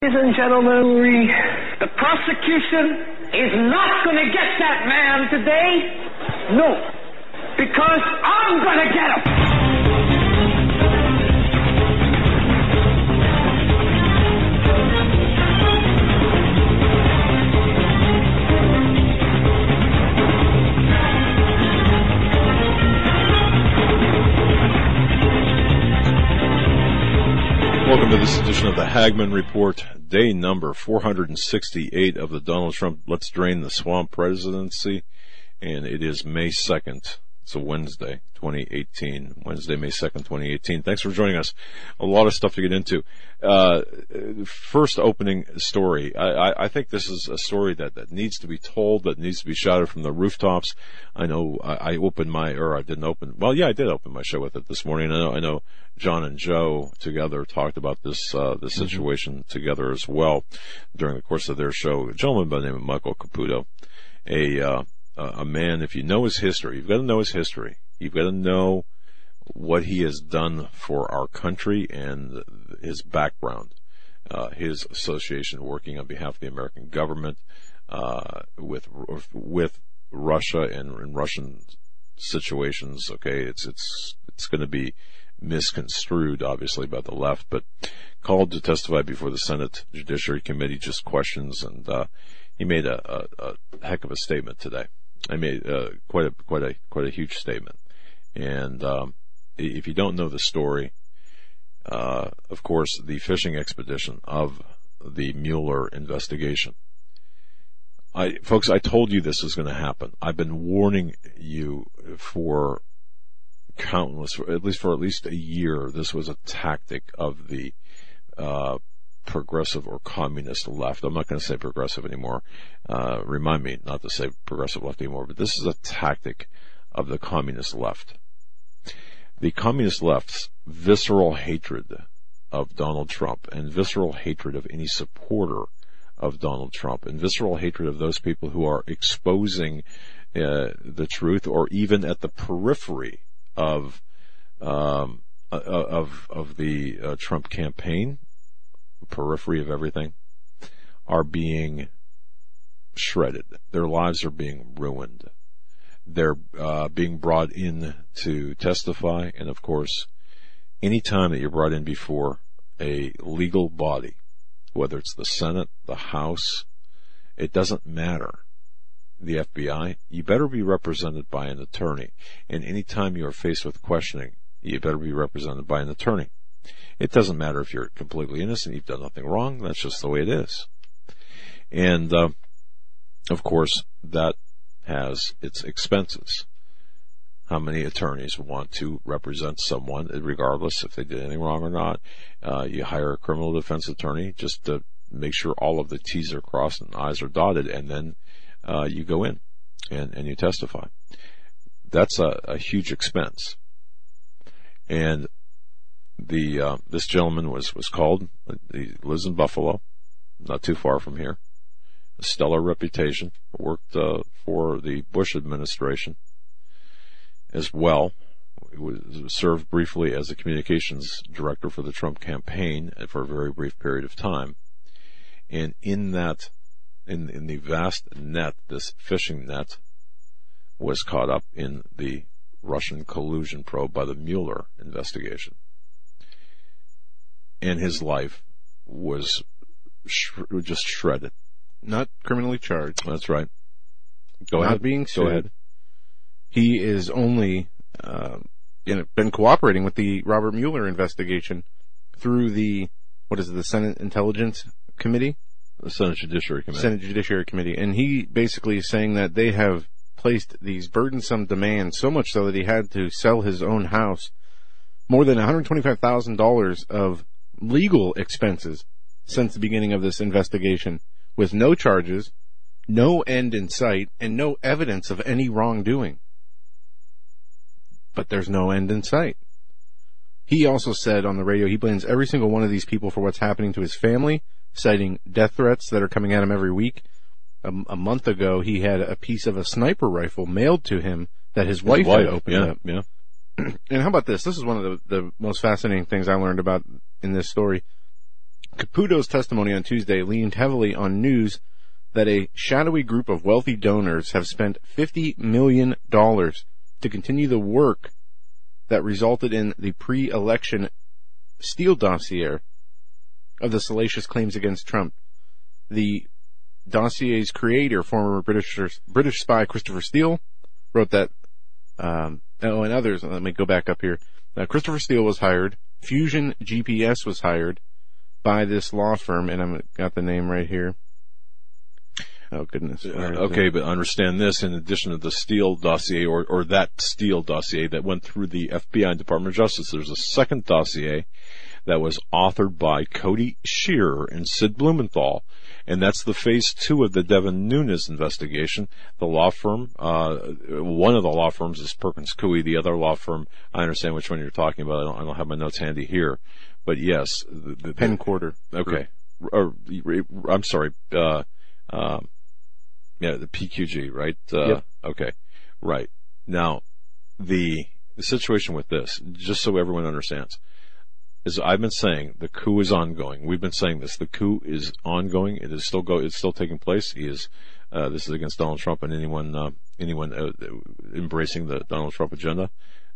Ladies and gentlemen, we, the prosecution is not going to get that man today. No. Because I'm going to get him. Welcome to this edition of the Hagmann Report, day number 468 of the Donald Trump Let's Drain the Swamp presidency. And it is May 2nd. It's a Wednesday, 2018. Wednesday, May 2nd, 2018. Thanks for joining us. A lot of stuff to get into. Uh, first opening story. I, I, I think this is a story that, that needs to be told, that needs to be shouted from the rooftops. I know I, I opened my, or I didn't open, well, yeah, I did open my show with it this morning. I know, I know John and Joe together talked about this, uh, this situation mm-hmm. together as well during the course of their show. A gentleman by the name of Michael Caputo, a, uh, a man, if you know his history, you've got to know his history. You've got to know what he has done for our country and his background, uh, his association working on behalf of the American government, uh, with, with Russia and, and Russian situations. Okay. It's, it's, it's going to be misconstrued, obviously, by the left, but called to testify before the Senate Judiciary Committee, just questions, and uh, he made a, a, a, heck of a statement today. I made uh, quite a quite a quite a huge statement, and um, if you don't know the story, uh, of course, the fishing expedition of the Mueller investigation. I, folks, I told you this was going to happen. I've been warning you for countless, at least for at least a year. This was a tactic of the uh, progressive or communist left. I'm not going to say progressive anymore. Uh, remind me not to say progressive left anymore, but this is a tactic of the communist left. The communist left's visceral hatred of Donald Trump and visceral hatred of any supporter of Donald Trump and visceral hatred of those people who are exposing uh, the truth or even at the periphery of um, of of the uh, Trump campaign periphery of everything are being shredded. Their lives are being ruined. They're uh, being brought in to testify, and of course, any time that you're brought in before a legal body, whether it's the Senate, the House, it doesn't matter. The FBI, you better be represented by an attorney. And any time you are faced with questioning, you better be represented by an attorney. It doesn't matter if you're completely innocent, you've done nothing wrong, that's just the way it is. And, uh, of course, that has its expenses. How many attorneys want to represent someone, regardless if they did anything wrong or not? Uh, you hire a criminal defense attorney just to make sure all of the T's are crossed and I's are dotted, and then uh, you go in and, and you testify. That's a, a huge expense. And the uh, this gentleman was was called. He lives in Buffalo, not too far from here. A stellar reputation. Worked uh, for the Bush administration as well. He was served briefly as a communications director for the Trump campaign for a very brief period of time. And in that, in in the vast net, this fishing net was caught up in the Russian collusion probe by the Mueller investigation and his life was sh- just shredded. Not criminally charged. That's right. Go Not ahead. being sued. Go ahead. He is only uh, been cooperating with the Robert Mueller investigation through the what is it, the Senate Intelligence Committee, The Senate Judiciary Committee. Senate Judiciary Committee, and he basically is saying that they have placed these burdensome demands so much so that he had to sell his own house, more than one hundred twenty-five thousand dollars of legal expenses since the beginning of this investigation with no charges, no end in sight, and no evidence of any wrongdoing. But there's no end in sight. He also said on the radio he blames every single one of these people for what's happening to his family, citing death threats that are coming at him every week. A, a month ago, he had a piece of a sniper rifle mailed to him that his wife, wife, had opened yeah, up. yeah. And how about this? This is one of the, the most fascinating things I learned about in this story. Caputo's testimony on Tuesday leaned heavily on news that a shadowy group of wealthy donors have spent $50 million to continue the work that resulted in the pre-election Steele dossier of the salacious claims against Trump. The dossier's creator, former British British spy Christopher Steele, wrote that. Um, oh, and others. Let me go back up here. Uh, Christopher Steele was hired. Fusion GPS was hired by this law firm, and I've got the name right here. Oh goodness. Uh, okay, but understand this: in addition to the Steele dossier, or or that Steele dossier that went through the FBI and Department of Justice, there's a second dossier that was authored by Cody Shearer and Sid Blumenthal, and that's the phase two of the Devin Nunes investigation. The law firm, uh, one of the law firms is Perkins Coie. The other law firm, I understand which one you're talking about. I don't, I don't have my notes handy here, but yes, the, the Penn Quarter. Okay, or, I'm sorry. Uh, um, yeah, the PQG, right? Uh, yep. Okay, right. Now, the the situation with this, just so everyone understands, is I've been saying the coup is ongoing. We've been saying this. The coup is ongoing. It is still go. It's still taking place. He is. Uh, this is against Donald Trump and anyone uh, anyone uh, embracing the Donald Trump agenda.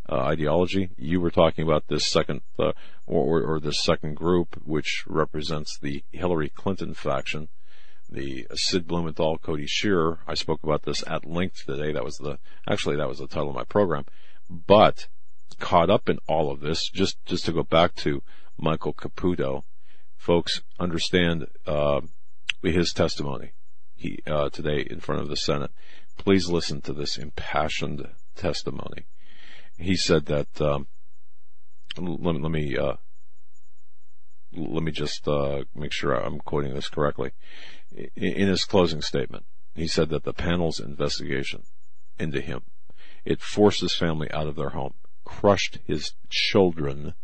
Uh, ideology. You were talking about this second, uh, or, or, or this second group, which represents the Hillary Clinton faction, the Sid Blumenthal, Cody Shearer. I spoke about this at length today. That was the, actually that was the title of my program. But caught up in all of this, just, just to go back to Michael Caputo, folks understand, uh, his testimony he, uh, today in front of the Senate. Please listen to this impassioned testimony. He said that, um, let, let me, uh, let me just uh, make sure I'm quoting this correctly. In his closing statement, he said that the panel's investigation into him it forced his family out of their home, crushed his children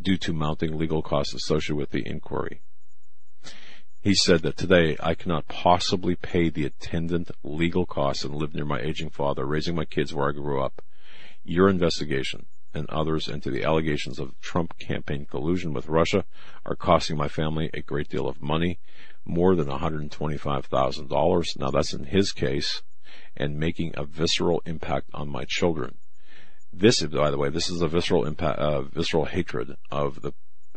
due to mounting legal costs associated with the inquiry. He said that today I cannot possibly pay the attendant legal costs and live near my aging father, raising my kids where I grew up. Your investigation and others into the allegations of Trump campaign collusion with Russia are costing my family a great deal of money, more than $125,000. Now that's in his case, and making a visceral impact on my children. This, by the way, this is a visceral impact, uh, visceral hatred of the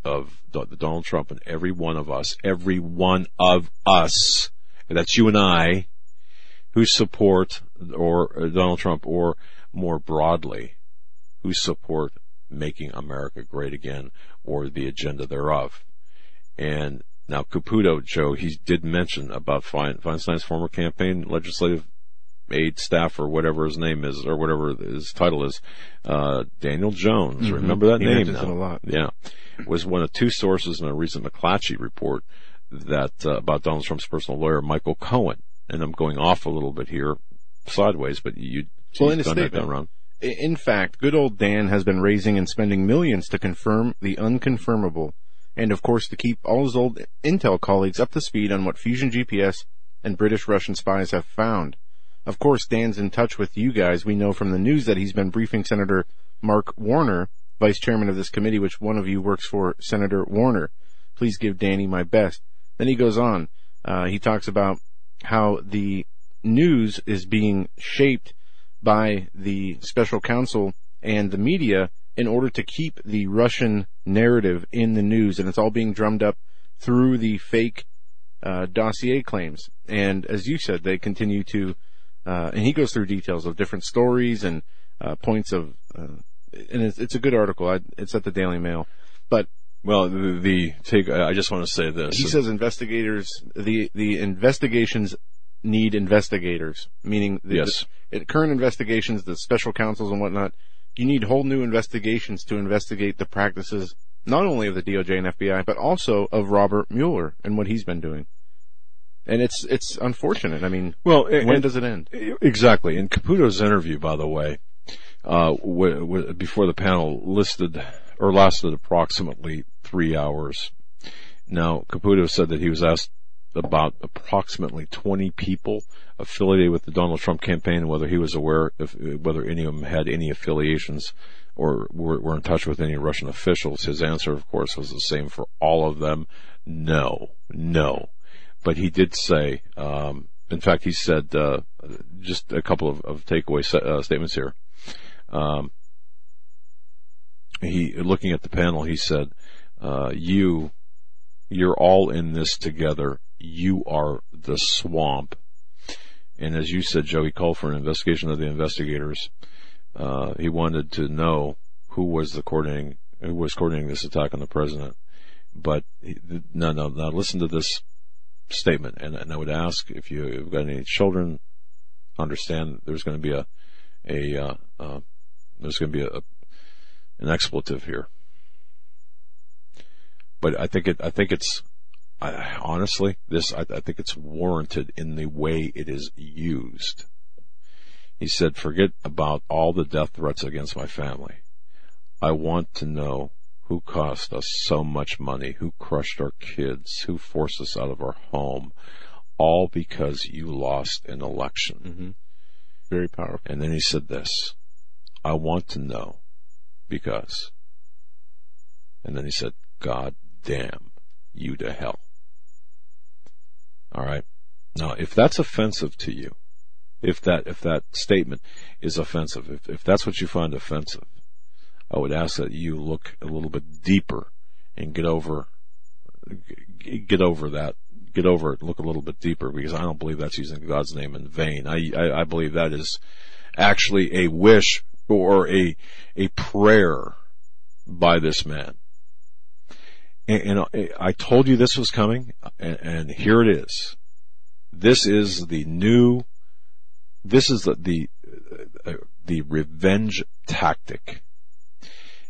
of Donald Trump and every one of us, every one of us, that's you and I, who support or uh, Donald Trump, or more broadly, who support making America great again or the agenda thereof. And now Caputo, Joe, he did mention about Feinstein's former campaign legislative aide staff or whatever his name is or whatever his title is, uh, Daniel Jones. Mm-hmm. Remember that he name now? A lot. Yeah. Was one of two sources in a recent McClatchy report that, uh, about Donald Trump's personal lawyer, Michael Cohen. And I'm going off a little bit here sideways, but you, well, in a statement, in fact, good old Dan has been raising and spending millions to confirm the unconfirmable, and of course to keep all his old intel colleagues up to speed on what Fusion GPS and British Russian spies have found. Of course, Dan's in touch with you guys. We know from the news that he's been briefing Senator Mark Warner, vice chairman of this committee, which one of you works for, Senator Warner. Please give Danny my best. Then he goes on. Uh, he talks about how the news is being shaped by the special counsel and the media in order to keep the Russian narrative in the news, and it's all being drummed up through the fake uh, dossier claims. And as you said, they continue to, uh, and he goes through details of different stories and uh, points of, uh, and it's, it's, a good article. I, it's at the Daily Mail, but. Well, the, the take. I just want to say this. He says investigators, the the investigations need investigators, meaning the, yes. the, current investigations, the special counsels and whatnot, you need whole new investigations to investigate the practices not only of the DOJ and FBI, but also of Robert Mueller and what he's been doing. And it's it's unfortunate. I mean, well, when and, does it end? Exactly. In Caputo's interview, by the way, uh, w- w- before the panel listed or lasted approximately three hours. Now, Caputo said that he was asked about approximately 20 people affiliated with the Donald Trump campaign, and whether he was aware of whether any of them had any affiliations or were, were in touch with any Russian officials. His answer, of course, was the same for all of them. No, no. But he did say, um, in fact, he said, uh, just a couple of, of takeaway uh, statements here. Um, he, looking at the panel, he said, uh, you, you're all in this together. You are the swamp. And as you said, Joe, he called for an investigation of the investigators. Uh, he wanted to know who was the coordinating, who was coordinating this attack on the president. But no, no, no. Listen to this statement, and, and I would ask if you've got any children, understand there's going to be a a uh, uh, there's going to be a, an expletive here. But I think it I think it's I, honestly this I, I think it's warranted in the way it is used. He said, "Forget about all the death threats against my family. I want to know who cost us so much money, who crushed our kids, who forced us out of our home, all because you lost an election. Mm-hmm. Very powerful. And then he said this, I want to know because. And then he said, God damn you to hell. All right. Now, if that's offensive to you, if that, if that statement is offensive, if, if that's what you find offensive, I would ask that you look a little bit deeper and get over, get over that, get over it, look a little bit deeper because I don't believe that's using God's name in vain. I, I, I believe that is actually a wish or a, a prayer by this man. And, and I told you this was coming and, and here it is. This is the new, this is the, the, uh, the revenge tactic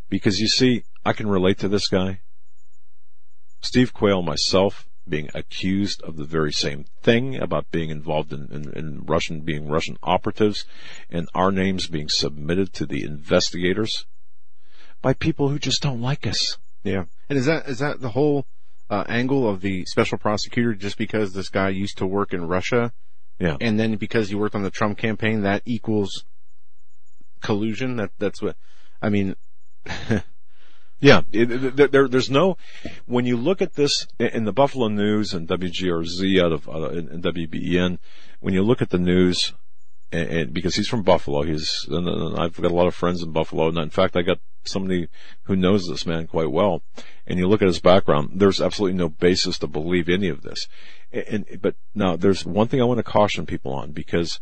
because you see, I can relate to this guy. Steve Quayle, myself, being accused of the very same thing about being involved in, in, in, Russian, being Russian operatives, and our names being submitted to the investigators by people who just don't like us. Yeah. And is that, is that the whole, uh, angle of the special prosecutor just because this guy used to work in Russia? Yeah. And then because he worked on the Trump campaign, that equals collusion? That, that's what, I mean, yeah, it, there, there's no. When you look at this in the Buffalo News and WGRZ out of uh, in WBEN, when you look at the news, and, and, because he's from Buffalo, he's and I've got a lot of friends in Buffalo, and in fact, I got somebody who knows this man quite well. And you look at his background, there's absolutely no basis to believe any of this. And, but now, there's one thing I want to caution people on because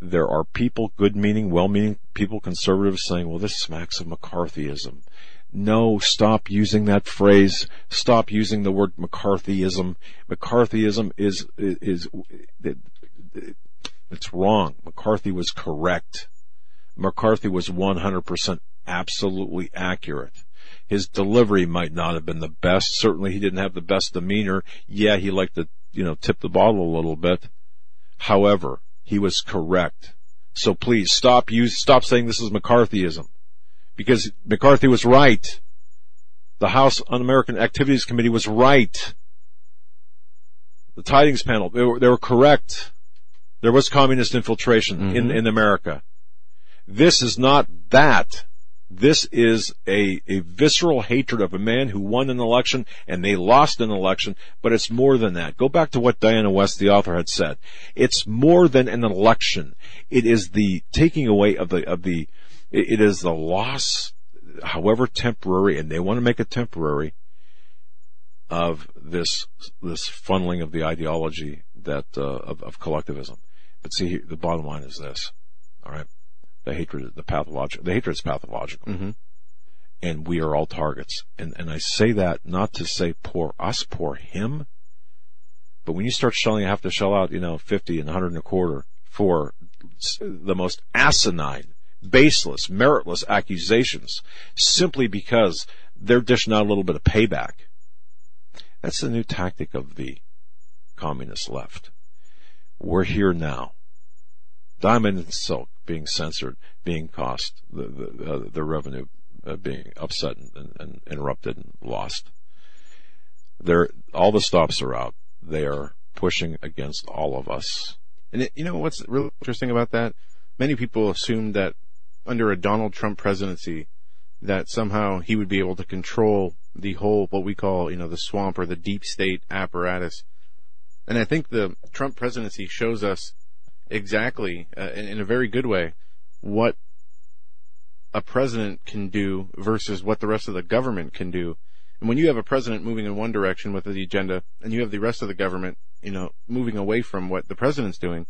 there are people, good meaning, well meaning people, conservatives saying, well, this smacks of McCarthyism. No, stop using that phrase. Stop using the word McCarthyism. McCarthyism is, is, is it's wrong. McCarthy was correct. McCarthy was 100% absolutely accurate. His delivery might not have been the best. Certainly he didn't have the best demeanor. Yeah, he liked to, you know, tip the bottle a little bit. However, he was correct. So please stop use, stop saying this is McCarthyism. Because McCarthy was right. The House Un-American Activities Committee was right. The Tydings panel, they were, they were correct. There was communist infiltration mm-hmm. in, in America. This is not that. This is a, a visceral hatred of a man who won an election and they lost an election, but it's more than that. Go back to what Diana West, the author, had said. It's more than an election. It is the taking away of the, of the, it is the loss, however temporary, and they want to make it temporary, of this, this funneling of the ideology that, uh, of, of collectivism. But see, the bottom line is this. All right. The hatred, the pathological, the hatred is pathological. Mm-hmm. And we are all targets. And, and I say that not to say poor us, poor him. But when you start shelling, you have to shell out, you know, 50 and 100 and a quarter for the most asinine, baseless, meritless accusations simply because they're dishing out a little bit of payback. That's the new tactic of the communist left. We're here now. Diamond and Silk being censored, being cost, the the, uh, the revenue uh, being upset and, and, interrupted and lost. There, all the stops are out. They are pushing against all of us. And it, you know what's really interesting about that? Many people assumed that under a Donald Trump presidency, that somehow he would be able to control the whole, what we call, you know, the swamp or the deep state apparatus. And I think the Trump presidency shows us exactly, uh, in, in a very good way, what a president can do versus what the rest of the government can do. And when you have a president moving in one direction with the agenda and you have the rest of the government, you know, moving away from what the president's doing,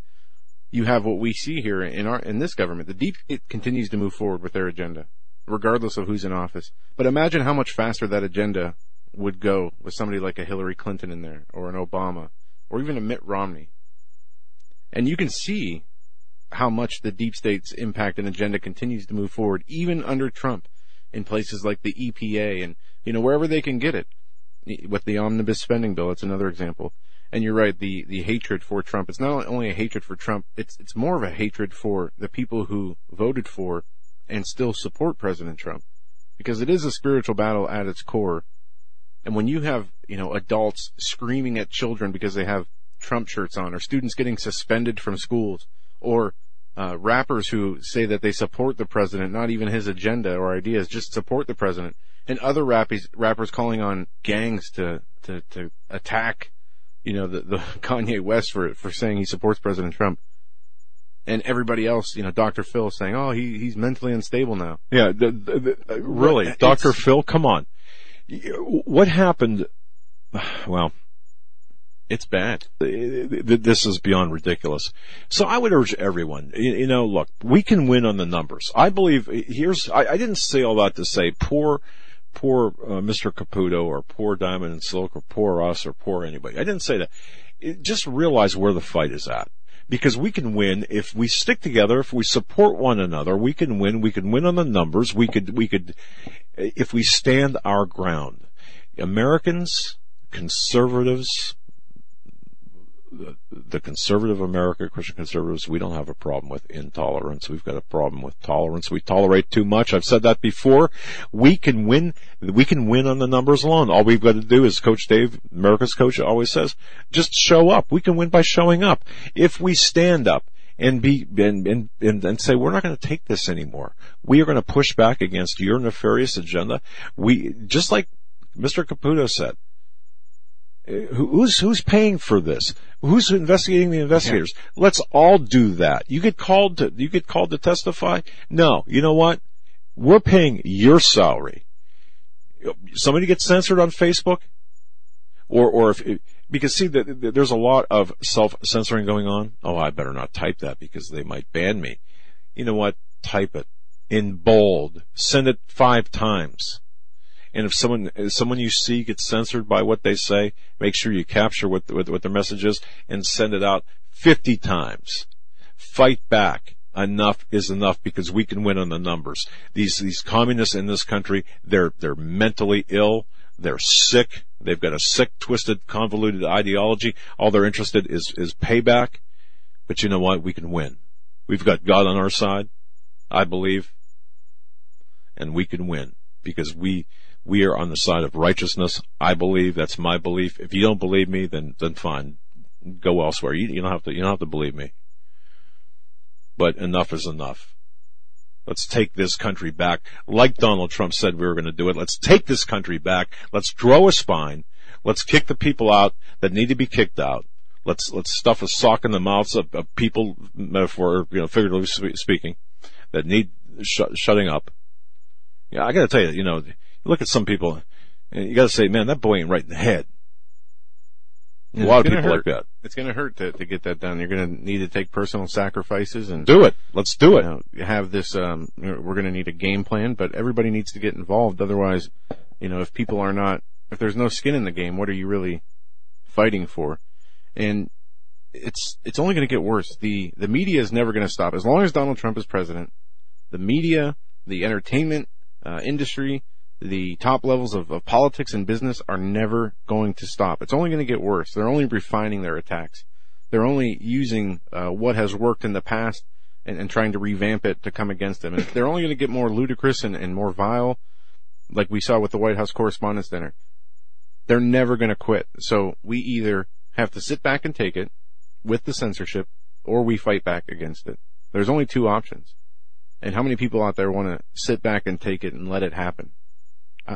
you have what we see here in our, in this government. The deep state continues to move forward with their agenda, regardless of who's in office. But imagine how much faster that agenda would go with somebody like a Hillary Clinton in there, or an Obama, or even a Mitt Romney. And you can see how much the deep state's impact and agenda continues to move forward, even under Trump, in places like the EPA and, you know, wherever they can get it. With the omnibus spending bill, it's another example. And you're right, the, the hatred for Trump, it's not only a hatred for Trump, it's, it's more of a hatred for the people who voted for and still support President Trump. Because it is a spiritual battle at its core. And when you have, you know, adults screaming at children because they have Trump shirts on, or students getting suspended from schools, or uh, rappers who say that they support the president, not even his agenda or ideas, just support the president, and other rappers, rappers calling on gangs to, to, to attack, you know, the, the Kanye West for, for saying he supports President Trump. And everybody else, you know, Dr. Phil saying, oh, he, he's mentally unstable now. Yeah, the, the, the, really, Dr. Phil, come on. What happened? Well, it's bad. This is beyond ridiculous. So I would urge everyone, you know, look, we can win on the numbers. I believe, here's, I, didn't say all that to say poor, poor uh, Mr. Caputo or poor Diamond and Silk or poor us or poor anybody. I didn't say that. Just realize where the fight is at. Because we can win if we stick together, if we support one another, we can win. We can win on the numbers. We could, we could, if we stand our ground. Americans, conservatives, the, conservative America, Christian conservatives, we don't have a problem with intolerance. We've got a problem with tolerance. We tolerate too much. I've said that before. We can win, we can win on the numbers alone. All we've got to do is Coach Dave, America's coach always says, just show up. We can win by showing up. If we stand up, and be and, and and and, say we're not going to take this anymore. We are going to push back against your nefarious agenda. We just like Mr. Caputo said, who's who's paying for this? Who's investigating the investigators? Yeah. Let's all do that. You get called to you get called to testify. No, you know what? We're paying your salary. Somebody gets censored on Facebook, or or if because see that there's a lot of self censoring going on. Oh, I better not type that because they might ban me. You know what? Type it in bold. Send it five times and if someone, if someone you see gets censored by what they say, make sure you capture what, what, what their message is and send it out 50 times. Fight back. Enough is enough because we can win on the numbers. These, these communists in this country, they're, they're mentally ill. They're sick. They've got a sick, twisted, convoluted ideology. All they're interested is, is payback. But you know what? We can win. We've got God on our side, I believe, and we can win because we, we are on the side of righteousness. I believe that's my belief. If you don't believe me, then then fine, go elsewhere. You, you don't have to you don't have to believe me. But enough is enough. Let's take this country back, like Donald Trump said we were going to do it. Let's take this country back. Let's grow a spine. Let's kick the people out that need to be kicked out. Let's let's stuff a sock in the mouths of, of people, metaphor, you know, figuratively speaking, that need sh- shutting up. Yeah, I got to tell you, you know, look at some people, and you got to say, man, that boy ain't right in the head. A lot of people hurt. like that. It's going to hurt to, to get that done. You're going to need to take personal sacrifices and do it. Let's do it. Know, have this. Um, we're going to need a game plan, but everybody needs to get involved. Otherwise, you know, if people are not, if there's no skin in the game, what are you really fighting for? And it's it's only going to get worse. The the media is never going to stop as long as Donald Trump is president. The media, the entertainment uh, industry, the top levels of, of politics and business are never going to stop. It's only going to get worse. They're only refining their attacks. They're only using uh, what has worked in the past and, and, trying to revamp it to come against them. And they're only going to get more ludicrous and, and more vile, like we saw with the White House Correspondents' Dinner. They're never going to quit. So we either have to sit back and take it with the censorship, or we fight back against it. There's only two options. And how many people out there want to sit back and take it and let it happen?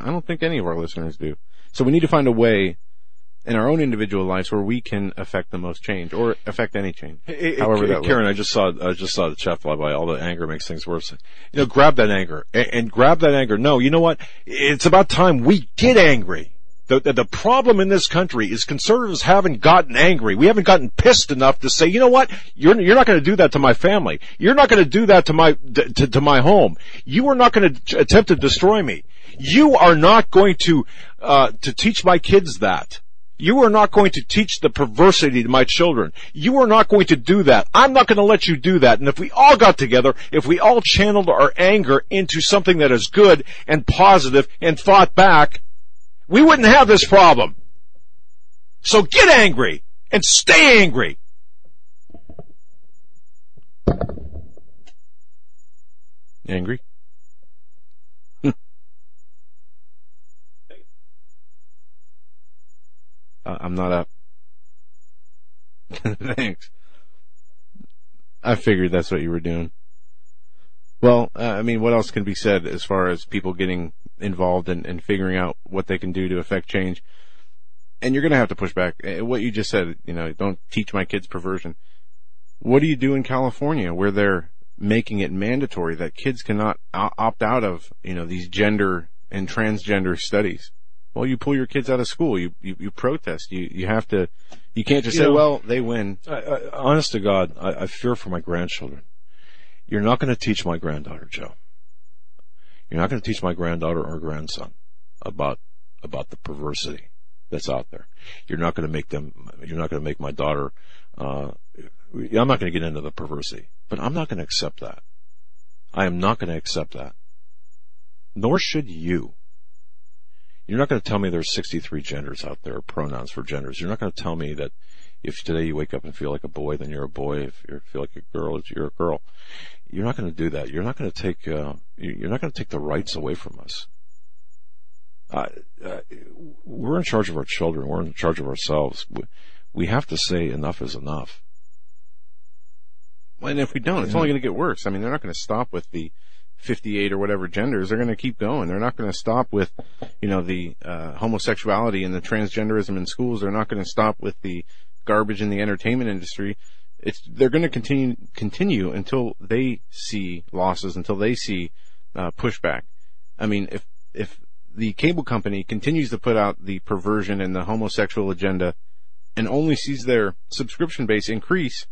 I don't think any of our listeners do. So we need to find a way in our own individual lives where we can affect the most change or affect any change. However Karen, I just saw I just saw the chat fly by. All the anger makes things worse. You know, grab that anger and, and grab that anger. No, you know what? It's about time we get angry. The, the the problem in this country is conservatives haven't gotten angry. We haven't gotten pissed enough to say, you know what? You're you're not going to do that to my family. You're not going to do that to my to, to my home. You are not going to attempt to destroy me. You are not going to uh, to teach my kids that. You are not going to teach the perversity to my children. You are not going to do that. I'm not going to let you do that. And if we all got together, if we all channeled our anger into something that is good and positive and fought back, we wouldn't have this problem. So get angry and stay angry. Angry? I'm not up. Thanks. I figured that's what you were doing. Well, uh, I mean, what else can be said as far as people getting involved and, and figuring out what they can do to affect change? And you're going to have to push back. Uh, What you just said, you know, don't teach my kids perversion. What do you do in California where they're making it mandatory that kids cannot opt out of, you know, these gender and transgender studies? Well, you pull your kids out of school. You, you, you protest. You, you have to, you can't just You say, know- well, they win. I, I, honest to God, I, I fear for my grandchildren. You're not going to teach my granddaughter, Joe. You're not going to teach my granddaughter or grandson about about the perversity that's out there. You're not going to make them. You're not going to make my daughter. Uh, I'm not going to get into the perversity, but I'm not going to accept that. I am not going to accept that. Nor should you. You're not going to tell me there's 63 genders out there, pronouns for genders. You're not going to tell me that if today you wake up and feel like a boy, then you're a boy. If you feel like a girl, you're a girl. You're not going to do that. You're not going to take. Uh, you're not going to take the rights away from us. Uh, uh, we're in charge of our children. We're in charge of ourselves. We, we have to say enough is enough. And if we don't, it's only going to get worse. I mean, they're not going to stop with the 58 or whatever genders. They're going to keep going. They're not going to stop with, you know, the uh, homosexuality and the transgenderism in schools. They're not going to stop with the garbage in the entertainment industry. It's they're going to continue continue until they see losses, until they see uh, pushback. I mean, if if the cable company continues to put out the perversion and the homosexual agenda, and only sees their subscription base increase,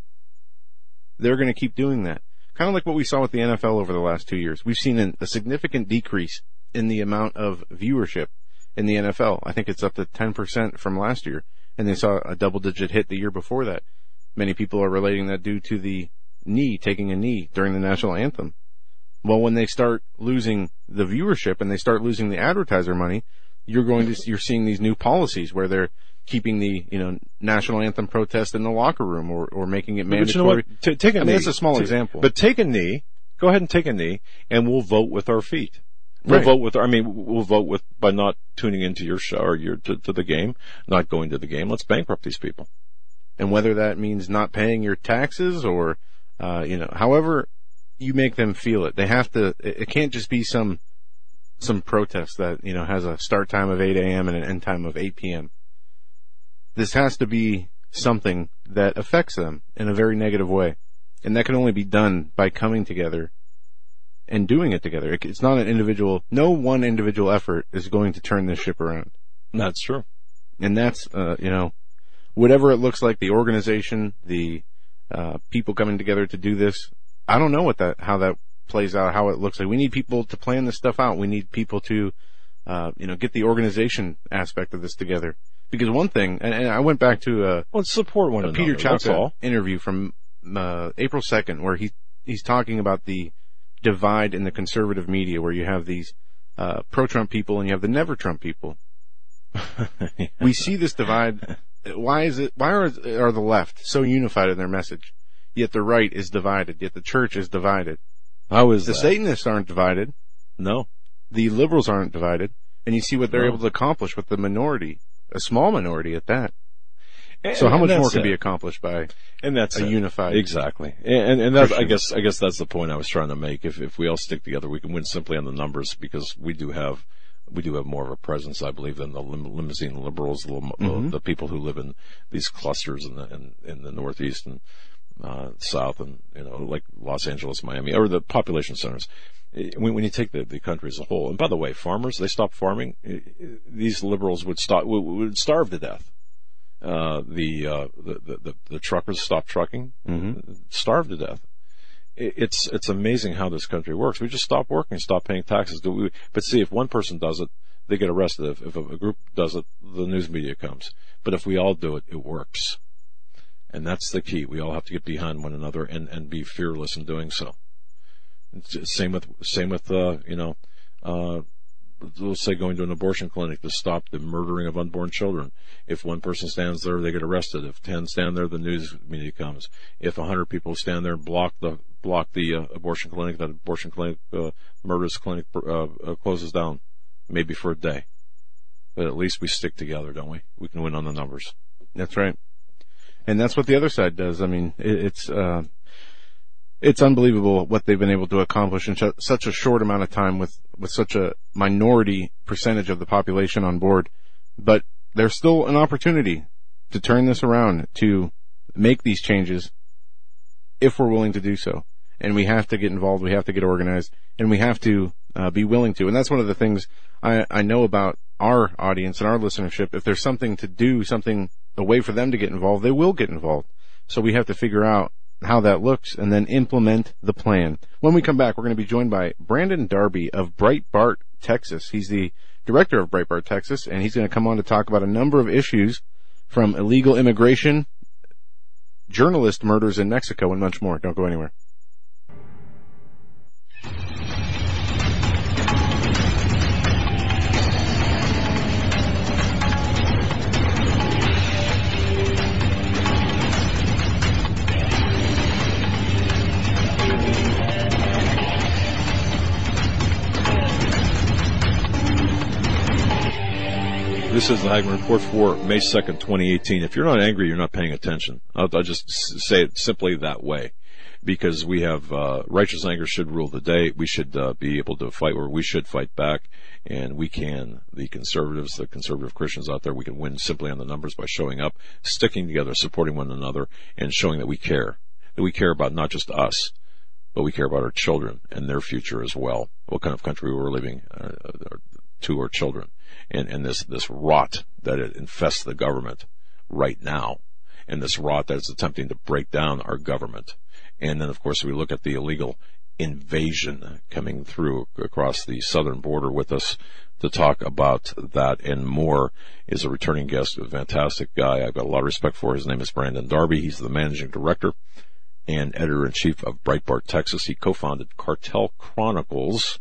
they're going to keep doing that. Kind of like what we saw with the NFL over the last two years. We've seen an, a significant decrease in the amount of viewership in the NFL. I think it's up to 10% from last year, and they saw a double digit hit the year before that. Many people are relating that due to the knee, taking a knee during the national anthem. Well, when they start losing the viewership and they start losing the advertiser money, you're going to, you're seeing these new policies where they're keeping the, you know, national anthem protest in the locker room or, or making it mandatory. But you know what? T- take a I mean, knee. that's a small T- example. But take a knee. Go ahead and take a knee, and we'll vote with our feet. We'll Right. vote with. I mean, we'll vote with by not tuning into your show or your to, to the game, not going to the game. Let's bankrupt these people. and whether that means not paying your taxes or, uh, you know, however you make them feel it, they have to. It, it can't just be some some protest that you know has a start time of 8 a.m. and an end time of 8 p.m. This has to be something that affects them in a very negative way, and that can only be done by coming together and doing it together. It's not an individual. No one individual effort is going to turn this ship around That's true. and that's uh, you know whatever it looks like the organization the uh, people coming together to do this i don't know what that how that plays out how it looks like we need people to plan this stuff out we need people to uh, you know get the organization aspect of this together because one thing and, and i went back to uh, Let's support one a another. Peter That's interview from uh, April 2nd where he he's talking about the divide in the conservative media where you have these uh, pro-Trump people and you have the never Trump people. we see this divide. Why is it? Why are are the left so unified in their message, yet the right is divided? Yet the church is divided. How is The that? Satanists aren't divided. No. The liberals aren't divided. And you see what they're No. able to accomplish with the minority, a small minority at that. And- So how much more can it. be accomplished by and that's a it. unified? Exactly, and and that's, I guess I guess that's the point I was trying to make. If if we all stick together, we can win simply on the numbers because we do have we do have more of a presence, I believe, than the lim- limousine liberals, the, Mm-hmm. the people who live in these clusters in the in, in the northeast and uh, south, and you know, like Los Angeles, Miami, or the population centers. When, when you take the, the country as a whole, and by the way, farmers they stop farming. These liberals would stop would, would starve to death uh, the, uh, the, the, the, the truckers stop trucking, starve to death. It- It's, it's amazing how this country works. We just stop working, stop paying taxes. Do we, but see, if one person does it, they get arrested. If, if a group does it, the news media comes. But if we all do it, it works. And that's the key. We all have to get behind one another and, and be fearless in doing so. Same with, same with, uh, you know, uh, let's say going to an abortion clinic to stop the murdering of unborn children. If one person stands there, they get arrested. If ten stand there, the news media comes. If a hundred people stand there and block the block the uh, abortion clinic, that abortion clinic, uh, clinic uh, uh, closes down, maybe for a day. But at least we stick together, don't we? We can win on the numbers. That's right. And that's what the other side does. I mean, it, it's, uh, it's unbelievable what they've been able to accomplish in such a short amount of time with, with such a minority percentage of the population on board. But there's still an opportunity to turn this around, to make these changes if we're willing to do so. And we have to get involved, we have to get organized, and we have to uh, be willing to. And that's one of the things I, I know about our audience and our listenership. If there's something to do, something, a way for them to get involved, they will get involved. So we have to figure out how that looks and then implement the plan. When we come back, we're going to be joined by Brandon Darby of Breitbart, Texas. He's the director of Breitbart, Texas, and he's going to come on to talk about a number of issues from illegal immigration, journalist murders in Mexico, and much more. Don't go anywhere. This is the Hagmann Report for May 2nd, 2018. If you're not angry, you're not paying attention. I'll, I'll just say it simply that way. Because we have, uh, righteous anger should rule the day. We should, uh, be able to fight where we should fight back. And we can, the conservatives, the conservative Christians out there, we can win simply on the numbers by showing up, sticking together, supporting one another, and showing that we care. That we care about not just us, but we care about our children and their future as well. What kind of country we're living uh, uh, to our children, and and this this rot that infests the government right now, and this rot that is attempting to break down our government, and then of course we look at the illegal invasion coming through across the southern border with us to talk about that and more is a returning guest, a fantastic guy. I've got a lot of respect for. His name is Brandon Darby. He's the managing director and editor in chief of Breitbart Texas. He co-founded Cartel Chronicles.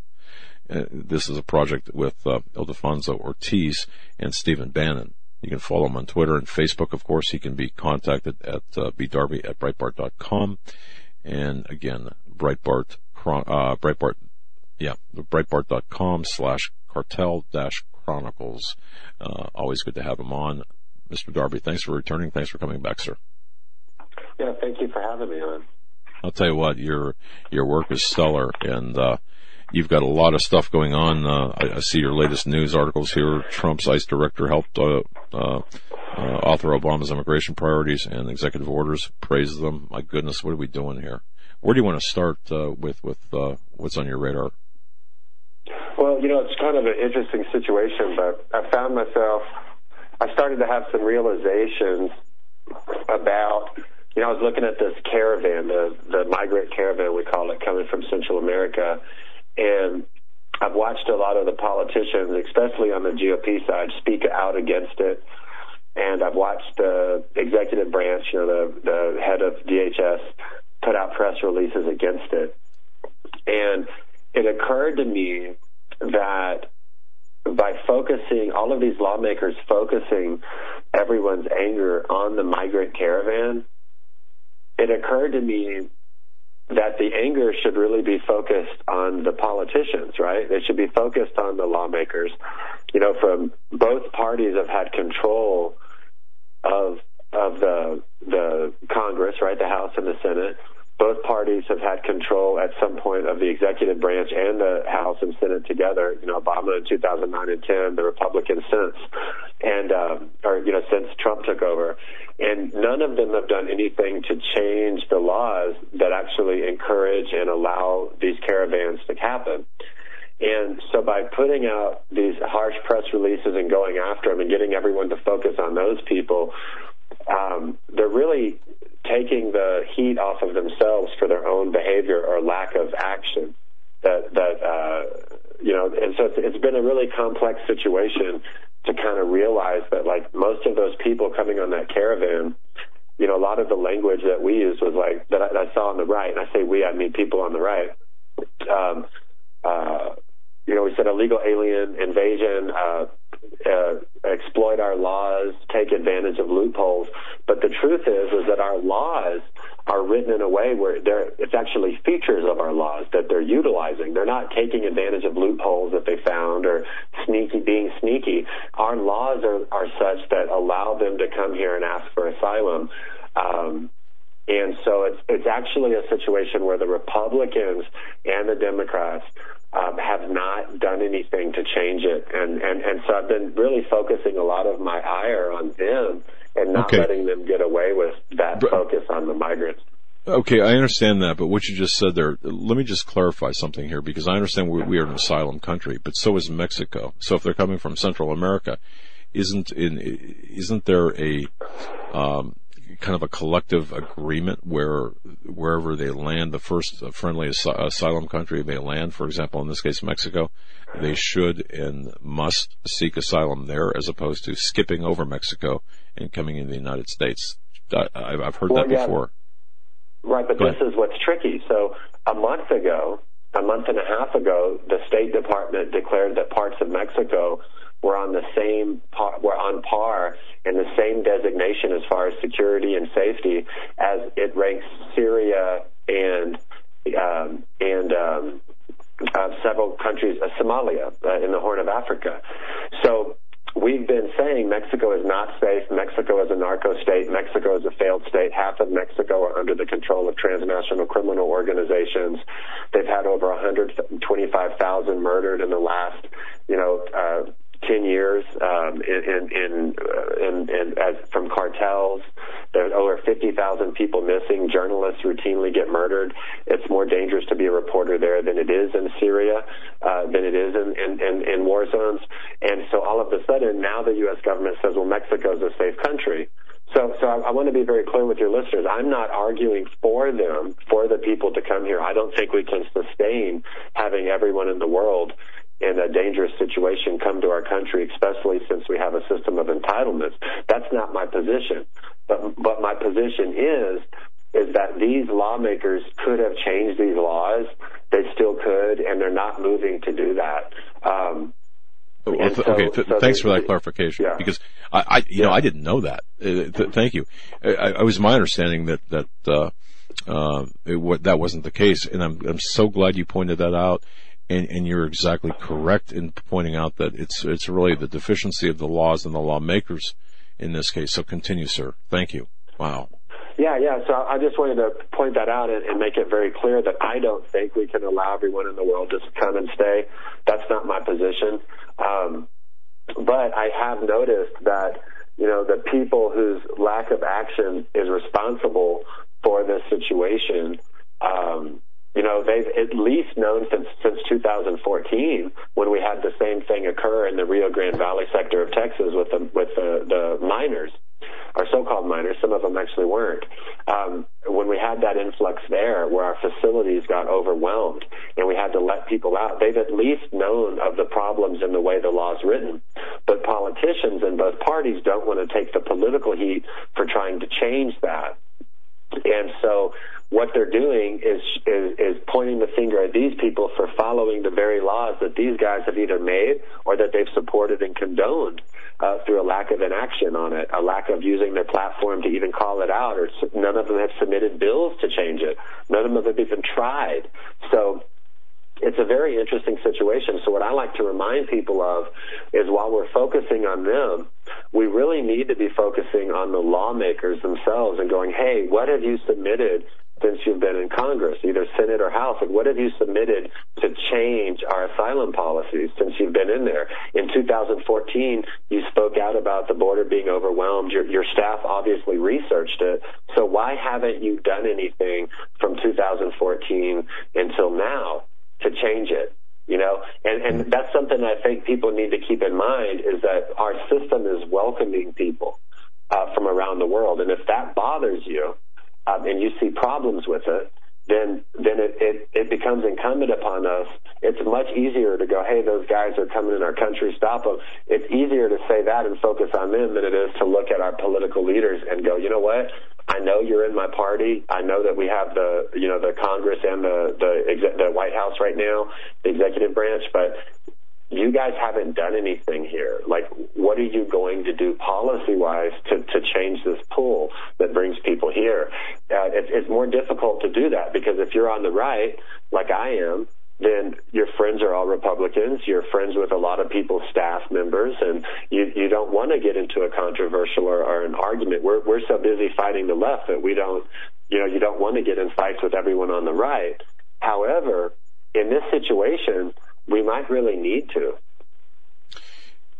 Uh, this is a project with uh, Ildefonso Ortiz and Stephen Bannon. You can follow him on Twitter and Facebook, of course. He can be contacted at uh, bdarby at breitbart.com. And again, Breitbart, uh, Breitbart, yeah, breitbart.com slash cartel dash chronicles. Uh, always good to have him on. Mr. Darby, thanks for returning. Thanks for coming back, sir. Yeah, thank you for having me on. I'll tell you what, your your work is stellar, and uh, you've got a lot of stuff going on. Uh, I, I see your latest news articles here. Trump's ICE director helped uh, uh, uh, author Obama's immigration priorities and executive orders. Praise them. My goodness, what are we doing here? Where do you want to start uh, with with uh, what's on your radar? Well, you know, it's kind of an interesting situation, but I found myself, I started to have some realizations about, you know, I was looking at this caravan, the, the migrant caravan, we call it, coming from Central America, and I've watched a lot of the politicians, especially on the GOP side, speak out against it. And I've watched the executive branch, you know, the, the head of DHS, put out press releases against it. And it occurred to me that by focusing, all of these lawmakers focusing everyone's anger on the migrant caravan, it occurred to me that the anger should really be focused on the politicians, right? They should be focused on the lawmakers. You know, from both parties have had control of of the the Congress, right, the House and the Senate. Both parties have had control at some point of the executive branch and the House and Senate together. You know, Obama in 2009 and 10, the Republicans since, and um, or you know since Trump took over, and none of them have done anything to change the laws that actually encourage and allow these caravans to happen. And so by putting out these harsh press releases and going after them and getting everyone to focus on those people, um, they're really taking the heat off of themselves for their own behavior or lack of action. That that uh, you know, and so it's, it's been a really complex situation to kind of realize that like most of those people coming on that caravan, you know, a lot of the language that we used was like that I, I saw on the right, and I say we, I mean people on the right. Um, uh, you know, we said illegal alien invasion, uh, uh, exploit our laws, take advantage of loopholes. But the truth is, is that our laws are written in a way where they're, it's actually features of our laws that they're utilizing. They're not taking advantage of loopholes that they found or sneaky, being sneaky. Our laws are, are such that allow them to come here and ask for asylum. Um, and so it's it's actually a situation where the Republicans and the Democrats um, have not done anything to change it, and and and so I've been really focusing a lot of my ire on them and not Okay. letting them get away with that Br- focus on the migrants. Okay, I understand that, but what you just said there, let me just clarify something here because I understand we, we are an asylum country, but so is Mexico. So if they're coming from Central America, isn't in isn't there a um, kind of a collective agreement where wherever they land, the first friendly as- asylum country they land, for example, in this case Mexico, they should and must seek asylum there as opposed to skipping over Mexico and coming into the United States. I, I've I've heard Well, that yeah. before. Right, but Go this is what's tricky. So a month ago, a month and a half ago, the State Department declared that parts of Mexico were on the same par, were on par in the same designation as far as security and safety as it ranks Syria and um, and um, uh, several countries, uh, Somalia uh, in the Horn of Africa. So we've been saying Mexico is not safe. Mexico is a narco state. Mexico is a failed state. Half of Mexico are under the control of transnational criminal organizations. They've had over 125,000 murdered in the last, you know, uh, 10 years um, in, in, in, uh, in, in as from cartels. There's over 50,000 people missing. Journalists routinely get murdered. It's more dangerous to be a reporter there than it is in Syria, uh, than it is in, in, in, in war zones. And so all of a sudden, now the U.S. government says, well, Mexico is a safe country. So, so I, I want to be very clear with your listeners. I'm not arguing for them, for the people to come here. I don't think we can sustain having everyone in the world in a dangerous situation come to our country, especially since we have a system of entitlements. That's not my position. But, but my position is, is that these lawmakers could have changed these laws. They still could, and they're not moving to do that. Um, Well, th- so- okay, th- so thanks the- for that clarification. yeah. Because I, I you know, I didn't know that. Uh, th- thank you. I, I was my understanding that that uh, uh, it, what, that wasn't the case, and I'm I'm so glad you pointed that out. And, and you're exactly correct in pointing out that it's it's really the deficiency of the laws and the lawmakers in this case. So continue, sir. Thank you. Wow. Yeah, yeah. So I just wanted to point that out and, and make it very clear that I don't think we can allow everyone in the world to come and stay. That's not my position. Um, but I have noticed that you know the people whose lack of action is responsible for this situation. Um, you know, they've at least known since since 2014 when we had the same thing occur in the Rio Grande Valley sector of Texas with the with the, the minors or so-called minors. Some of them actually weren't. Um, when we had that influx there, where our facilities got overwhelmed and we had to let people out, they've at least known of the problems in the way the law's written. But politicians in both parties don't want to take the political heat for trying to change that. And so what they're doing is, is is pointing the finger at these people for following the very laws that these guys have either made or that they've supported and condoned uh, through a lack of inaction on it, a lack of using their platform to even call it out, or none of them have submitted bills to change it. None of them have even tried. So it's a very interesting situation. So what I like to remind people of is while we're focusing on them, we really need to be focusing on the lawmakers themselves and going, hey, what have you submitted since you've been in Congress, either Senate or House? And what have you submitted to change our asylum policies since you've been in there? In 2014, you spoke out about the border being overwhelmed. Your, your staff obviously researched it. So why haven't you done anything from 2014 until now to change it? You know, and, and that's something I think people need to keep in mind is that our system is welcoming people uh, from around the world. And if that bothers you, um, and you see problems with it, then then it, it, it becomes incumbent upon us. It's much easier to go, hey, those guys are coming in our country, stop them. It's easier to say that and focus on them than it is to look at our political leaders and go, you know what? I know you're in my party. I know that we have the you know the Congress and the the the White House right now, the executive branch, but you guys haven't done anything here. Like, what are you going to do policy wise to, to change this pool that brings people here? Uh, it, it's more difficult to do that because if you're on the right, like I am, then your friends are all Republicans. You're friends with a lot of people's staff members, and you you don't want to get into a controversial or, or an argument. We're we're so busy fighting the left that we don't, you know, you don't want to get in fights with everyone on the right. However, in this situation, we might really need to.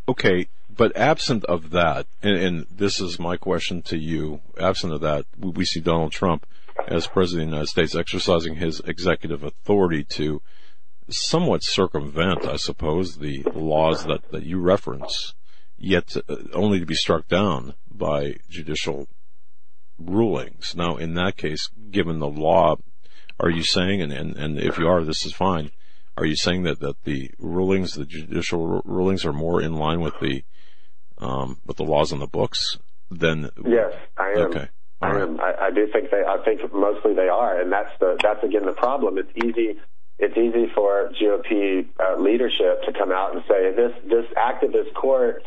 Okay, but absent of that, and, and, this is my question to you, absent of that, we see Donald Trump as President of the United States exercising his executive authority to somewhat circumvent, I suppose, the laws that, that you reference, yet uh, only to be struck down by judicial rulings. Now, in that case, given the law, are you saying, and, and, and if you are, this is fine, are you saying that, that the rulings, the judicial rulings, are more in line with the um, with the laws on the books than? Yes, I am. Okay. I right. am. I, I do think they. I think mostly they are, and that's the that's again the problem. It's easy. It's easy for GOP uh, leadership to come out and say this this activist court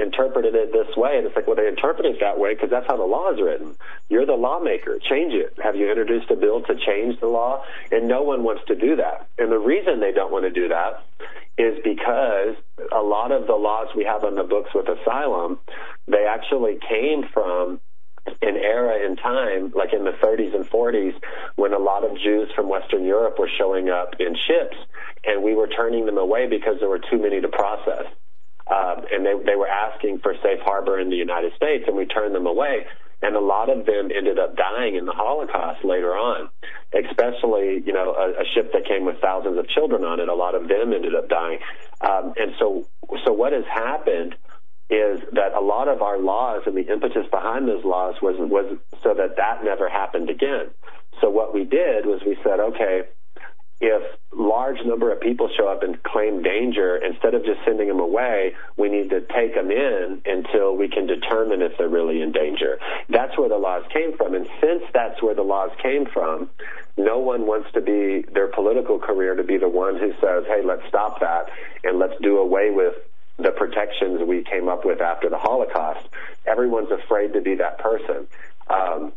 interpreted it this way. And it's like, well, they interpret it that way because that's how the law is written. You're the lawmaker. Change it. Have you introduced a bill to change the law? And no one wants to do that. And the reason they don't want to do that is because a lot of the laws we have on the books with asylum, they actually came from an era in time, like in the 30s and 40s, when a lot of Jews from Western Europe were showing up in ships, and we were turning them away because there were too many to process um, and they they were asking for safe harbor in the United States, and we turned them away. And a lot of them ended up dying in the Holocaust later on, especially you know a, a ship that came with thousands of children on it. A lot of them ended up dying, um, and so so what has happened is that a lot of our laws and the impetus behind those laws was was so that that never happened again. So what we did was we said, okay, if large number of people show up and claim danger, instead of just sending them away, we need to take them in until we can determine if they're really in danger. That's where the laws came from. And since that's where the laws came from, no one wants to be their political career to be the one who says, hey, let's stop that and let's do away with the protections we came up with after the Holocaust. Everyone's afraid to be that person. Um,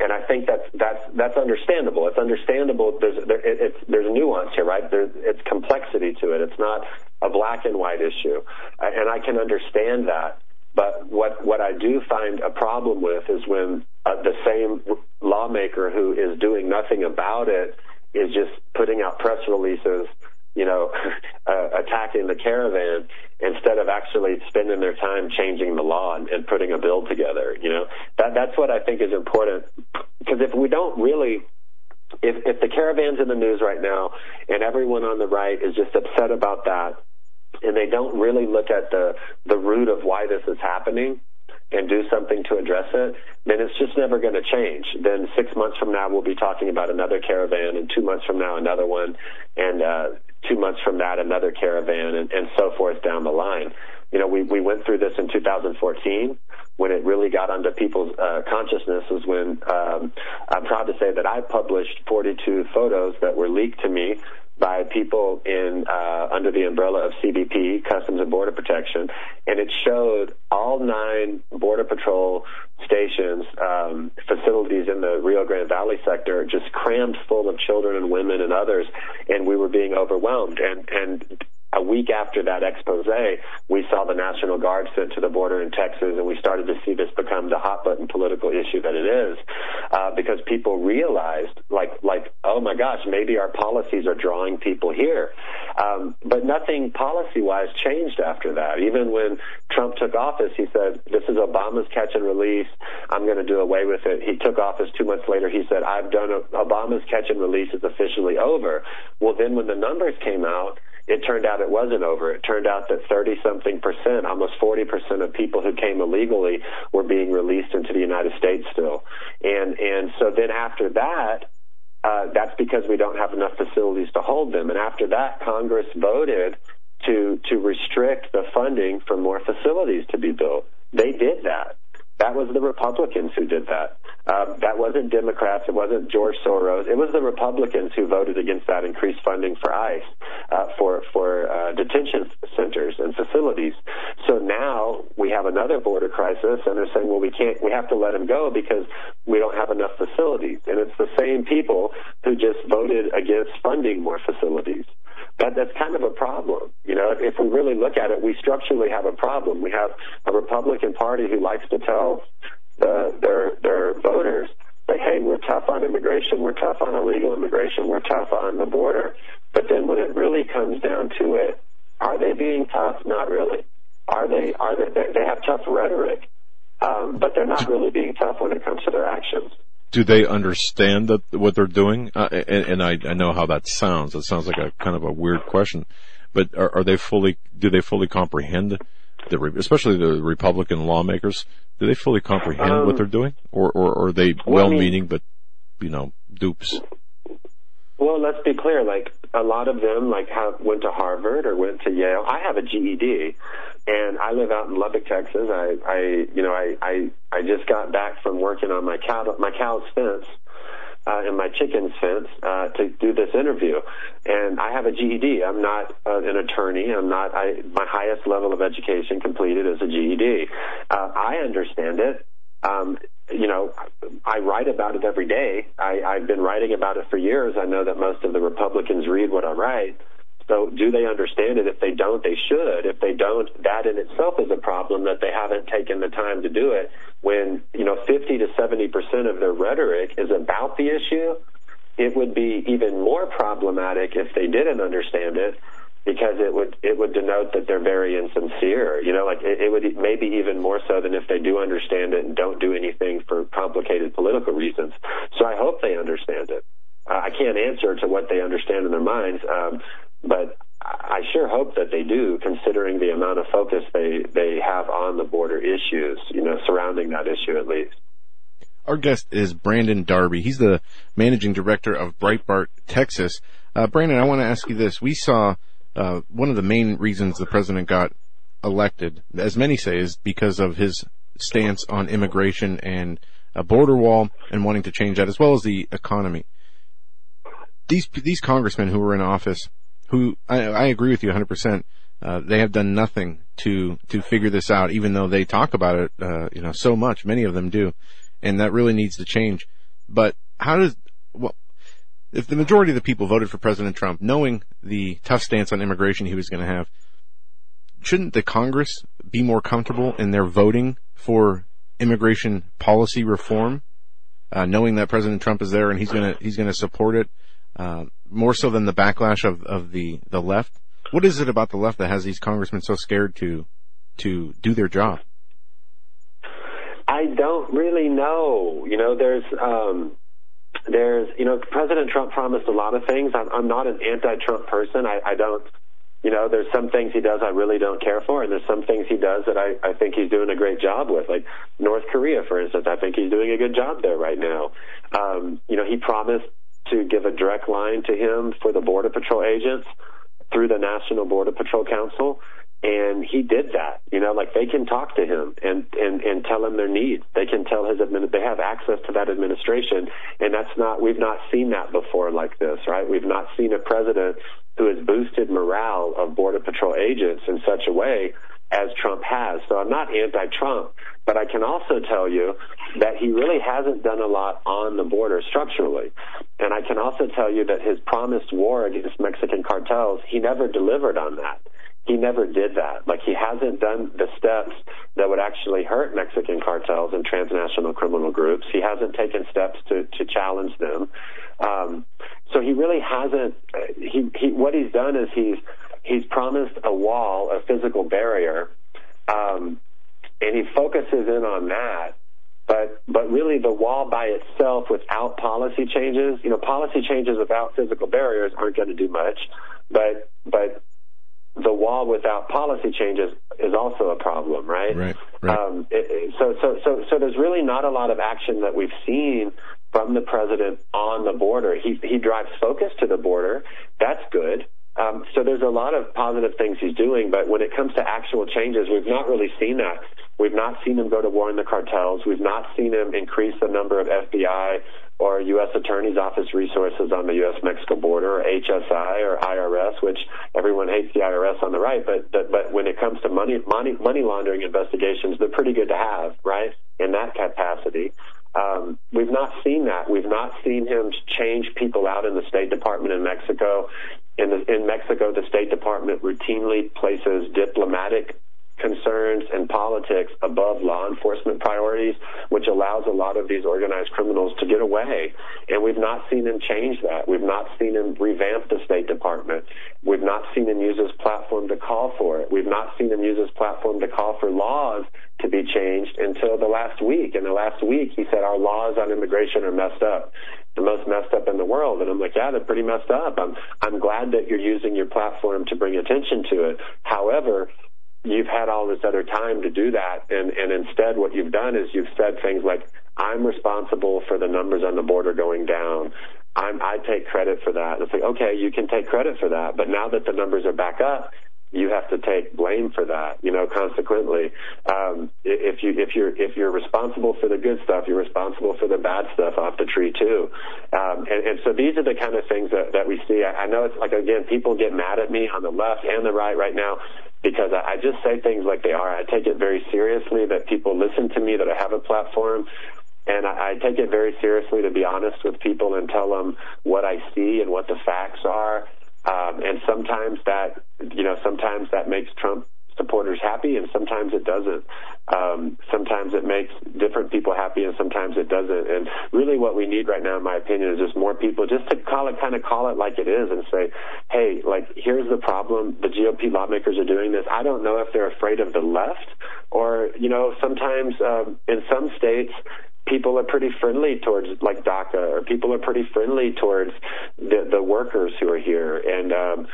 and I think that's that's that's understandable. It's understandable. There's there, it, it's there's nuance here, right? There's it's complexity to it. It's not a black and white issue, and I can understand that. But what what I do find a problem with is when uh, the same lawmaker who is doing nothing about it is just putting out press releases you know, uh, attacking the caravan instead of actually spending their time changing the law and, and putting a bill together. You know, that that's what I think is important because if we don't really if, if the caravan's in the news right now and everyone on the right is just upset about that and they don't really look at the the root of why this is happening and do something to address it, then it's just never going to change. Then six months from now, we'll be talking about another caravan, and two months from now, another one, and uh, two months from that, another caravan, and, and so forth down the line. You know, we, we went through this in 2014 when it really got onto people's uh, consciousness was when um, I'm proud to say that I published 42 photos that were leaked to me by people in uh, under the umbrella of CBP, Customs and Border Protection, and it showed all nine Border Patrol stations, um, facilities in the Rio Grande Valley sector, just crammed full of children and women and others, and we were being overwhelmed. And and a week after that expose, we saw the National Guard sent to the border in Texas, and we started to see this become the hot button political issue that it is, uh, because people realized, like, like, oh my gosh, maybe our policies are drawing people here. Um, but nothing policy-wise changed after that. Even when Trump took office, he said, "This is Obama's catch and release. I'm going to do away with it." He took office two months later. He said, "I've done a, Obama's catch and release is officially over." Well, then when the numbers came out it turned out it wasn't over. It turned out that 30 something percent, almost 40 percent of people who came illegally were being released into the United States still. And, and so then after that, uh, that's because we don't have enough facilities to hold them. And after that, Congress voted to, to restrict the funding for more facilities to be built. They did that. That was the Republicans who did that. Um, that wasn't Democrats. It wasn't George Soros. It was the Republicans who voted against that increased funding for ICE, uh, for for uh, detention centers and facilities. So now we have another border crisis, and they're saying, well, we can't. We have to let them go because we don't have enough facilities. And it's the same people who just voted against funding more facilities that that's kind of a problem. You know, if we really look at it, we structurally have a problem. We have a Republican Party who likes to tell the, their their voters, like, hey, we're tough on immigration, we're tough on illegal immigration, we're tough on the border. But then when it really comes down to it, are they being tough? Not really. Are they? Are they? They have tough rhetoric, um, but they're not really being tough when it comes to their actions do they understand that what they're doing? Uh, and, and I, I, know how that sounds. It sounds like a kind of a weird question, but are, are they fully? Do they fully comprehend the, especially the Republican lawmakers? Do they fully comprehend um, what they're doing, or, or, or are they well-meaning but you know dupes? Well, let's be clear. Like a lot of them, like have went to Harvard or went to Yale. I have a GED, and I live out in Lubbock, Texas. I, I, you know, I, I, I just got back from working on my cow, my cow's fence. Uh, and my chicken's fence uh, to do this interview, and I have a GED. I'm not uh, an attorney. I'm not. I my highest level of education completed is a GED. Uh, I understand it. Um, you know, I write about it every day. I, I've been writing about it for years. I know that most of the Republicans read what I write. So do they understand it? If they don't, they should. If they don't, that in itself is a problem that they haven't taken the time to do it. When, you know, 50 to 70% of their rhetoric is about the issue, it would be even more problematic if they didn't understand it because it would it would denote that they're very insincere. You know, like it, it would maybe even more so than if they do understand it and don't do anything for complicated political reasons. So I hope they understand it. Uh, I can't answer to what they understand in their minds, um, but I sure hope that they do, considering the amount of focus they they have on the border issues. You know, surrounding that issue at least. Our guest is Brandon Darby. He's the managing director of Breitbart Texas. Uh, Brandon, I want to ask you this. We saw uh, one of the main reasons the president got elected, as many say, is because of his stance on immigration and a border wall and wanting to change that, as well as the economy. These these congressmen who were in office, who I, I agree with you 100 uh, percent, they have done nothing to to figure this out, even though they talk about it, uh, you know, so much. Many of them do, and that really needs to change. But how does well, if the majority of the people voted for President Trump, knowing the tough stance on immigration he was going to have, shouldn't the Congress be more comfortable in their voting for immigration policy reform, uh, knowing that President Trump is there and he's going to he's going to support it uh, more so than the backlash of, of the the left? What is it about the left that has these congressmen so scared to to do their job? I don't really know. You know, there's um, there's, you know, President Trump promised a lot of things. I'm, I'm not an anti-Trump person. I, I don't, you know, there's some things he does I really don't care for, and there's some things he does that I, I think he's doing a great job with. Like North Korea, for instance, I think he's doing a good job there right now. Um, you know, he promised to give a direct line to him for the Border Patrol agents through the National Border Patrol Council. And he did that. You know, like they can talk to him and and and tell him their needs. They can tell his admin. They have access to that administration, and that's not. We've not seen that before like this, right? We've not seen a president who has boosted morale of border patrol agents in such a way as Trump has. So I'm not anti-Trump, but I can also tell you that he really hasn't done a lot on the border structurally. And I can also tell you that his promised war against Mexican cartels, he never delivered on that he never did that. Like he hasn't done the steps that would actually hurt Mexican cartels and transnational criminal groups. He hasn't taken steps to to challenge them. Um, so he really hasn't. He, he what he's done is he's he's promised a wall, a physical barrier, um, and he focuses in on that. But but really, the wall by itself, without policy changes, you know, policy changes without physical barriers aren't going to do much. But but the wall without policy changes is also a problem, right? Right. right. Um, it, so, so, so, so there's really not a lot of action that we've seen from the president on the border. He he drives focus to the border. That's good. Um, so there's a lot of positive things he's doing, but when it comes to actual changes, we've not really seen that. We've not seen him go to war in the cartels. We've not seen him increase the number of FBI or U.S. Attorney's Office resources on the U.S.-Mexico border, or HSI or IRS, which everyone hates the IRS on the right, but but, but when it comes to money, money money laundering investigations, they're pretty good to have, right? In that capacity. Um, we've not seen that. We've not seen him change people out in the State Department in Mexico. In, the, in Mexico, the State Department routinely places diplomatic concerns and politics above law enforcement priorities, which allows a lot of these organized criminals to get away. And we've not seen him change that. We've not seen him revamp the State Department. We've not seen him use his platform to call for it. We've not seen him use his platform to call for laws to be changed until the last week. In the last week, he said our laws on immigration are messed up the most messed up in the world. And I'm like, yeah, they're pretty messed up. I'm I'm glad that you're using your platform to bring attention to it. However, you've had all this other time to do that, and and instead what you've done is you've said things like, I'm responsible for the numbers on the border going down. I'm, I take credit for that. It's like, okay, you can take credit for that, but now that the numbers are back up, you have to take blame for that. You know, consequently, um, if you if you're if you're responsible for the good stuff, you're responsible for the bad stuff off the tree too. Um, and, and so these are the kind of things that that we see. I, I know it's like again, people get mad at me on the left and the right right now because I, I just say things like they are. I take it very seriously that people listen to me, that I have a platform. And I, I take it very seriously to be honest with people and tell them what I see and what the facts are. Um, and sometimes that, you know, sometimes that makes Trump supporters happy and sometimes it doesn't. Um, sometimes it makes different people happy and sometimes it doesn't. And really what we need right now, in my opinion, is just more people just to call it, kind of call it like it is and say, hey, like, here's the problem. The GOP lawmakers are doing this. I don't know if they're afraid of the left or, you know, sometimes um, in some states, people are pretty friendly towards like DACA, or people are pretty friendly towards the, the workers who are here, and um,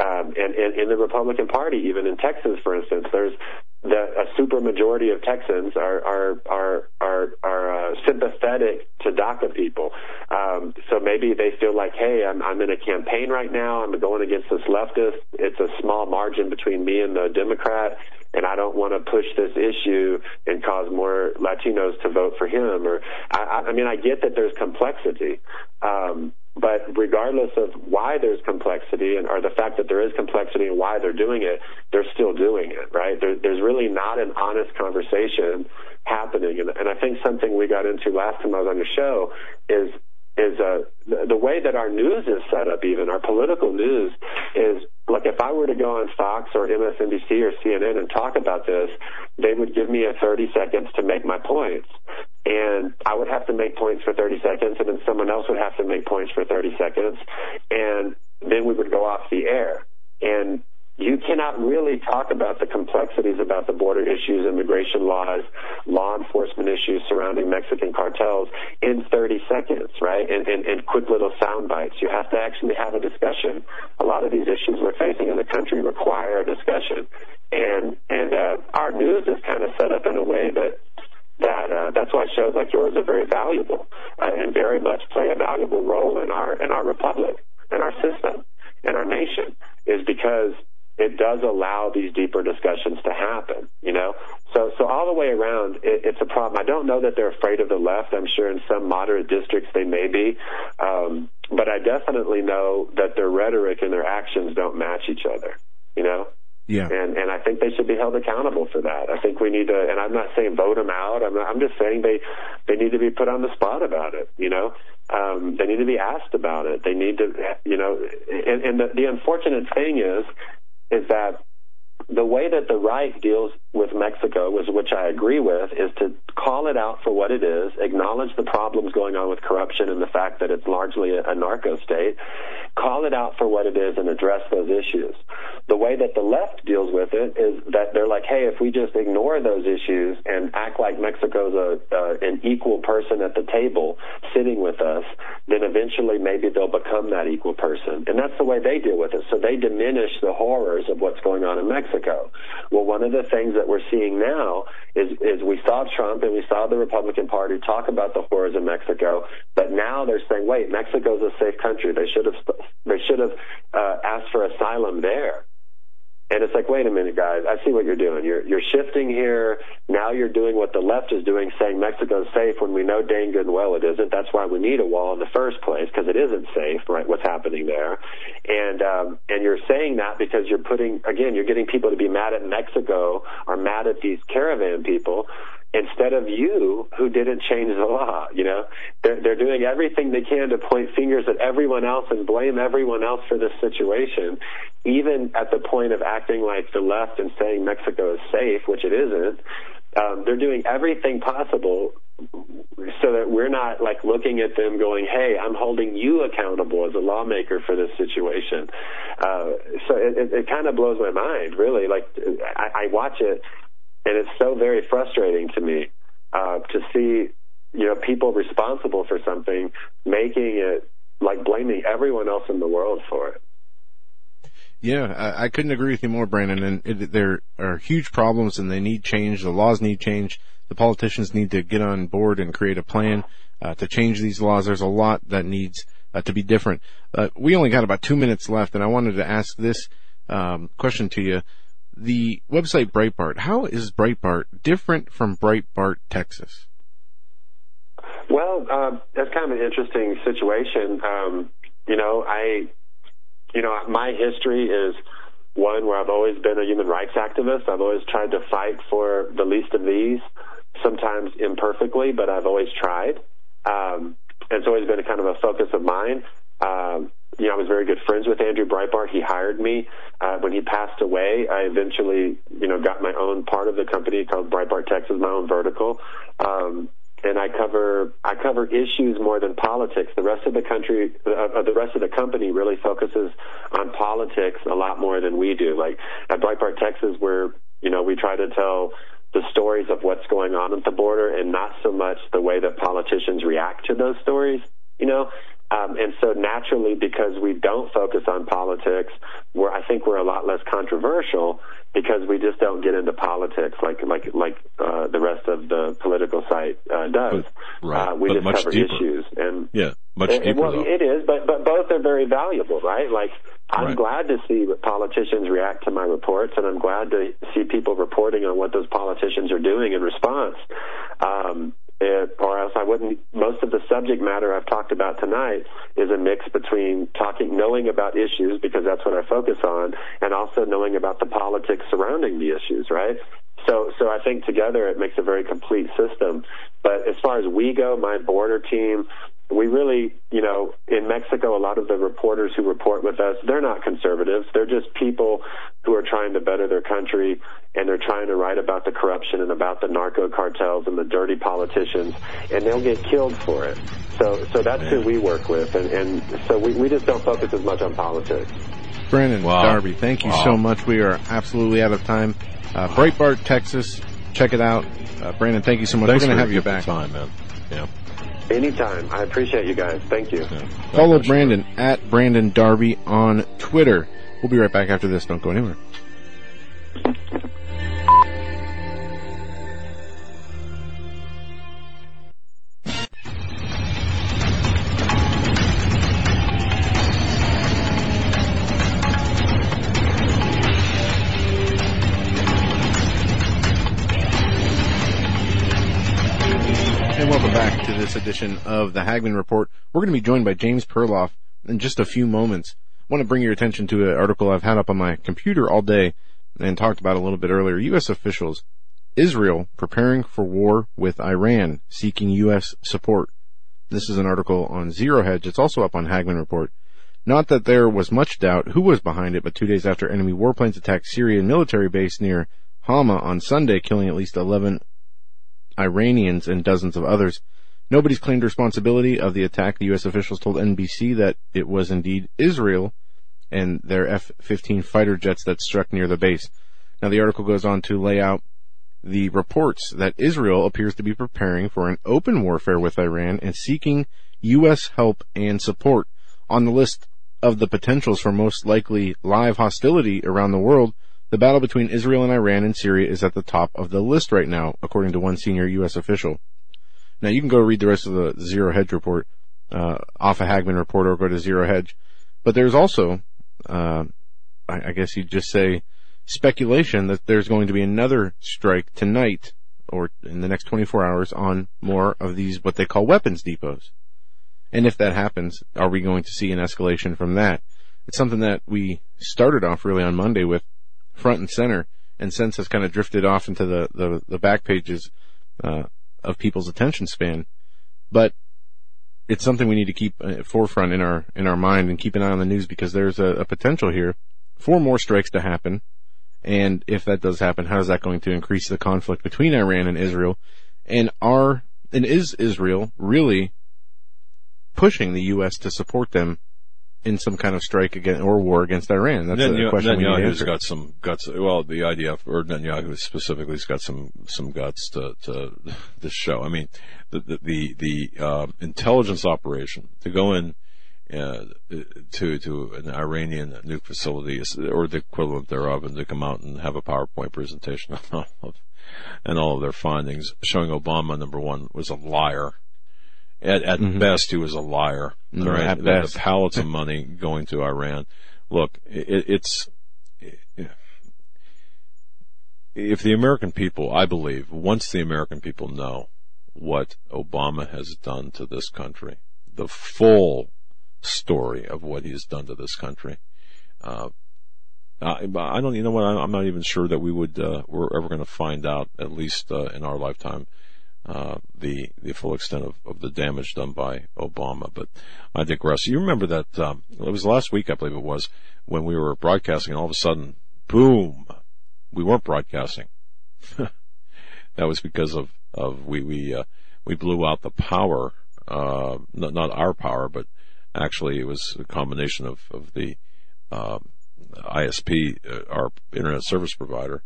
um, and, in the Republican Party, even in Texas, for instance, there's the, a super majority of Texans are are are are, are uh, sympathetic to DACA people. Um, so maybe they feel like, hey, I'm I'm in a campaign right now. I'm going against this leftist. It's a small margin between me and the Democrat and I don't want to push this issue and cause more Latinos to vote for him. Or I, I mean, I get that there's complexity, um, but regardless of why there's complexity and or the fact that there is complexity and why they're doing it, they're still doing it, right? There, there's really not an honest conversation happening, and, and I think something we got into last time I was on your show is is uh, the, the way that our news is set up. Even our political news is like if I were to go on Fox or MSNBC or CNN and talk about this, they would give me a 30 seconds to make my points. And I would have to make points for 30 seconds, and then someone else would have to make points for 30 seconds, and then we would go off the air. And you cannot really talk about the complexities about the border issues, immigration laws, law enforcement issues surrounding Mexican cartels in 30 seconds, right? And, and, and quick little sound bites. You have to actually have a discussion. A lot of these issues we're facing in the country require a discussion. And, and, uh, our news is kind of set up in a way that that uh, that's why shows like yours are very valuable uh, and very much play a valuable role in our in our republic in our system in our nation is because it does allow these deeper discussions to happen, you know? So, so all the way around, it, it's a problem. I don't know that they're afraid of the left. I'm sure in some moderate districts they may be. Um, but I definitely know that their rhetoric and their actions don't match each other, you know? Yeah. And and I think they should be held accountable for that. I think we need to. And I'm not saying vote them out. I'm I'm just saying they they need to be put on the spot about it. You know, um, they need to be asked about it. They need to, you know. And, and the, the unfortunate thing is, is that the way that the right deals with Mexico, which I agree with, is to call it out for what it is, acknowledge the problems going on with corruption and the fact that it's largely a, a narco state, call it out for what it is and address those issues. The way that the left deals with it is that they're like, hey, if we just ignore those issues and act like Mexico's a, uh, an equal person at the table sitting with us, then eventually maybe they'll become that equal person. And that's the way they deal with it. So they diminish the horrors of what's going on in Mexico. Well, one of the things that we're seeing now is, is we saw Trump and we saw the Republican Party talk about the horrors of Mexico, but now they're saying, wait, Mexico's a safe country. They should have, they should have uh, asked for asylum there. And it's like, wait a minute, guys, I see what you're doing. You're, you're shifting here. Now you're doing what the left is doing, saying Mexico's safe when we know dang good and well it isn't. That's why we need a wall in the first place, because it isn't safe, right, what's happening there. And, um, and you're saying that because you're putting, again, you're getting people to be mad at Mexico or mad at these caravan people instead of you who didn't change the law. You know, they're, they're doing everything they can to point fingers at everyone else and blame everyone else for this situation, even at the point of acting like the left and saying Mexico is safe, which it isn't. Um, they're doing everything possible so that we're not like looking at them going, "Hey, I'm holding you accountable as a lawmaker for this situation." Uh, so it, it, it kind of blows my mind, really. Like I, I watch it and it's so very frustrating to me uh, to see you know people responsible for something making it like blaming everyone else in the world for it. Yeah, I, couldn't agree with you more, Brandon. And it, there are huge problems, and they need change. The laws need change. The politicians need to get on board and create a plan uh, to change these laws. There's a lot that needs uh, to be different. Uh, we only got about two minutes left, and I wanted to ask this um, question to you the website Breitbart. How is Breitbart different from Breitbart, Texas? Well, uh, that's kind of an interesting situation. Um, you know, I, you know, my history is one where I've always been a human rights activist. I've always tried to fight for the least of these, sometimes imperfectly, but I've always tried. Um, it's always been a kind of a focus of mine. Um, you know, I was very good friends with Andrew Breitbart. He hired me. Uh, when he passed away, I eventually, you know, got my own part of the company called Breitbart Texas, my own vertical. Um, and I cover I cover issues more than politics. The rest of the country, uh, the rest of the company, really focuses on politics a lot more than we do. Like at Breitbart Texas, where you know we try to tell the stories of what's going on at the border, and not so much the way that politicians react to those stories. You know, um, and so naturally, because we don't focus on politics, we're, I think we're a lot less controversial because we just don't get into politics like like like uh, the rest of the political site uh, does. But, right. Uh, we but just much cover deeper. issues and yeah, much deeper. well, though. it is, but but both are very valuable, right? Like I'm Right. glad to see politicians react to my reports, and I'm glad to see people reporting on what those politicians are doing in response. Um, Uh, it, or else I wouldn't. Most of the subject matter I've talked about tonight is a mix between talking, knowing about issues because that's what I focus on, and also knowing about the politics surrounding the issues, right? So, so I think together it makes a very complete system. But as far as we go, my border team, we really, you know, in Mexico, a lot of the reporters who report with us, they're not conservatives. They're just people who are trying to better their country and they're trying to write about the corruption and about the narco cartels and the dirty politicians and they'll get killed for it. So, so that's who we work with. And, and so we, we just don't focus as much on politics. Brandon Wow. Darby, thank you Wow. so much. We are absolutely out of time. Uh, Breitbart, Texas. Check it out. Uh, Brandon, thank you so much. Thanks We're going to for have you the back. time, man. Yeah. Anytime. I appreciate you guys. Thank you. yeah. Follow. Brandon at Brandon Darby on Twitter. We'll be right back after this. Don't go anywhere. Edition of the Hagmann Report. We're going to be joined by James Perloff in just a few moments. I want to bring your attention to an article I've had up on my computer all day and talked about a little bit earlier. U.S. officials, Israel preparing for war with Iran, seeking U.S. support. This is an article on Zero Hedge. It's also up on Hagmann Report. Not that there was much doubt who was behind it, but two days after enemy warplanes attacked Syrian military base near Hama on Sunday, killing at least 11 Iranians and dozens of others. Nobody's claimed responsibility of the attack. The U.S. officials told NBC that it was indeed Israel and their F-15 fighter jets that struck near the base. Now the article goes on to lay out the reports that Israel appears to be preparing for an open warfare with Iran and seeking U.S. help and support. On the list of the potentials for most likely live hostility around the world, the battle between Israel and Iran and Syria is at the top of the list right now, according to one senior U.S. official. Now you can go read the rest of the Zero Hedge report, uh, off a Hagmann report or go to Zero Hedge. But there's also, uh, I, I guess you'd just say speculation that there's going to be another strike tonight or in the next 24 hours on more of these, what they call weapons depots. And if that happens, are we going to see an escalation from that? It's something that we started off really on Monday with front and center and since has kind of drifted off into the, the, the back pages, uh, of people's attention span. But it's something we need to keep uh, forefront in our, in our mind and keep an eye on the news because there's a, a potential here for more strikes to happen. And if that does happen, how is that going to increase the conflict between Iran and Israel? And are, and is Israel really pushing the U.S. to support them in some kind of strike against or war against Iran? That's Netanyahu, a question Netanyahu's we got some guts. Well, the IDF or Netanyahu specifically has got some some guts to to this show. I mean, the the the, the uh, intelligence operation to go in. Uh, to to an Iranian nuke facility or the equivalent thereof, and to come out and have a PowerPoint presentation on all of, and all of their findings, showing Obama number one was a liar, at, at mm-hmm. best, he was a liar. Right? Best. The pallets of money going to Iran. Look, it, it's it, if the American people, I believe, once the American people know what Obama has done to this country, the full story of what he's done to this country. Uh, I don't, you know what? I'm not even sure that we would, uh, we're ever going to find out, at least uh, in our lifetime, uh, the the full extent of, of the damage done by Obama. But I digress. You remember that um, it was last week, I believe it was, when we were broadcasting, and all of a sudden, boom, we weren't broadcasting. that was because of of we we uh, we blew out the power, uh, not, not our power, but actually it was a combination of of the um, ISP, uh, our internet service provider,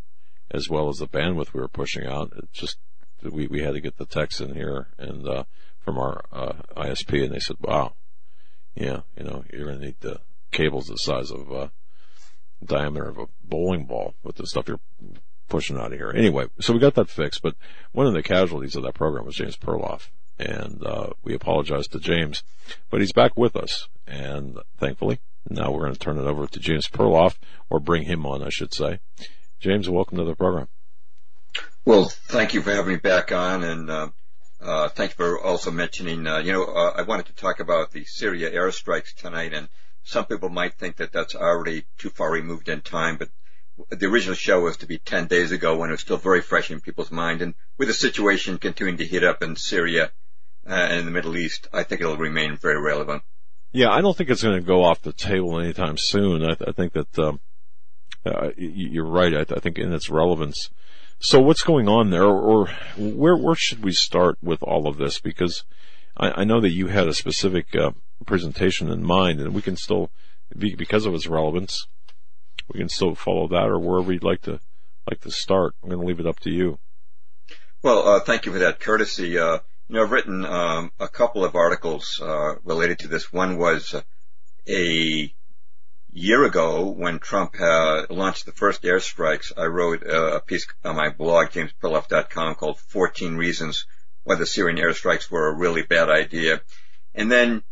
as well as the bandwidth we were pushing out. It just we, we had to get the text in here and, uh, from our, uh, ISP and they said, wow, yeah, you know, you're going to need the cables the size of, uh, diameter of a bowling ball with the stuff you're pushing out of here. Anyway, so we got that fixed, but one of the casualties of that program was James Perloff. And, uh, we apologize to James, but he's back with us. And thankfully, now we're going to turn it over to James Perloff, or bring him on, I should say. James, welcome to the program. Well, thank you for having me back on, and uh, uh, thank you for also mentioning. Uh, you know, uh, I wanted to talk about the Syria airstrikes tonight, and some people might think that that's already too far removed in time, but the original show was to be 10 days ago when it was still very fresh in people's mind, and with the situation continuing to heat up in Syria uh, and in the Middle East, I think it'll remain very relevant. Yeah, I don't think it's going to go off the table anytime soon. I, th- I think that um, uh, you're right. I, th- I think in its relevance so what's going on there, or where where should we start with all of this? Because I, I know that you had a specific uh, presentation in mind, and we can still, because of its relevance, we can still follow that, or wherever you'd like to like to start. I'm going to leave it up to you. Well, uh, thank you for that courtesy. Uh, you know, I've written um, a couple of articles uh, related to this. One was a year ago, when Trump uh, launched the first airstrikes, I wrote a piece on my blog, jamesperloff.com, called 14 Reasons Why the Syrian Airstrikes Were a Really Bad Idea. And then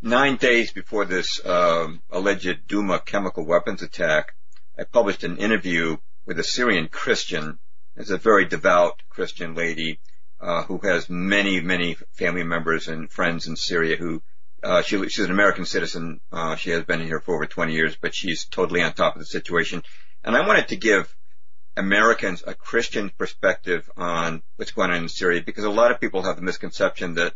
nine days before this um, alleged Duma chemical weapons attack, I published an interview with a Syrian Christian. It's a very devout Christian lady uh, who has many, many family members and friends in Syria who uh, she, she's an American citizen. Uh, she has been here for over 20 years, but she's totally on top of the situation. And I wanted to give Americans a Christian perspective on what's going on in Syria because a lot of people have the misconception that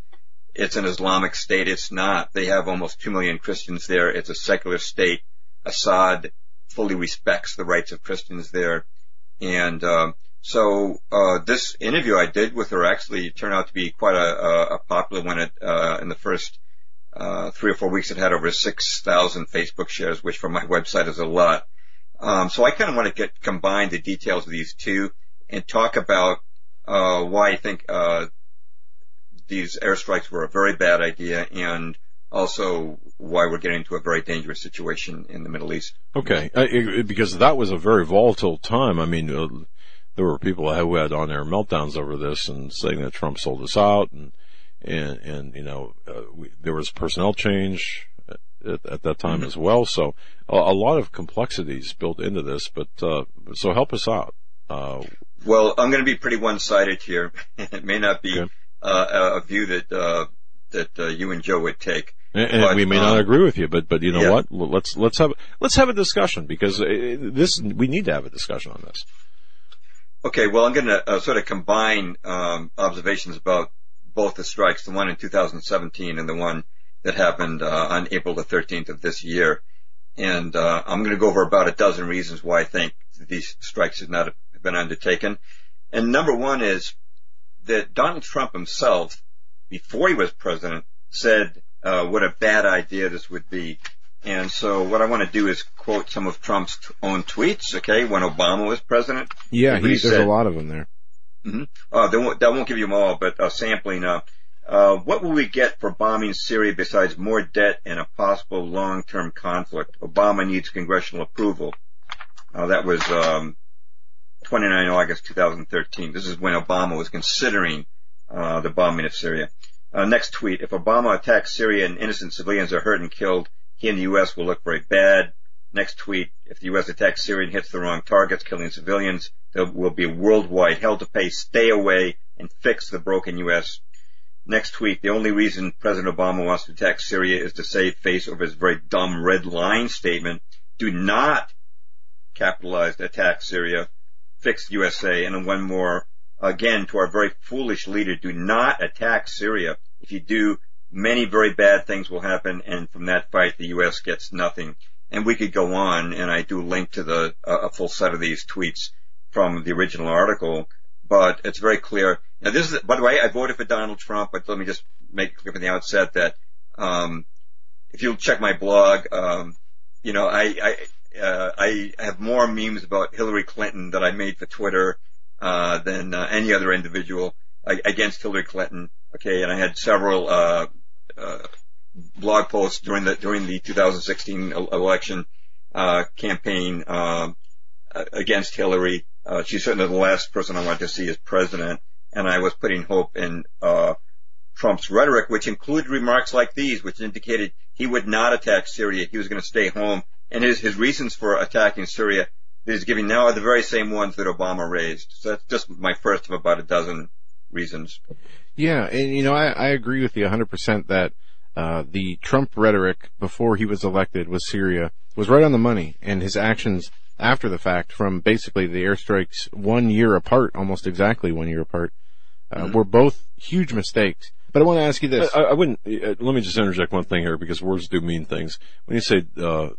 it's an Islamic state. It's not. They have almost 2 million Christians there. It's a secular state. Assad fully respects the rights of Christians there. And um, so uh, this interview I did with her actually turned out to be quite a, a popular one. It, uh, in the first uh, three or four weeks, it had over 6,000 Facebook shares, which for my website is a lot. Um, so I kind of want to get combine the details of these two and talk about uh, why I think uh, these airstrikes were a very bad idea and also why we're getting into a very dangerous situation in the Middle East. Okay, uh, it, because that was a very volatile time. I mean, uh, there were people who had on their meltdowns over this and saying that Trump sold us out and and and you know uh, we, there was personnel change at, at that time mm-hmm. as well. So a, a, lot of complexities built into this. But uh, so help us out. Uh, well, I'm going to be pretty one-sided here. it may not be okay. uh, a view that uh, that uh, you and Joe would take. And, and but, we may not um, agree with you, but but you know yeah. what? Let's let's have let's have a discussion because this we need to have a discussion on this. Okay, well, I'm going to uh, sort of combine um, observations about both the strikes, the one in 2017 and the one that happened uh, on April the 13th of this year. And uh, I'm going to go over about a dozen reasons why I think these strikes should not have been undertaken. And number one is that Donald Trump himself, before he was president, said uh, what a bad idea this would be. And so what I want to do is quote some of Trump's own tweets, okay, when Obama was president. Yeah, he, there's said, a lot of them there. Mm-hmm. Uh, won't, that won't give you them all, but a sampling. Uh, uh, what will we get for bombing Syria besides more debt and a possible long-term conflict? Obama needs congressional approval. Uh, that was um, 29 August 2013. This is when Obama was considering uh, the bombing of Syria. Uh, next tweet: If Obama attacks Syria and innocent civilians are hurt and killed, he and the U.S. will look very bad. Next tweet: If the U.S. attacks Syria and hits the wrong targets, killing civilians, there will be worldwide hell to pay. Stay away and fix the broken U.S. Next tweet, the only reason President Obama wants to attack Syria is to save face over his very dumb red line statement. Do not capitalize to attack Syria. Fix USA. And then one more, again, to our very foolish leader, do not attack Syria. If you do, many very bad things will happen, and from that fight, the U.S. gets nothing. And we could go on, and I do link to the uh, a full set of these tweets from the original article but it's very clear. Now, this is, by the way, I voted for Donald Trump, but let me just make clear from the outset that um, if you check my blog, um, you know, I I, uh, I have more memes about Hillary Clinton that I made for Twitter uh, than uh, any other individual against Hillary Clinton. Okay, and I had several uh, uh, blog posts during the during the 2016 election uh, campaign um, against Hillary. Uh, she's certainly the last person I want to see as president, and I was putting hope in uh, Trump's rhetoric, which included remarks like these, which indicated he would not attack Syria. He was going to stay home, and his his reasons for attacking Syria that he's giving now are the very same ones that Obama raised. So that's just my first of about a dozen reasons. Yeah, and you know I, I agree with you 100% that uh, the Trump rhetoric before he was elected with Syria was right on the money, and his actions after the fact from basically the airstrikes one year apart, almost exactly one year apart, uh, mm-hmm. were both huge mistakes. But I want to ask you this. I, I wouldn't, uh, let me just interject one thing here because words do mean things. When you say, uh,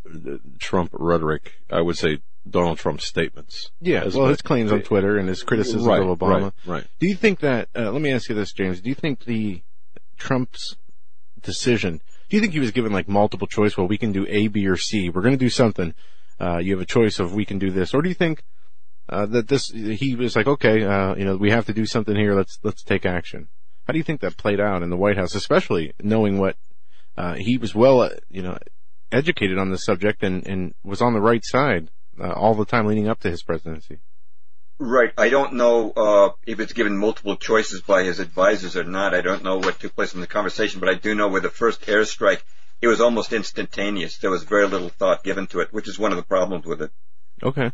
Trump rhetoric, I would say Donald Trump's statements. Yeah, well, his claims on Twitter and his criticism right, of Obama. Right, right. Do you think that, uh, let me ask you this, James, do you think the Trump's decision, do you think he was given like multiple choice? Well, we can do A, B, or C. We're going to do something uh, you have a choice of we can do this, or do you think uh, that this he was like, okay, uh, you know, we have to do something here. Let's let's take action. How do you think that played out in the White House, especially knowing what uh, he was well, uh, you know, educated on this subject and and was on the right side uh, all the time leading up to his presidency? Right. I don't know uh, if it's given multiple choices by his advisors or not. I don't know what took place in the conversation, but I do know with the first airstrike, it was almost instantaneous. There was very little thought given to it, which is one of the problems with it. Okay.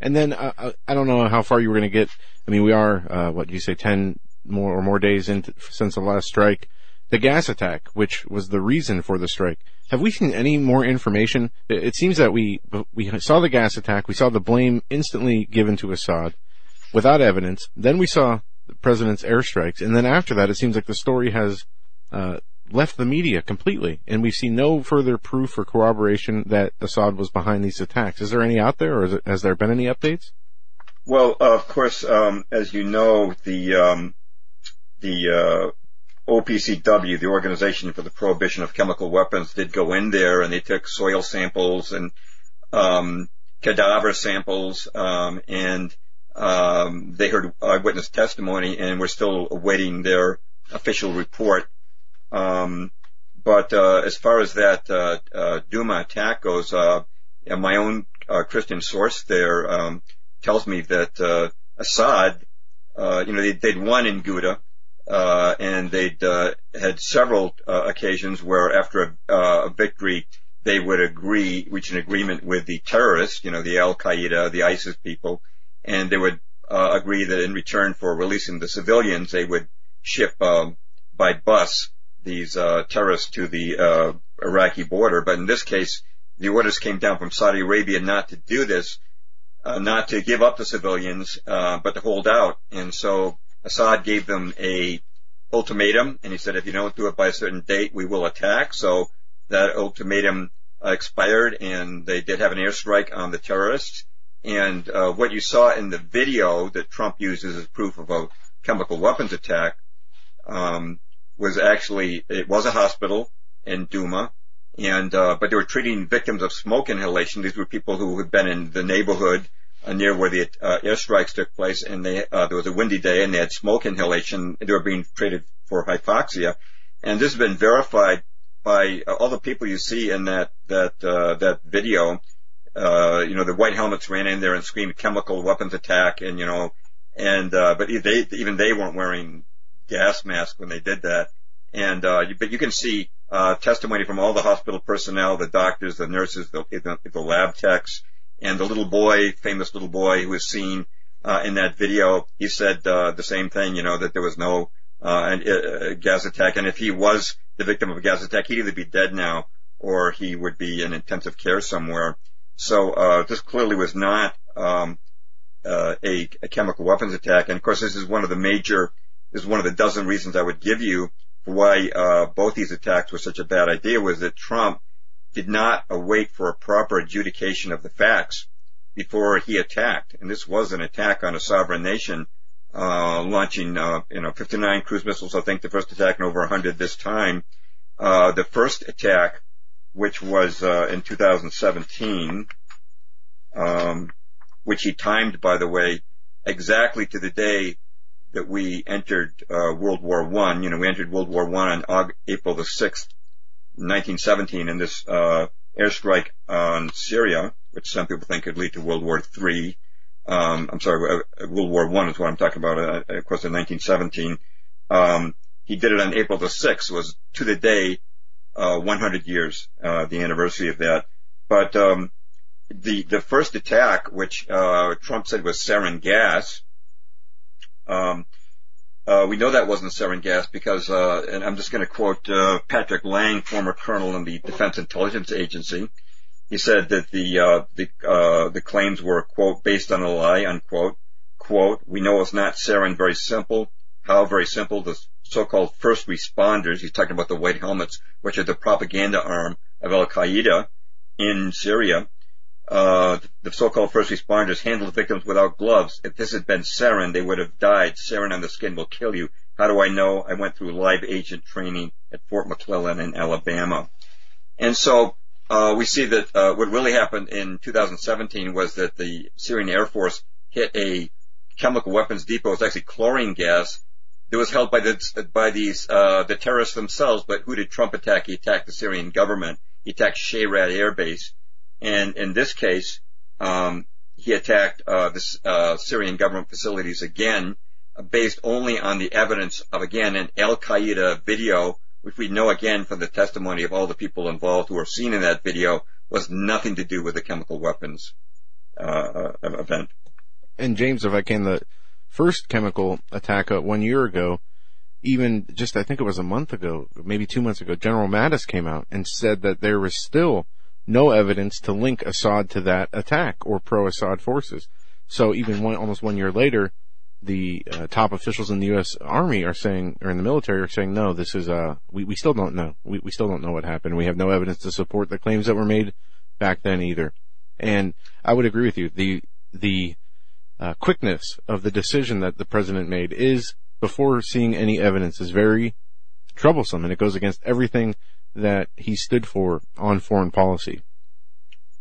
And then uh, uh I don't know how far you were going to get. I mean, we are uh, what do you say ten more or more days into, since the last strike. The gas attack, which was the reason for the strike. Have we seen any more information? It seems that we we saw the gas attack, we saw the blame instantly given to Assad without evidence. Then we saw the president's airstrikes, and then after that, it seems like the story has uh, left the media completely, and we've seen no further proof or corroboration that Assad was behind these attacks. Is there any out there, or it, has there been any updates? Well, uh, of course, um, as you know, the um, the uh, OPCW, the Organization for the Prohibition of Chemical Weapons, did go in there and they took soil samples and um, cadaver samples, um, and um, they heard eyewitness testimony, and we're still awaiting their official report. Um, but uh, as far as that uh, uh, Duma attack goes, uh, my own uh, Christian source there um, tells me that uh, Assad, uh, you know, they, they'd won in Ghouta, and they'd uh, had several uh, occasions where after a, victory they would agree, reach an agreement with the terrorists, you know, the Al Qaeda, the ISIS people, and they would uh, agree that in return for releasing the civilians, they would ship um, by bus these uh, terrorists to the uh, Iraqi border. But in this case, the orders came down from Saudi Arabia not to do this, not to give up the civilians, but to hold out. And so Assad gave them a ultimatum, and he said, if you don't do it by a certain date, we will attack. So that ultimatum uh, expired, and they did have an airstrike on the terrorists. And uh, what you saw in the video that Trump uses as proof of a chemical weapons attack um, was actually it was a hospital in Duma, and uh, but they were treating victims of smoke inhalation. These were people who had been in the neighborhood near where the uh, airstrikes took place, and they uh, there was a windy day, and they had smoke inhalation. They were being treated for hypoxia, and this has been verified by uh, all the people you see in that that uh, that video. Uh, you know, the white helmets ran in there and screamed chemical weapons attack, and you know, and uh, but they even they weren't wearing gas masks when they did that. And uh, but you can see uh, testimony from all the hospital personnel, the doctors, the nurses, the, the, the lab techs, and the little boy, famous little boy who was seen uh, in that video, he said uh, the same thing. You know that there was no uh, an, uh, gas attack, and if he was the victim of a gas attack, he'd either be dead now or he would be in intensive care somewhere. So uh, this clearly was not um, uh, a, a chemical weapons attack, and of course, this is one of the major. This is one of the dozen reasons I would give you for why uh, both these attacks were such a bad idea. Was that Trump did not await for a proper adjudication of the facts before he attacked. And this was an attack on a sovereign nation, uh, launching, uh, you know, 59 cruise missiles, I think the first attack and over 100 this time. Uh, the first attack, which was, uh, in 2017, um, which he timed, by the way, exactly to the day that we entered, uh, World War One. You know, we entered World War One on April the 6th, 1917 in this uh, airstrike on Syria, which some people think could lead to World War III. Um, I'm sorry, uh, World War One is what I'm talking about. Uh, of course, in 1917, um, he did it on April the 6th. Was to the day uh, 100 years, uh, the anniversary of that. But um, the the first attack, which uh, Trump said was sarin gas, um, uh, we know that wasn't sarin gas because, uh, and I'm just going to quote uh, Patrick Lang, former colonel in the Defense Intelligence Agency. He said that the uh, the uh, the claims were quote based on a lie unquote. Quote: We know it's not sarin. Very simple. How very simple? The so-called first responders. He's talking about the white helmets, which are the propaganda arm of Al Qaeda in Syria uh, the so-called first responders handled victims without gloves. If this had been sarin, they would have died. Sarin on the skin will kill you. How do I know? I went through live agent training at Fort McClellan in Alabama. And so, uh, we see that, uh, what really happened in 2017 was that the Syrian Air Force hit a chemical weapons depot. It's actually chlorine gas that was held by the, by these, uh, the terrorists themselves. But who did Trump attack? He attacked the Syrian government. He attacked Shayrat Air Base and in this case, um, he attacked uh, the uh, Syrian government facilities again, uh, based only on the evidence of again an Al Qaeda video, which we know again from the testimony of all the people involved who are seen in that video was nothing to do with the chemical weapons uh, event. And James, if I can, the first chemical attack uh, one year ago, even just I think it was a month ago, maybe two months ago, General Mattis came out and said that there was still no evidence to link Assad to that attack or pro-Assad forces. So even one, almost one year later, the uh, top officials in the U.S. Army are saying, or in the military are saying, no, this is, uh, we, we still don't know. We, we still don't know what happened. We have no evidence to support the claims that were made back then either. And I would agree with you. The, the, uh, quickness of the decision that the president made is before seeing any evidence is very troublesome and it goes against everything that he stood for on foreign policy.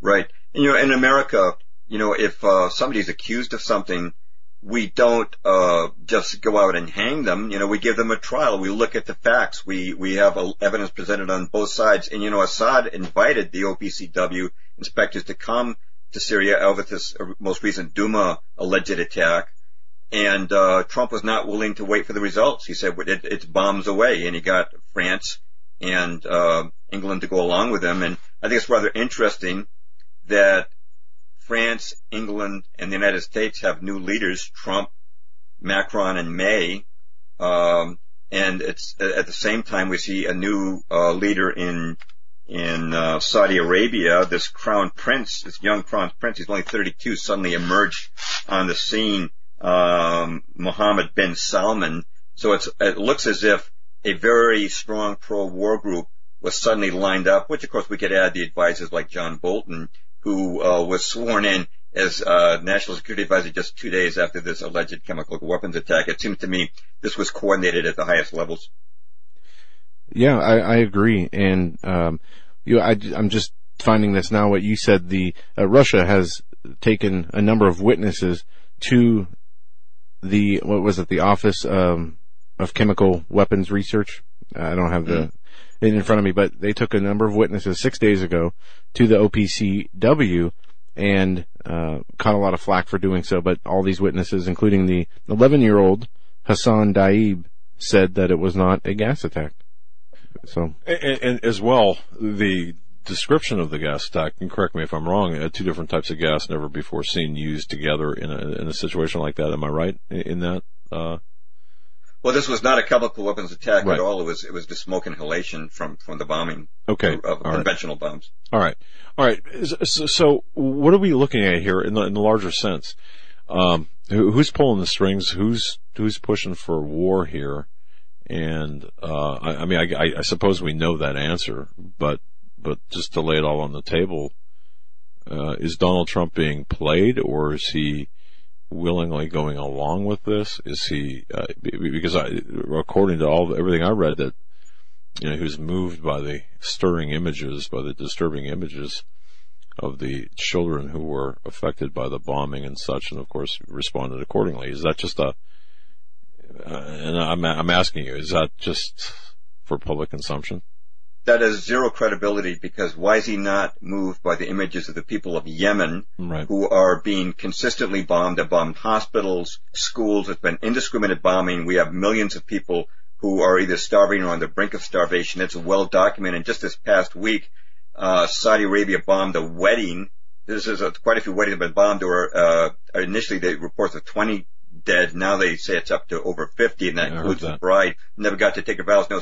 Right. And, you know, in America, you know, if uh, somebody's accused of something, we don't uh, just go out and hang them. You know, we give them a trial. We look at the facts. We we have evidence presented on both sides. And you know, Assad invited the OPCW inspectors to come to Syria over this most recent Duma alleged attack. And uh, Trump was not willing to wait for the results. He said it, it's bombs away, and he got France and uh, England to go along with them. And I think it's rather interesting that France, England, and the United States have new leaders, Trump, Macron, and May. Um, and it's at the same time we see a new uh, leader in in uh, Saudi Arabia. This crown prince, this young crown prince, he's only 32, suddenly emerged on the scene. Um, Mohammed bin Salman. So it looks as if a very strong pro-war group was suddenly lined up, which of course we could add the advisors like John Bolton, who uh, was sworn in as uh, National Security Advisor just two days after this alleged chemical weapons attack. It seems to me this was coordinated at the highest levels. Yeah, I, I agree, and um, you, I, am just finding this now. What you said, the uh, Russia has taken a number of witnesses to the what was it, the Office um, of Chemical Weapons Research. I don't have the mm. it in front of me, but they took a number of witnesses six days ago to the OPCW and uh, caught a lot of flack for doing so. But all these witnesses, including the 11 year old Hassan Diab, said that it was not a gas attack. So, and, and as well, the description of the gas attack, and correct me if I'm wrong, uh, two different types of gas never before seen used together in a, in a situation like that. Am I right in that? Uh, well, this was not a chemical weapons attack right. at all. It was it was the smoke inhalation from from the bombing. Okay, of, of conventional right. bombs. All right, all right. So, so, what are we looking at here in the, in the larger sense? Um, who, who's pulling the strings? Who's who's pushing for war here? And uh, I, I, mean, I, I suppose we know that answer, but but just to lay it all on the table, uh, is Donald Trump being played, or is he? Willingly going along with this? Is he uh, because I, according to all everything I read, that you know he was moved by the stirring images, by the disturbing images of the children who were affected by the bombing and such, and of course responded accordingly. Is that just a? Uh, and I'm I'm asking you, is that just for public consumption? That has zero credibility because why is he not moved by the images of the people of Yemen right. who are being consistently bombed? They've bombed hospitals, schools. It's been indiscriminate bombing. We have millions of people who are either starving or on the brink of starvation. It's well documented. Just this past week, uh, Saudi Arabia bombed a wedding. This is a, quite a few weddings have been bombed. Or uh, initially, they reports of 20 dead. Now they say it's up to over 50, and that yeah, includes that. the bride. Never got to take her vows. No,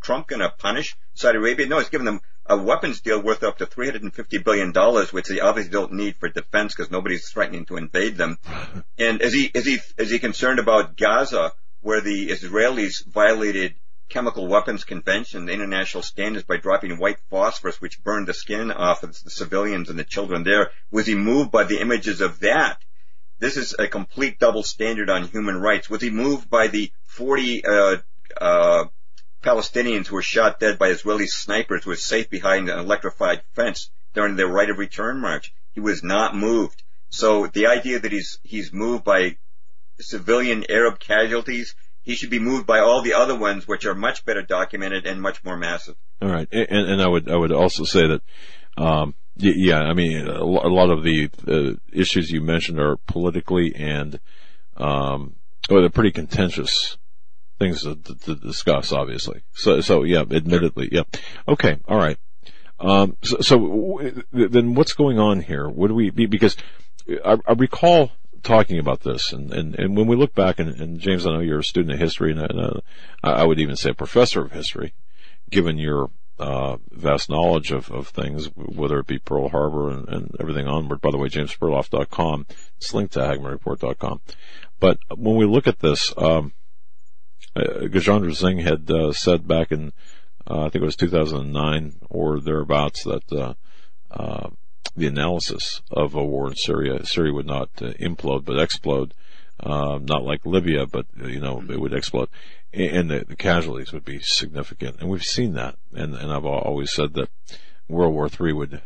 Trump going to punish Saudi Arabia? No, he's giving them a weapons deal worth up to $350 billion, which they obviously don't need for defense because nobody's threatening to invade them. And is he, is he, is he concerned about Gaza where the Israelis violated chemical weapons convention, the international standards by dropping white phosphorus, which burned the skin off of the civilians and the children there? Was he moved by the images of that? This is a complete double standard on human rights. Was he moved by the 40, uh, uh, Palestinians who were shot dead by Israeli snipers were safe behind an electrified fence during their right of return march. He was not moved. So the idea that he's he's moved by civilian Arab casualties, he should be moved by all the other ones, which are much better documented and much more massive. All right, and, and I would I would also say that, um, yeah, I mean, a lot of the uh, issues you mentioned are politically and, um, well, they're pretty contentious things to, to, to discuss, obviously. So, so yeah, admittedly, yeah. Okay, all right. Um, so, so then what's going on here? What do we, because I, I recall talking about this, and, and, and when we look back, and, and James, I know you're a student of history, and, and uh, I would even say a professor of history, given your uh, vast knowledge of, of things, whether it be Pearl Harbor and, and everything onward. By the way, jamesperloff.com. It's linked to HagmannReport.com. But when we look at this, um, Gajendra Singh had uh, said back in, uh, I think it was 2009 or thereabouts, that uh, uh, the analysis of a war in Syria, Syria would not uh, implode but explode, not like Libya, but you know it would explode and the, the, casualties would be significant. And we've seen that. And, and I've always said that World War III would,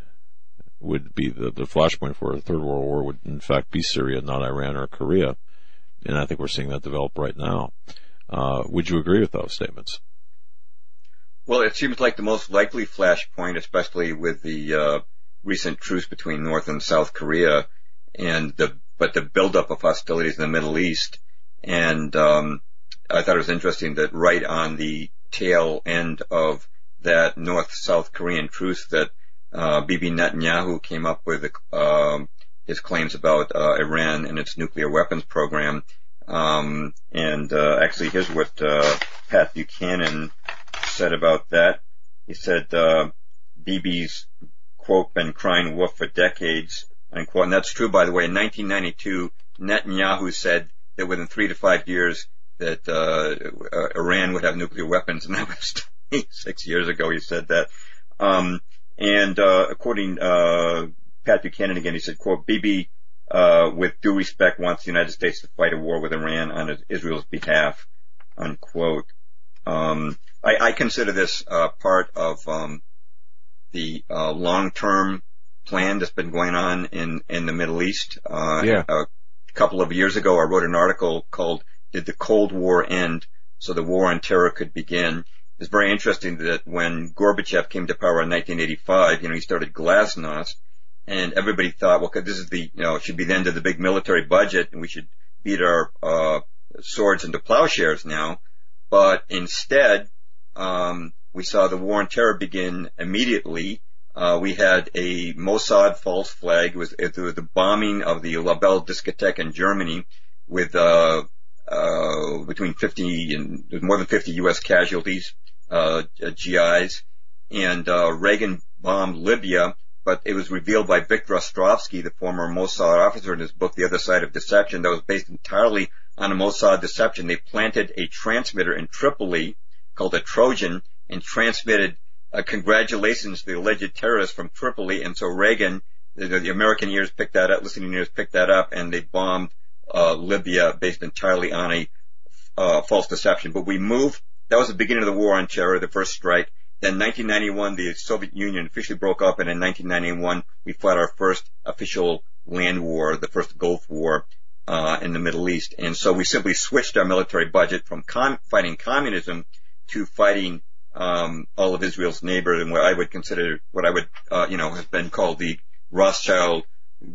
would be the, the flashpoint for a third world war would in fact be Syria, not Iran or Korea. And I think we're seeing that develop right now. Uh, would you agree with those statements? Well, it seems like the most likely flashpoint, especially with the uh, recent truce between North and South Korea, and the but the buildup of hostilities in the Middle East, and um, I thought it was interesting that right on the tail end of that North-South Korean truce that uh, Bibi Netanyahu came up with uh, his claims about uh, Iran and its nuclear weapons program. Um, and uh, actually, here's what uh, Pat Buchanan said about that. He said uh, Bibi's quote been crying wolf for decades unquote, and that's true by the way. In 1992, Netanyahu said that within three to five years that uh, uh, Iran would have nuclear weapons, and that was six years ago. He said that. Um, and uh, according uh, Pat Buchanan again, he said, "quote Bibi, uh, with due respect, wants the United States to fight a war with Iran on Israel's behalf." Unquote. Um, I, I, consider this uh, part of um, the uh, long-term plan that's been going on in in the Middle East. Uh, yeah. A couple of years ago, I wrote an article called did the Cold War end so the war on terror could begin? It's very interesting that when Gorbachev came to power in 1985, you know, he started Glasnost, and everybody thought, well, this is the, you know, it should be the end of the big military budget, and we should beat our uh, swords into plowshares now. But instead, um, we saw the war on terror begin immediately. Uh, we had a Mossad false flag. It was, it was the bombing of the La Belle discotheque in Germany with uh, uh, between 50 and more than 50 U.S. casualties, uh, GIs, and uh, Reagan bombed Libya, but it was revealed by Victor Ostrovsky, the former Mossad officer, in his book The Other Side of Deception, that was based entirely on a Mossad deception. They planted a transmitter in Tripoli called a Trojan and transmitted uh, congratulations to the alleged terrorists from Tripoli, and so Reagan, the, the American ears picked that up, listening ears picked that up, and they bombed uh, Libya based entirely on a uh, false deception. But we moved. That was the beginning of the war on terror, the first strike. Then 1991, the Soviet Union officially broke up, and in 1991, we fought our first official land war, the first Gulf War uh, in the Middle East. And so we simply switched our military budget from com- fighting communism to fighting um, all of Israel's neighbors and what I would consider, what I would, uh, you know, has been called the Rothschild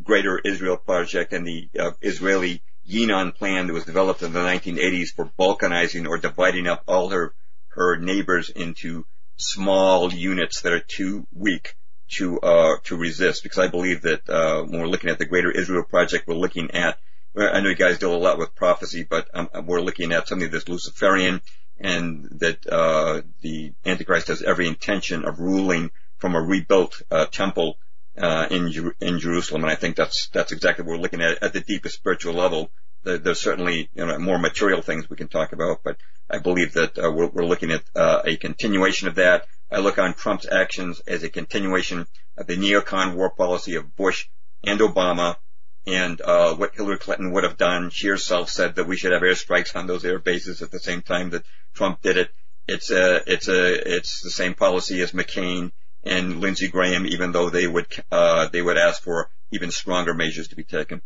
Greater Israel Project and the uh, Israeli Yinon plan that was developed in the 1980s for balkanizing or dividing up all her her neighbors into small units that are too weak to uh, to resist. Because I believe that uh, when we're looking at the Greater Israel Project, we're looking at I know you guys deal a lot with prophecy, but um, we're looking at something that's Luciferian and that uh, the Antichrist has every intention of ruling from a rebuilt uh, temple uh, in in Jerusalem, and I think that's that's exactly what we're looking at at the deepest spiritual level. There's certainly you know more material things we can talk about, but I believe that uh, we're, we're, looking at uh, a continuation of that. I look on Trump's actions as a continuation of the neocon war policy of Bush and Obama, and uh, what Hillary Clinton would have done. She herself said that we should have airstrikes on those air bases at the same time that Trump did it. It's a it's a it's the same policy as McCain and Lindsey Graham, even though they would uh, they would ask for even stronger measures to be taken.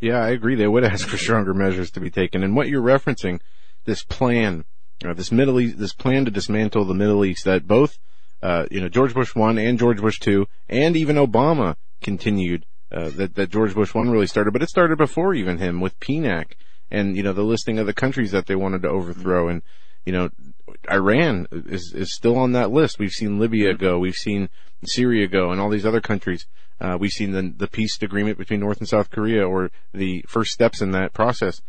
Yeah, I agree. They would ask for stronger measures to be taken. And what you're referencing, this plan, uh, this Middle East, this plan to dismantle the Middle East, that both, uh, you know, George Bush one and George Bush two, and even Obama continued. Uh, that that George Bush one really started, but it started before even him with PNAC and you know the listing of the countries that they wanted to overthrow and you know Iran is is still on that list. We've seen Libya go, we've seen Syria go, and all these other countries. Uh, we've seen the the peace agreement between North and South Korea, or the first steps in that process.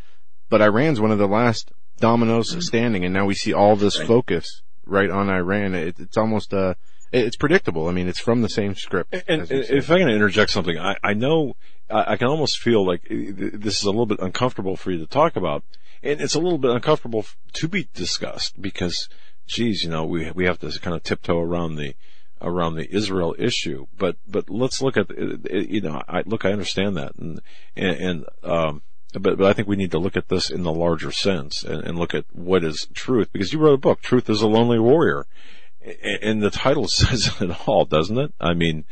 But Iran's one of the last dominoes standing, and now we see all this focus right on Iran. It, it's almost uh, it's predictable. I mean, it's from the same script. And, and if I can interject something, I, I know I, I can almost feel like this is a little bit uncomfortable for you to talk about, and it's a little bit uncomfortable to be discussed because, geez, you know, we we have to kind of tiptoe around the around the Israel issue. But but let's look at you know, I look, I understand that, and and, and um, but but I think we need to look at this in the larger sense and, and look at what is truth because you wrote a book, "Truth is a Lonely Warrior." and the title says it all, doesn't it? I mean,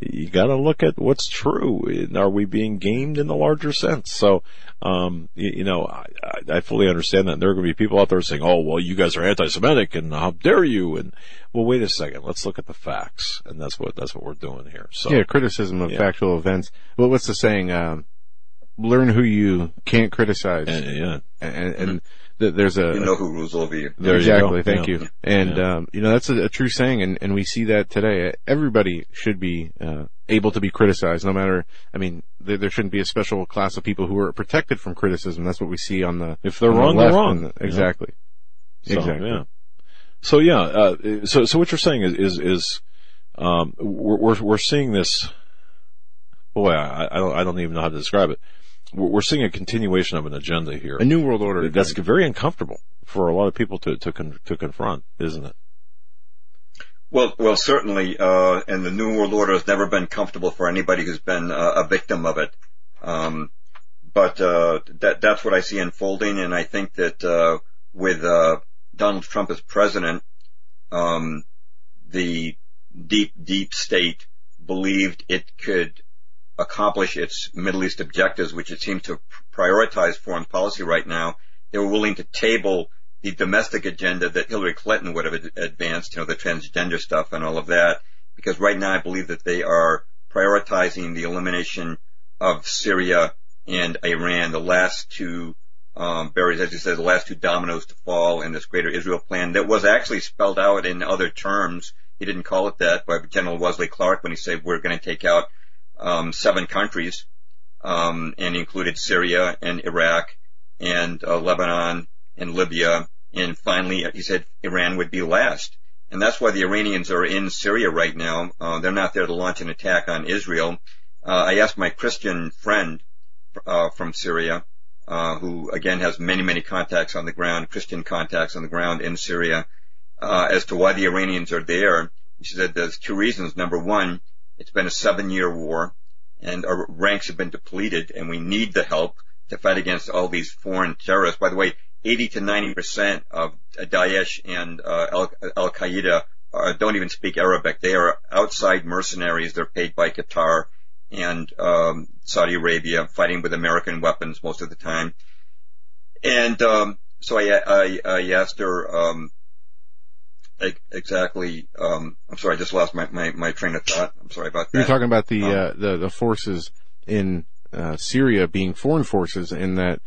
you got to look at what's true. Are we being gamed in the larger sense? So, um, you, you, know, I, I, fully understand that. And there are going to be people out there saying, "Oh, well, you guys are anti-Semitic, and how dare you?" And well, wait a second. Let's look at the facts, and that's what that's what we're doing here. So, yeah, criticism of yeah. factual events. Well, what's the saying? Um, learn who you can't criticize. And, yeah, and, and there's a you know who rules over you. There exactly. You Thank yeah. you. And yeah. um, you know that's a, a, true saying, and, and we see that today. Everybody should be uh, able to be criticized, no matter. I mean, there, there, shouldn't be a special class of people who are protected from criticism. That's what we see on the if they're wrong, the they're wrong. The, exactly. So, exactly. Yeah. So yeah. Uh, so so what you're saying is is, is um, we're, we're we're seeing this. Boy, I, I don't I don't even know how to describe it we're seeing a continuation of an agenda here. A new world order. That's very uncomfortable for a lot of people to to, con- to confront, isn't it? Well, well, certainly, uh, and the new world order has never been comfortable for anybody who's been uh, a victim of it. Um, but uh, that that's what I see unfolding, and I think that uh, with uh, Donald Trump as president, um, the deep, deep state believed it could accomplish its Middle East objectives, which it seems to prioritize foreign policy right now, they were willing to table the domestic agenda that Hillary Clinton would have advanced, you know, the transgender stuff and all of that, because right now I believe that they are prioritizing the elimination of Syria and Iran, the last two um, berries, as you said, the last two dominoes to fall in this greater Israel plan that was actually spelled out in other terms. He didn't call it that but General Wesley Clark when he said we're going to take out seven countries, um, and included Syria and Iraq and uh, Lebanon and Libya, and finally he said Iran would be last. And that's why the Iranians are in Syria right now. Uh, they're not there to launch an attack on Israel. Uh, I asked my Christian friend uh, from Syria, uh, who again has many, many contacts on the ground, Christian contacts on the ground in Syria, uh, as to why the Iranians are there. She said there's two reasons. Number one, it's been a seven-year war, and our ranks have been depleted, and we need the help to fight against all these foreign terrorists. By the way, 80 to 90 percent of Daesh and uh, Al Qaeda uh, don't even speak Arabic. They are outside mercenaries. They're paid by Qatar and um, Saudi Arabia, fighting with American weapons most of the time. And um, so I, I, I asked her, um, exactly. Um, I'm sorry, I just lost my, my, my train of thought. I'm sorry about that. You're talking about the um, uh, the, the forces in uh, Syria being foreign forces, in that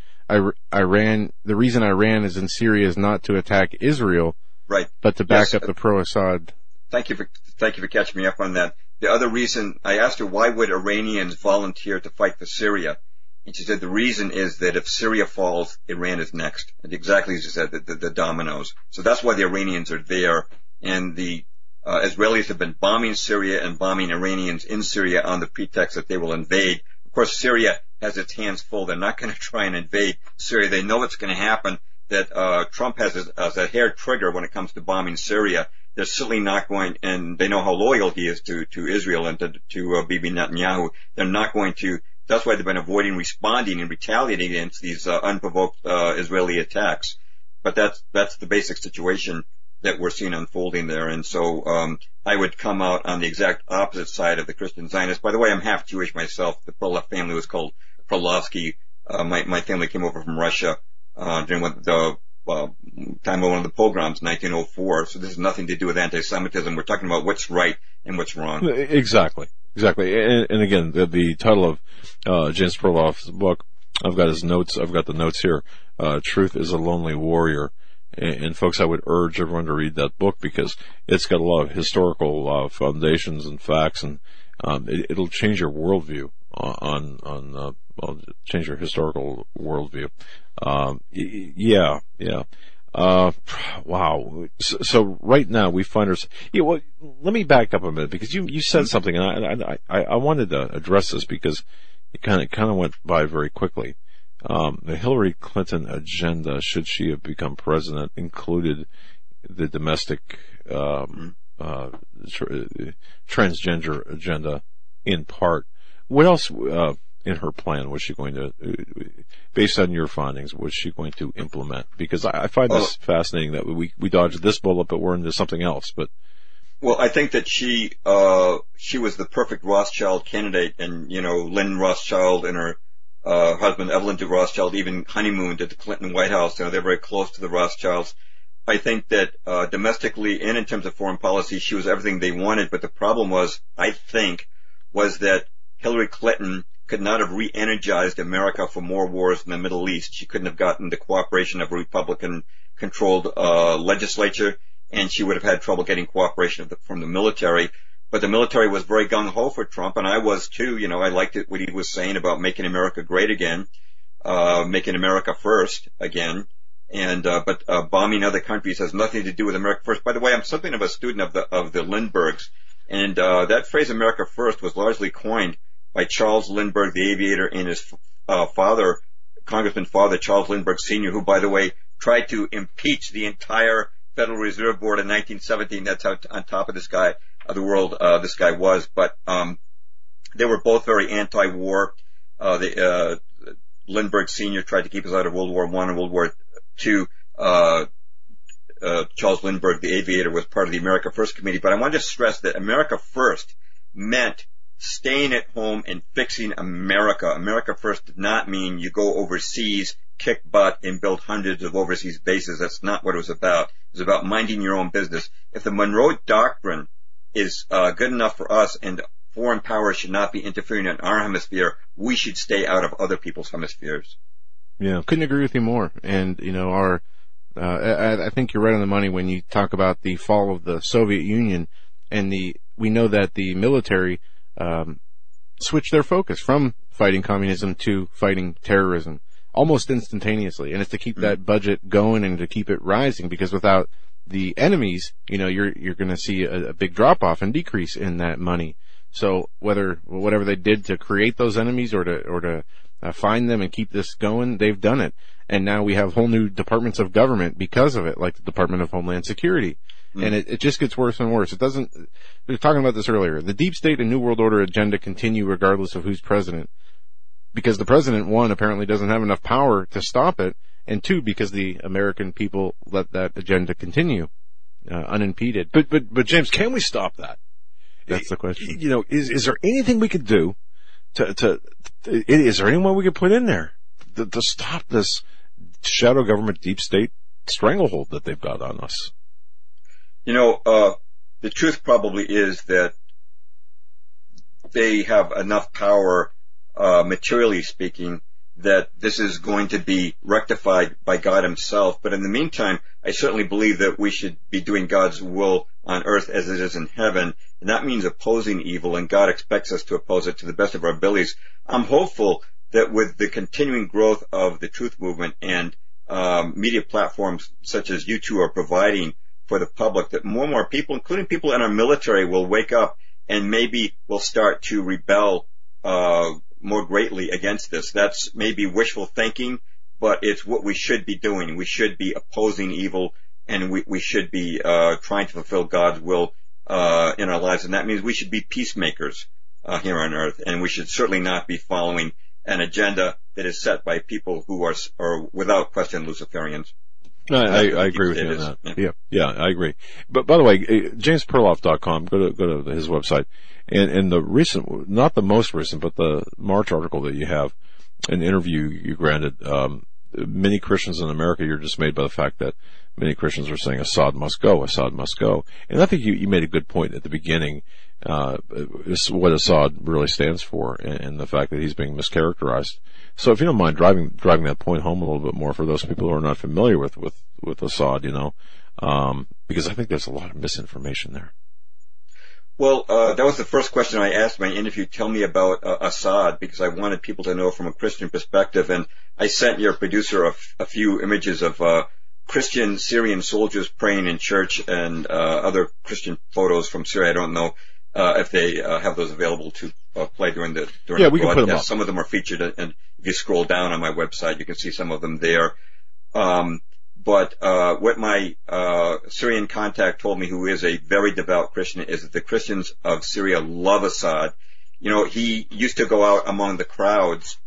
Iran. The reason Iran is in Syria is not to attack Israel, right? But to back yes. up the pro-Assad. Thank you for thank you for catching me up on that. The other reason I asked her why would Iranians volunteer to fight for Syria, and she said the reason is that if Syria falls, Iran is next. And exactly as you said, the, the, the dominoes. So that's why the Iranians are there. And the uh, Israelis have been bombing Syria and bombing Iranians in Syria on the pretext that they will invade. Of course, Syria has its hands full. They're not going to try and invade Syria. They know what's going to happen. That uh, Trump has a, has a hair trigger when it comes to bombing Syria. They're certainly not going, and they know how loyal he is to to Israel and to, to uh, Bibi Netanyahu. They're not going to that's why they've been avoiding responding and retaliating against these uh, unprovoked uh, Israeli attacks. But that's that's the basic situation that we're seeing unfolding there. And so um, I would come out on the exact opposite side of the Christian Zionists. By the way, I'm half Jewish myself. The Perloff family was called Perlovsky. Uh, my my family came over from Russia uh, during the uh, time of one of the pogroms, 1904. So this has nothing to do with anti-Semitism. We're talking about what's right and what's wrong. Exactly. Exactly. And, and again, the, the, title of uh, James Perloff's book, I've got his notes. I've got the notes here. Uh, Truth is a Lonely Warrior. And, and, folks, I would urge everyone to read that book because it's got a lot of historical uh, foundations and facts, and um, it, will change your worldview on on uh, well, change your historical worldview. Um, yeah, yeah. Uh, wow. So, so, right now we find ourselves. Yeah, well, let me back up a minute because you you said something, and I I, I wanted to address this because it kind of kind of went by very quickly. Um, the Hillary Clinton agenda, should she have become president, included the domestic um, uh, transgender agenda in part. What else? Uh, in her plan was she going to, based on your findings, was she going to implement? Because I, I find this oh. fascinating that we we dodged this bullet, but we're into something else. But well, I think that she uh, she was the perfect Rothschild candidate, and you know, Lynn Rothschild and her uh, husband Evelyn de Rothschild even honeymooned at the Clinton White House. You know, they're very close to the Rothschilds. I think that uh, domestically and in terms of foreign policy, she was everything they wanted. But the problem was, I think, was that Hillary Clinton could not have re-energized America for more wars in the Middle East. She couldn't have gotten the cooperation of a Republican-controlled uh, legislature, and she would have had trouble getting cooperation the, from the military. But the military was very gung ho for Trump, and I was too. You know, I liked it what he was saying about making America great again, uh, making America first again. And uh, but uh, bombing other countries has nothing to do with America first. By the way, I'm something of a student of the of the Lindberghs, and uh, that phrase "America first was largely coined by Charles Lindbergh, the aviator, and his uh, father, Congressman father Charles Lindbergh Sr., who, by the way, tried to impeach the entire Federal Reserve Board in 1917. That's how on top of this guy, of the world, uh, this guy was. But um, they were both very anti-war. Uh, the, uh, Lindbergh Sr. tried to keep us out of World War One and World War Two. Uh, uh, Charles Lindbergh, the aviator, was part of the America First Committee. But I want to stress that America First meant staying at home and fixing America. America first did not mean you go overseas, kick butt, and build hundreds of overseas bases. That's not what it was about. It was about minding your own business. If the Monroe Doctrine is uh, good enough for us and foreign powers should not be interfering in our hemisphere, we should stay out of other people's hemispheres. Yeah, couldn't agree with you more. And, you know, our, uh, I, I think you're right on the money when you talk about the fall of the Soviet Union and the, we know that the military um, switch their focus from fighting communism to fighting terrorism almost instantaneously. And it's to keep mm-hmm. that budget going and to keep it rising because without the enemies, you know, you're, you're going to see a, a big drop off and decrease in that money. So whether, whatever they did to create those enemies or to, or to uh, find them and keep this going, they've done it. And now we have whole new departments of government because of it, like the Department of Homeland Security. Mm. And it, it just gets worse and worse. It doesn't, we were talking about this earlier. The deep state and New World Order agenda continue regardless of who's president. Because the president, one, apparently doesn't have enough power to stop it, and two, because the American people let that agenda continue, uh, unimpeded. But, but, but James, can we stop that? That's the question. You know, is, is there anything we could do to, to, to is there anyone we could put in there to, to stop this shadow government deep state stranglehold that they've got on us? You know, uh, the truth probably is that they have enough power, uh, materially speaking, that this is going to be rectified by God himself. But in the meantime, I certainly believe that we should be doing God's will on earth as it is in heaven. And that means opposing evil, and God expects us to oppose it to the best of our abilities. I'm hopeful that with the continuing growth of the truth movement and um, media platforms such as you two are providing for the public that more and more people, including people in our military, will wake up and maybe will start to rebel uh, more greatly against this. That's maybe wishful thinking, but it's what we should be doing. We should be opposing evil, and we, we should be uh, trying to fulfill God's will uh, in our lives, and that means we should be peacemakers uh, here on earth, and we should certainly not be following an agenda that is set by people who are, are without question Luciferians. No, I, I, agree with you on that. Yeah. yeah, I agree. But by the way, uh, jamesperloff.com, go to, go to his website. And, and the recent, not the most recent, but the March article that you have, an interview you granted, um, many Christians in America, you're dismayed by the fact that many Christians are saying Assad must go, Assad must go. And I think you, you made a good point at the beginning, uh, what Assad really stands for and, and, the fact that he's being mischaracterized. So if you don't mind driving, driving that point home a little bit more for those people who are not familiar with, with, with Assad, you know, um, because I think there's a lot of misinformation there. Well, uh, that was the first question I asked in my interview. Tell me about uh, Assad because I wanted people to know from a Christian perspective. And I sent your producer a, f- a few images of uh, Christian Syrian soldiers praying in church and uh, other Christian photos from Syria. I don't know uh, if they uh, have those available to play during the during yeah, the we broadcast. Can put them up. Some of them are featured, and if you scroll down on my website, you can see some of them there. Um, but uh, what my uh, Syrian contact told me, who is a very devout Christian, is that the Christians of Syria love Assad. You know, he used to go out among the crowds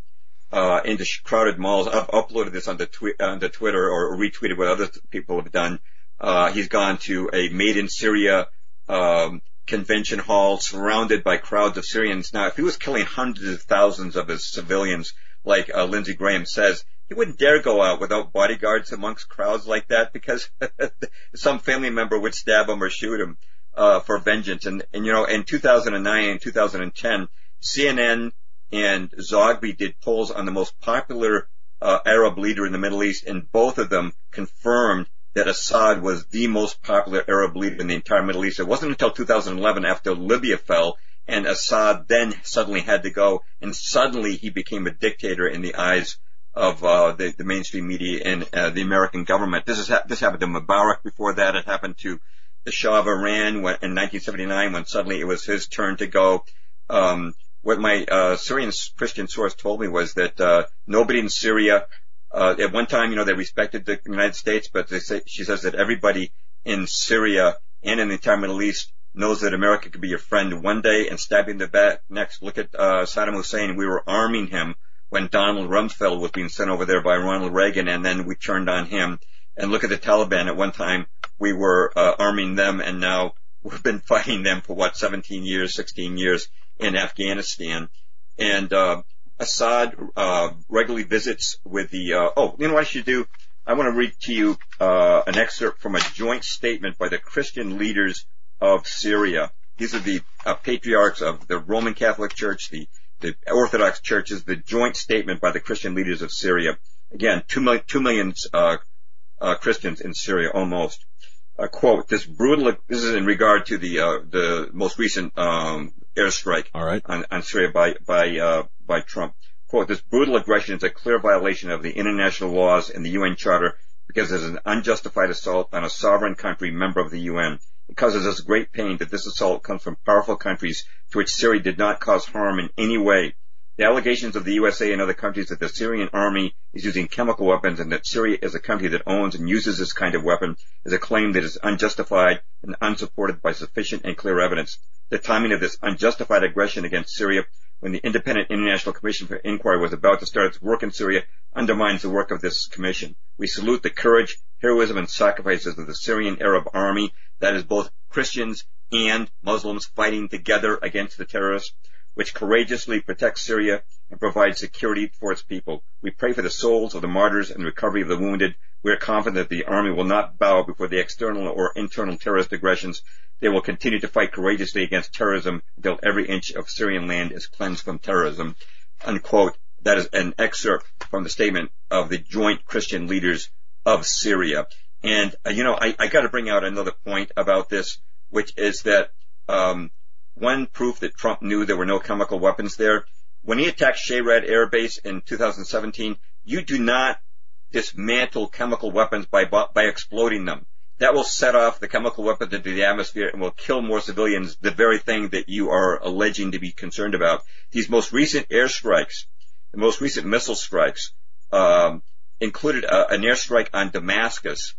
uh, into crowded malls. I've uploaded this onto, twi- onto Twitter or retweeted what other people have done. Uh, he's gone to a Made in Syria um, convention hall surrounded by crowds of Syrians. Now, if he was killing hundreds of thousands of his civilians, like uh, Lindsey Graham says, he wouldn't dare go out without bodyguards amongst crowds like that because some family member would stab him or shoot him uh, for vengeance. And, and you know, in 2009 and 2010, CNN and Zogby did polls on the most popular uh, Arab leader in the Middle East, and both of them confirmed that Assad was the most popular Arab leader in the entire Middle East. It wasn't until 2011, after Libya fell, and Assad then suddenly had to go, and suddenly he became a dictator in the eyes of uh, the, the, mainstream media and uh, the American government. This is ha- this happened to Mubarak before that. It happened to the Shah of Iran when, in 1979 when suddenly it was his turn to go. Um, what my uh, Syrian Christian source told me was that uh, nobody in Syria uh, at one time, you know, they respected the United States, but they say, she says that everybody in Syria and in the entire Middle East knows that America could be your friend one day and stab you in the back next. Look at uh, Saddam Hussein. We were arming him when Donald Rumsfeld was being sent over there by Ronald Reagan, and then we turned on him. And look at the Taliban. At one time, we were uh, arming them, and now we've been fighting them for what 17 years, 16 years in Afghanistan. And uh, Assad uh, regularly visits with the. Uh, oh, you know what I should do? I want to read to you uh, an excerpt from a joint statement by the Christian leaders of Syria. These are the uh, patriarchs of the Roman Catholic Church, the the Orthodox churches, the joint statement by the Christian leaders of Syria. Again, two million, two million uh, uh, Christians in Syria almost. Uh, quote, this brutal, this is in regard to the, uh, the most recent, um, airstrike All right. on, on Syria by, by, uh, by Trump. Quote, this brutal aggression is a clear violation of the international laws and the UN Charter because it is an unjustified assault on a sovereign country member of the UN. It causes us great pain that this assault comes from powerful countries to which Syria did not cause harm in any way. The allegations of the USA and other countries that the Syrian army is using chemical weapons and that Syria is a country that owns and uses this kind of weapon is a claim that is unjustified and unsupported by sufficient and clear evidence. The timing of this unjustified aggression against Syria when the Independent International Commission for Inquiry was about to start its work in Syria undermines the work of this commission. We salute the courage, heroism, and sacrifices of the Syrian Arab army that is both Christians and Muslims fighting together against the terrorists, which courageously protects Syria and provides security for its people. We pray for the souls of the martyrs and recovery of the wounded. We are confident that the army will not bow before the external or internal terrorist aggressions. They will continue to fight courageously against terrorism until every inch of Syrian land is cleansed from terrorism. Unquote. That is an excerpt from the statement of the joint Christian leaders of Syria. And, uh, you know, I, I got to bring out another point about this, which is that um, one proof that Trump knew there were no chemical weapons there. When he attacked Shayrat Air Base in 2017, you do not dismantle chemical weapons by by exploding them. That will set off the chemical weapons into the atmosphere and will kill more civilians. The very thing that you are alleging to be concerned about. These most recent airstrikes, the most recent missile strikes, um, included a, an airstrike on Damascus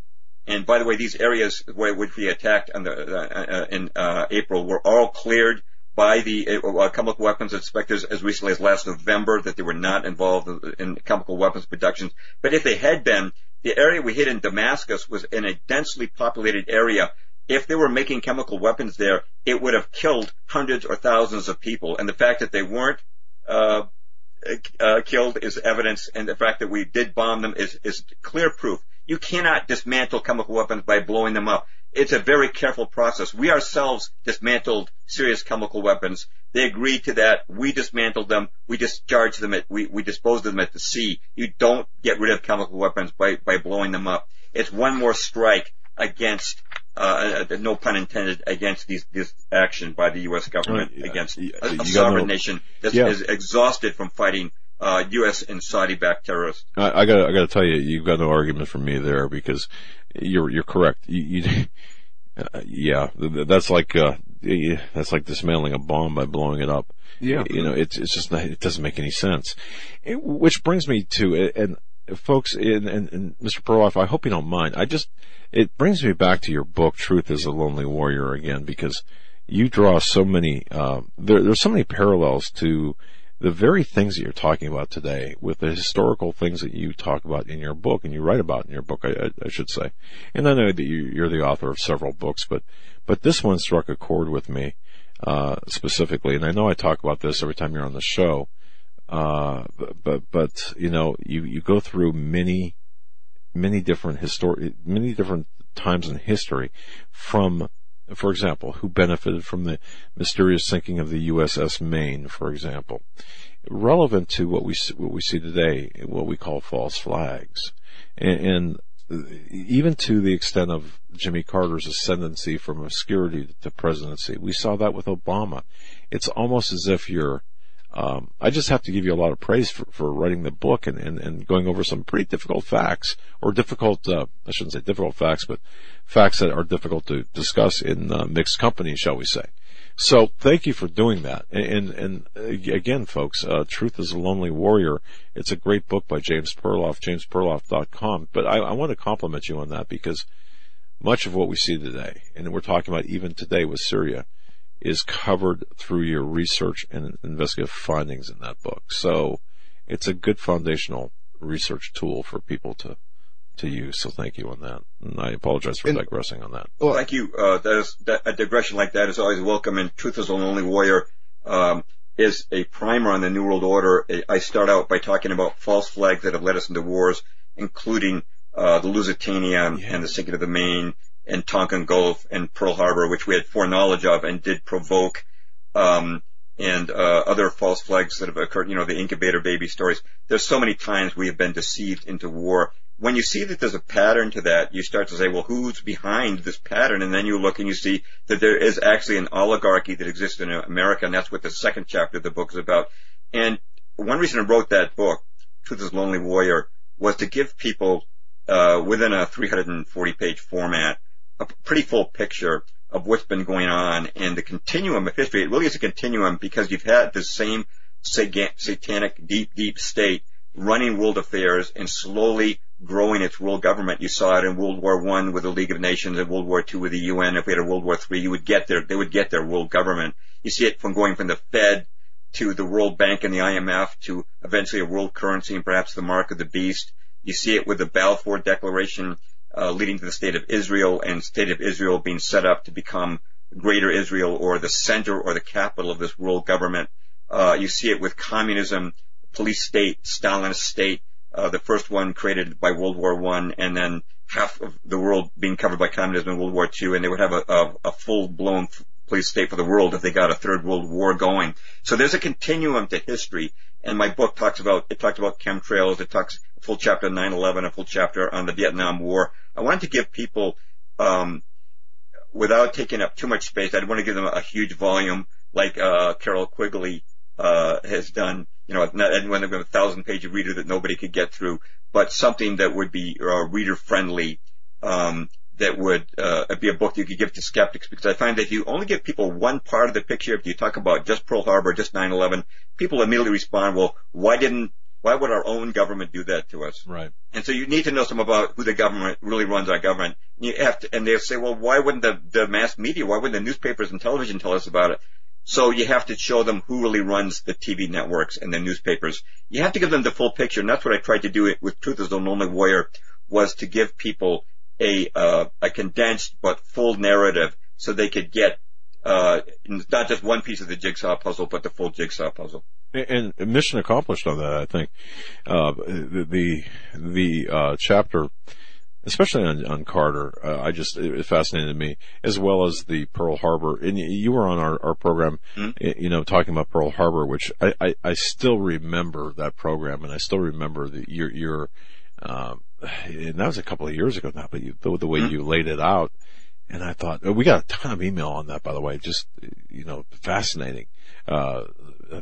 and by the way, these areas where which we attacked the, uh, uh, in uh, April were all cleared by the uh, uh, chemical weapons inspectors as recently as last November that they were not involved in chemical weapons production. But if they had been, the area we hit in Damascus was in a densely populated area. If they were making chemical weapons there, it would have killed hundreds or thousands of people. And the fact that they weren't uh, uh, killed is evidence, and the fact that we did bomb them is, is clear proof. You cannot dismantle chemical weapons by blowing them up. It's a very careful process. We ourselves dismantled serious chemical weapons. They agreed to that. We dismantled them. We discharged them at, we, we disposed of them at the sea. You don't get rid of chemical weapons by, by blowing them up. It's one more strike against uh, uh, no pun intended, against these, this action by the U.S. government uh, against a, a sovereign nation that yeah. is exhausted from fighting uh, U.S. and Saudi-backed terrorists. I, I got I got to tell you, you've got no argument from me there because you're you're correct. You, you uh, yeah, that's like uh, that's like dismantling a bomb by blowing it up. Yeah, you know, it's it's just not, it doesn't make any sense. It, which brings me to and folks, and, and, and Mr. Perloff, I hope you don't mind. I just, it brings me back to your book, Truth is a Lonely Warrior again, because you draw so many, uh, there, there's so many parallels to the very things that you're talking about today with the historical things that you talk about in your book and you write about in your book, I, I should say. And I know that you, are the author of several books, but, but this one struck a chord with me, uh, specifically. And I know I talk about this every time you're on the show uh, but, but, you know, you, you go through many, many different histor- many different times in history from, for example, who benefited from the mysterious sinking of the USS Maine, for example, relevant to what we, what we see today, what we call false flags. And, and uh, even to the extent of Jimmy Carter's ascendancy from obscurity to presidency, we saw that with Obama. It's almost as if you're um, I just have to give you a lot of praise for, for writing the book and, and, and going over some pretty difficult facts or difficult, uh, I shouldn't say difficult facts, but facts that are difficult to discuss in uh, mixed company, shall we say. So thank you for doing that. And, and, and again, folks, uh, Truth is a Lonely Warrior. It's a great book by James Perloff, jamesperloff.com. But I, I want to compliment you on that because much of what we see today, and we're talking about even today with Syria, is covered through your research and investigative findings in that book. So it's a good foundational research tool for people to to use. So thank you on that. And I apologize for and, digressing on that. Well, thank you. Uh, that is, that, a digression like that is always welcome. And Truth is the Lonely Warrior um, is a primer on the New World Order. I start out by talking about false flags that have led us into wars, including uh, the Lusitania yeah. and the sinking of the Maine and Tonkin Gulf and Pearl Harbor, which we had foreknowledge of and did provoke, um, and uh, other false flags that have occurred, you know, the incubator baby stories. There's so many times we have been deceived into war. When you see that there's a pattern to that, you start to say, well, who's behind this pattern? And then you look and you see that there is actually an oligarchy that exists in America, and that's what the second chapter of the book is about. And one reason I wrote that book, Truth is Lonely Warrior, was to give people, uh, within a 340 page format, a pretty full picture of what's been going on and the continuum of history. It really is a continuum because you've had the same satanic deep, deep state running world affairs and slowly growing its world government. You saw it in World War One with the League of Nations and World War Two with the UN. If we had a World War Three, you would get their, they would get their world government. You see it from going from the Fed to the World Bank and the IMF to eventually a world currency and perhaps the mark of the beast. You see it with the Balfour Declaration uh, leading to the state of Israel and state of Israel being set up to become greater Israel or the center or the capital of this world government. Uh, you see it with communism, police state, Stalinist state, uh, the first one created by World War One, and then half of the world being covered by communism in World War Two, and they would have a, a, a full-blown police state for the world if they got a third world war going. So there's a continuum to history, and my book talks about it talks about chemtrails, it talks a full chapter on 9/11, a full chapter on the Vietnam War. I wanted to give people, um, without taking up too much space, I didn't want to give them a huge volume like uh, Carroll Quigley uh, has done. You know, not, didn't want a thousand-page reader that nobody could get through, but something that would be uh, reader-friendly. Um, that would uh, be a book you could give to skeptics because I find that if you only give people one part of the picture, if you talk about just Pearl Harbor, just 9/11, people immediately respond, "Well, why didn't why would our own government do that to us? Right. And so you need to know some about who the government really runs our government. You have to, and they'll say, well, why wouldn't the, the mass media, why wouldn't the newspapers and television tell us about it? So you have to show them who really runs the TV networks and the newspapers. You have to give them the full picture, and that's what I tried to do with Truth is the Lonely Warrior, was to give people a uh, a condensed but full narrative so they could get uh, not just one piece of the jigsaw puzzle, but the full jigsaw puzzle. And mission accomplished on that, I think. Uh, the, the, the uh, chapter, especially on, on Carter, uh, I just, it fascinated me, as well as the Pearl Harbor. And you were on our, our program, mm-hmm. you know, talking about Pearl Harbor, which I, I, I, still remember that program and I still remember the, your, your, um, and that was a couple of years ago now, but you, the, the way mm-hmm. you laid it out. And I thought, we got a ton of email on that, by the way, just, you know, fascinating, uh,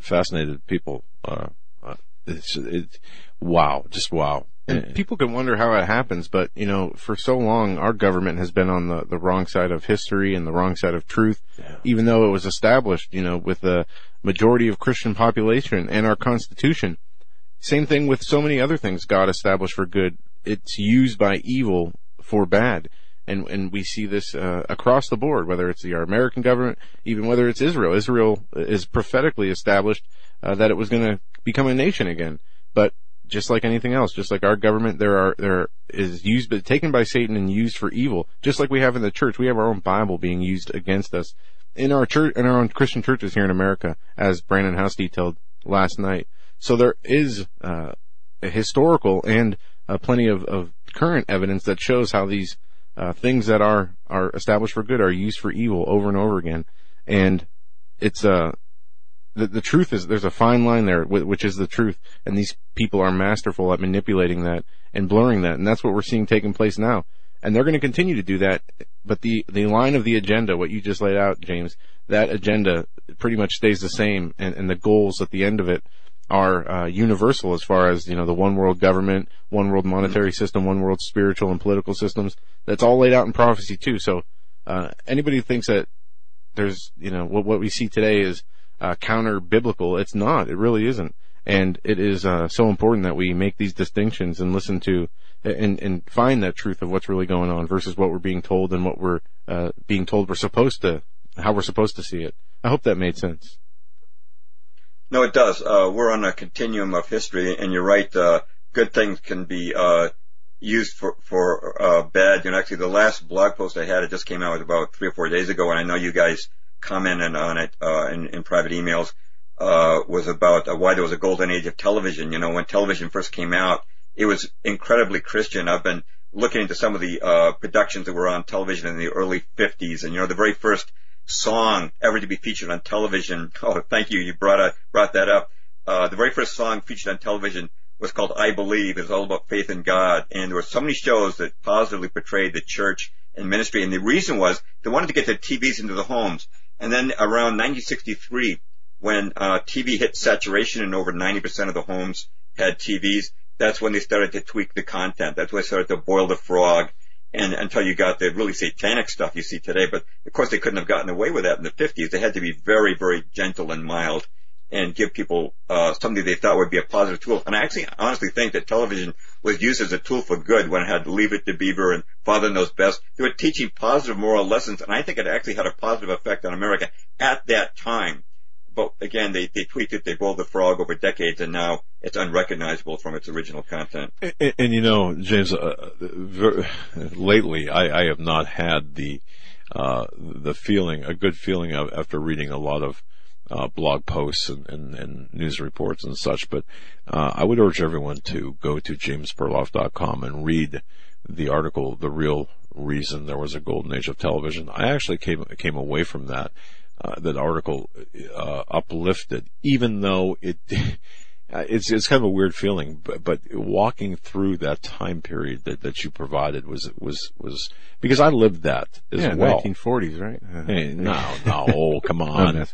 fascinated people, uh, uh it's, it, wow, just wow. And people can wonder how it happens, but you know, for so long, our government has been on the, the wrong side of history and the wrong side of truth, yeah. even though it was established, you know, with the majority of Christian population and our constitution. Same thing with so many other things God established for good. It's used by evil for bad. And, and we see this, uh, across the board, whether it's the American government, even whether it's Israel. Israel is prophetically established, uh, that it was going to become a nation again. But just like anything else, just like our government, there are, there is used, but taken by Satan and used for evil. Just like we have in the church, we have our own Bible being used against us in our church, in our own Christian churches here in America, as Brandon House detailed last night. So there is, uh, a historical and uh, plenty of, of current evidence that shows how these, uh, things that are, are established for good are used for evil over and over again. And it's, uh, the, the truth is there's a fine line there, which is the truth, and these people are masterful at manipulating that and blurring that, and that's what we're seeing taking place now. And they're going to continue to do that, but the, the line of the agenda, what you just laid out, James, that agenda pretty much stays the same, and, and the goals at the end of it are uh, universal as far as you know the one world government, one world monetary system, one world spiritual and political systems. That's all laid out in prophecy too. So uh, anybody who thinks that there's you know what what we see today is uh, counter biblical. It's not. It really isn't. And it is uh, so important that we make these distinctions and listen to and and find that truth of what's really going on versus what we're being told and what we're uh, being told we're supposed to how we're supposed to see it. I hope that made sense. No, it does. Uh, we're on a continuum of history, and you're right. Uh, good things can be uh, used for for uh, bad. You know, actually, the last blog post I had it just came out about three or four days ago, and I know you guys commented on it uh, in, in, private emails uh, was about uh, why there was a golden age of television. You know, when television first came out, it was incredibly Christian. I've been looking into some of the uh, productions that were on television in the early 50s, and you know, the very first song ever to be featured on television. Oh, thank you, you brought a, brought that up. Uh, the very first song featured on television was called "I Believe." It was all about faith in God, and there were so many shows that positively portrayed the church and ministry. And the reason was they wanted to get the TVs into the homes. And then around 1963, when uh, TV hit saturation and over 90% of the homes had TVs, that's when they started to tweak the content. That's when they started to boil the frog and until you got the really satanic stuff you see today. But of course they couldn't have gotten away with that in the 50s. They had to be very, very gentle and mild and give people uh, something they thought would be a positive tool. And I actually honestly think that television was used as a tool for good when it had Leave It to Beaver and Father Knows Best. They were teaching positive moral lessons, and I think it actually had a positive effect on America at that time. But again, they, they tweaked it, they boiled the frog over decades, and now it's unrecognizable from its original content. And, and you know, James, uh, very, lately I, I have not had the uh, the feeling, a good feeling of after reading a lot of uh, blog posts and, and, and, news reports and such. But uh, I would urge everyone to go to jamesperloff.com and read the article, "The Real Reason There Was a Golden Age of Television." I actually came came away from that uh, that article uh, uplifted, even though it it's it's kind of a weird feeling, but, but walking through that time period that, that you provided was was was because I lived that as yeah, well. 1940s, right? Uh, hey, no, no, oh, come on.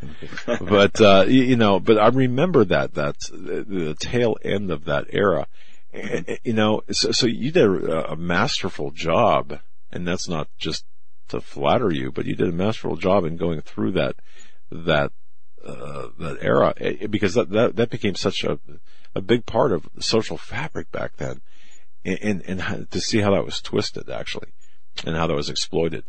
but uh, you know, but I remember that that the, the tail end of that era. And, you know, so, so you did a, a masterful job, and that's not just to flatter you, but you did a masterful job in going through that that uh, that era eh, because that, that, that became such a a big part of social fabric back then, and and to see how that was twisted actually, and how that was exploited.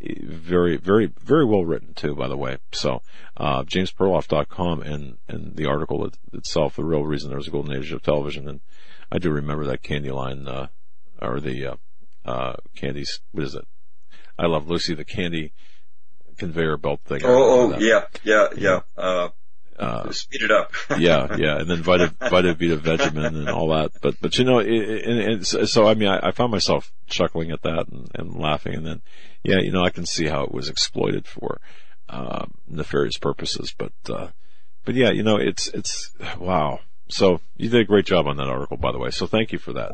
Very, very, very well written too, by the way. So, uh, jamesperloff.com and, and the article itself, the real reason there was a golden age of television. And I do remember that candy line, uh, or the, uh, uh, candies, what is it? I love Lucy, the candy, conveyor belt thing. Oh, oh yeah, yeah, yeah. Uh, uh, speed it up. yeah, yeah, and then Vita, Vita Vita Vegemin and all that. But, but you know, it, it, so I mean, I, I, found myself chuckling at that and, and, laughing, and then, yeah, you know, I can see how it was exploited for uh, nefarious purposes. But, uh, but yeah, you know, it's it's wow. So you did a great job on that article, by the way. So thank you for that.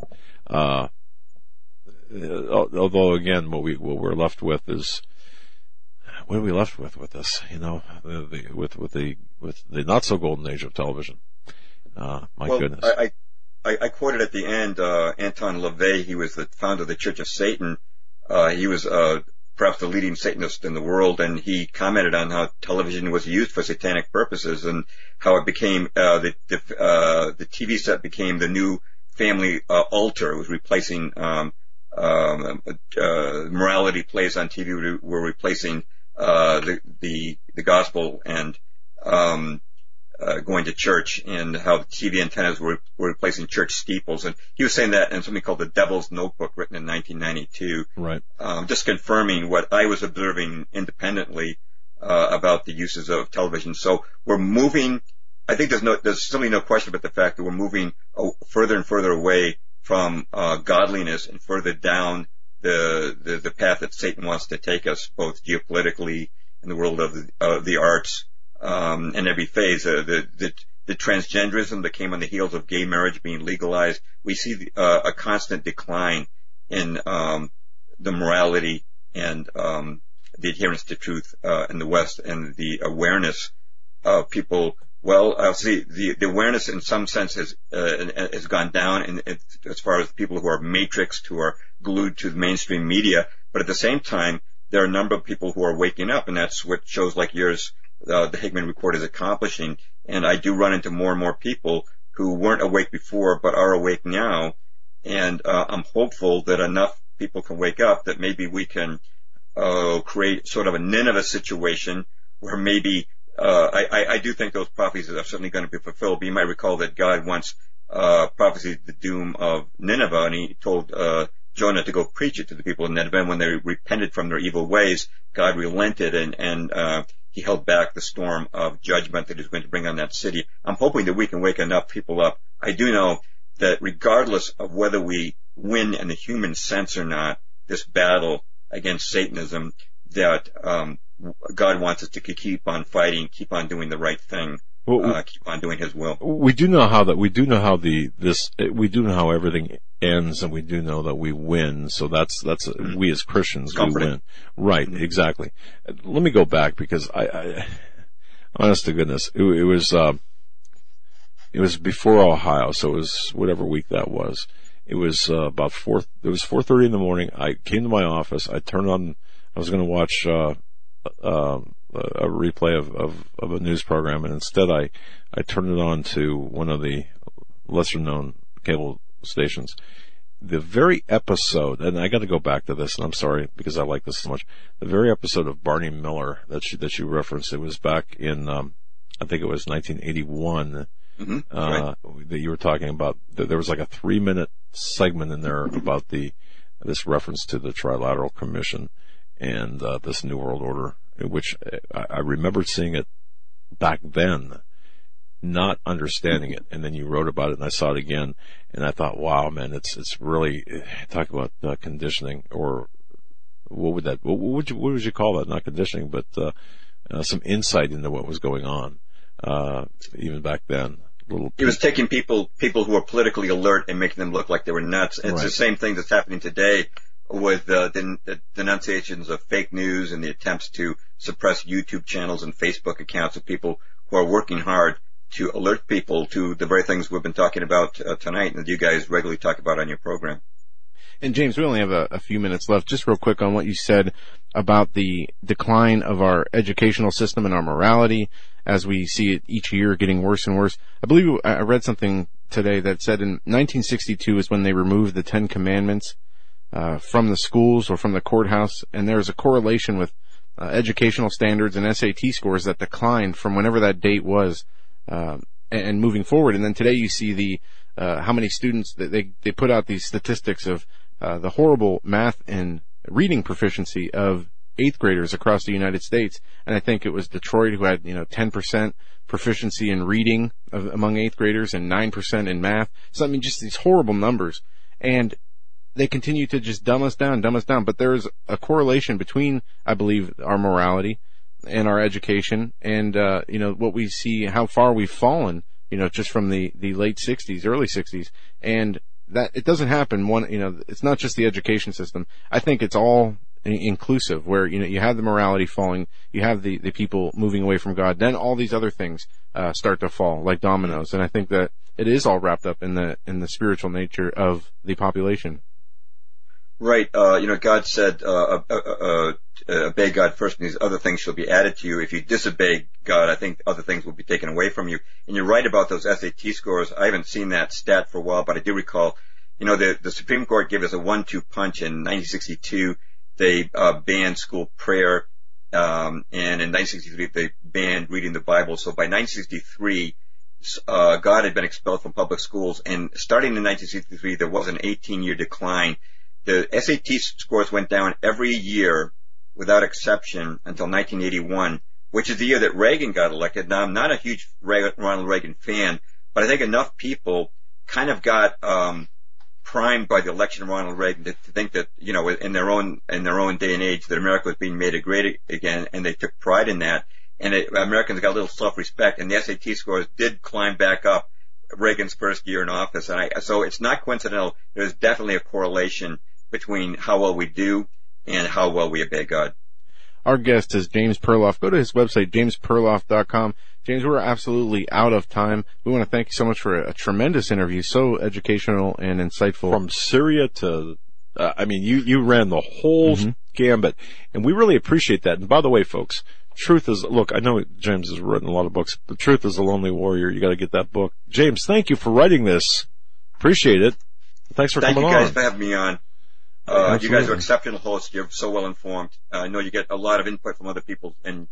Uh, although again, what we what we're left with is what are we left with with this? You know, the, the, with with the with the not so golden age of television. Uh, my well, goodness. I, I, I quoted at the end uh, Anton LaVey. He was the founder of the Church of Satan. Uh, he was uh, perhaps the leading Satanist in the world, and he commented on how television was used for satanic purposes and how it became uh, the the, uh, the TV set became the new family uh, altar. It was replacing um, um, uh, morality plays on TV were replacing uh, the, the the gospel and um, uh, going to church and how the TV antennas were, were replacing church steeples. And he was saying that in something called the Devil's Notebook, written in 1992. Right. Um, just confirming what I was observing independently uh, about the uses of television. So we're moving. I think there's no, there's simply no question about the fact that we're moving further and further away from uh, godliness and further down the, the, the path that Satan wants to take us, both geopolitically in the world of the, the arts um, in every phase. Uh, the, the, the transgenderism that came on the heels of gay marriage being legalized, we see uh, a constant decline in um, the morality and um, the adherence to truth uh, in the West and the awareness of people. Well, uh, see, the, the awareness in some sense has uh, has gone down in, in, as far as people who are matrixed, who are glued to the mainstream media. But at the same time, there are a number of people who are waking up, and that's what shows like yours uh, the Hagmann Report is accomplishing. And I do run into more and more people who weren't awake before but are awake now. And uh, I'm hopeful that enough people can wake up that maybe we can uh, create sort of a Nineveh situation where maybe I, I, do think those prophecies are certainly going to be fulfilled. But you might recall that God once uh, prophesied the doom of Nineveh, and He told uh, Jonah to go preach it to the people of Nineveh. And when they repented from their evil ways, God relented and and uh, he held back the storm of judgment that he's going to bring on that city. I'm hoping that we can wake enough people up. I do know that regardless of whether we win in the human sense or not, this battle against Satanism, that um, God wants us to keep on fighting, keep on doing the right thing, well, uh, keep on doing His will. We do know how that we do know how the this we do know how everything ends, and we do know that we win. So that's that's mm-hmm. we as Christians we win. Right, mm-hmm. exactly. Let me go back because I, I honest to goodness, it, it was uh, it was before Ohio, so it was whatever week that was. It was uh, about four. It was four thirty in the morning. I came to my office. I turned on. I was going to watch uh, uh, a replay of, of, of a news program, and instead I I turned it on to one of the lesser known cable stations. The very episode, and I got to go back to this, and I'm sorry because I like this so much. The very episode of Barney Miller that you that you referenced, it was back in, um, I think it was 1981. Mm-hmm. Uh, right. that you were talking about. There was like a three minute segment in there about the this reference to the Trilateral Commission and uh, this New World Order, which I, I remembered seeing it back then not understanding it. And then you wrote about it and I saw it again and I thought, wow, man, it's, it's really, talk about uh, conditioning or what would that, what would you, what would you call that? Not conditioning, but, uh, uh, some insight into what was going on, uh, even back then. Little he was taking people, people who were politically alert and making them look like they were nuts. It's right. the same thing that's happening today with uh, the, denunciations of fake news and the attempts to suppress YouTube channels and Facebook accounts of people who are working hard to alert people to the very things we've been talking about uh, tonight and that you guys regularly talk about on your program. And James, we only have a, a, few minutes left. Just real quick on what you said about the decline of our educational system and our morality as we see it each year getting worse and worse. I believe I read something today that said in 1962 is when they removed the Ten Commandments uh, from the schools or from the courthouse, and there's a correlation with uh, educational standards and SAT scores that declined from whenever that date was um, and moving forward. And then today you see the uh, how many students they they put out these statistics of uh, the horrible math and reading proficiency of eighth graders across the United States. And I think it was Detroit who had, you know, 10% proficiency in reading of, among eighth graders and 9% in math. So I mean, just these horrible numbers. And they continue to just dumb us down, dumb us down. But there is a correlation between, I believe, our morality and our education and, uh, you know, what we see, how far we've fallen, you know, just from the, the late 60s, early 60s. And that, it doesn't happen one, you know, it's not just the education system. I think it's all inclusive where, you know, you have the morality falling, you have the, the people moving away from God, then all these other things, uh, start to fall like dominoes. And I think that it is all wrapped up in the, in the spiritual nature of the population. Right. Uh, you know, God said, uh, uh, uh, obey God first and these other things shall be added to you. If you disobey God, I think other things will be taken away from you. And you're right about those SAT scores. I haven't seen that stat for a while, but I do recall, you know, the, the Supreme Court gave us a one-two punch in 1962. They, uh, banned school prayer. Um, and in 1963, they banned reading the Bible. So by 1963, uh, God had been expelled from public schools. And starting in 1963, there was an 18 year decline the SAT scores went down every year without exception until 1981, which is the year that Reagan got elected. Now, I'm not a huge Ronald Reagan fan, but I think enough people kind of got um, primed by the election of Ronald Reagan to, to think that you know in their own in their own day and age that America was being made a great again, and they took pride in that. And it, Americans got a little self-respect, and the SAT scores did climb back up Reagan's first year in office. And I, so it's not coincidental. There's definitely a correlation between how well we do and how well we obey God. Our guest is James Perloff. Go to his website, jamesperloff.com. James, we're absolutely out of time. We want to thank you so much for a, a tremendous interview, so educational and insightful. From Syria to, uh, I mean, you, you ran the whole mm-hmm. gambit, and we really appreciate that. And by the way, folks, truth is, look, I know James has written a lot of books, but truth is a lonely warrior. You got to get that book. James, thank you for writing this. Appreciate it. Thanks for thank coming on. Thank you guys on. for having me on. Uh, you guys are exceptional hosts. You're so well informed. Uh, I know you get a lot of input from other people, and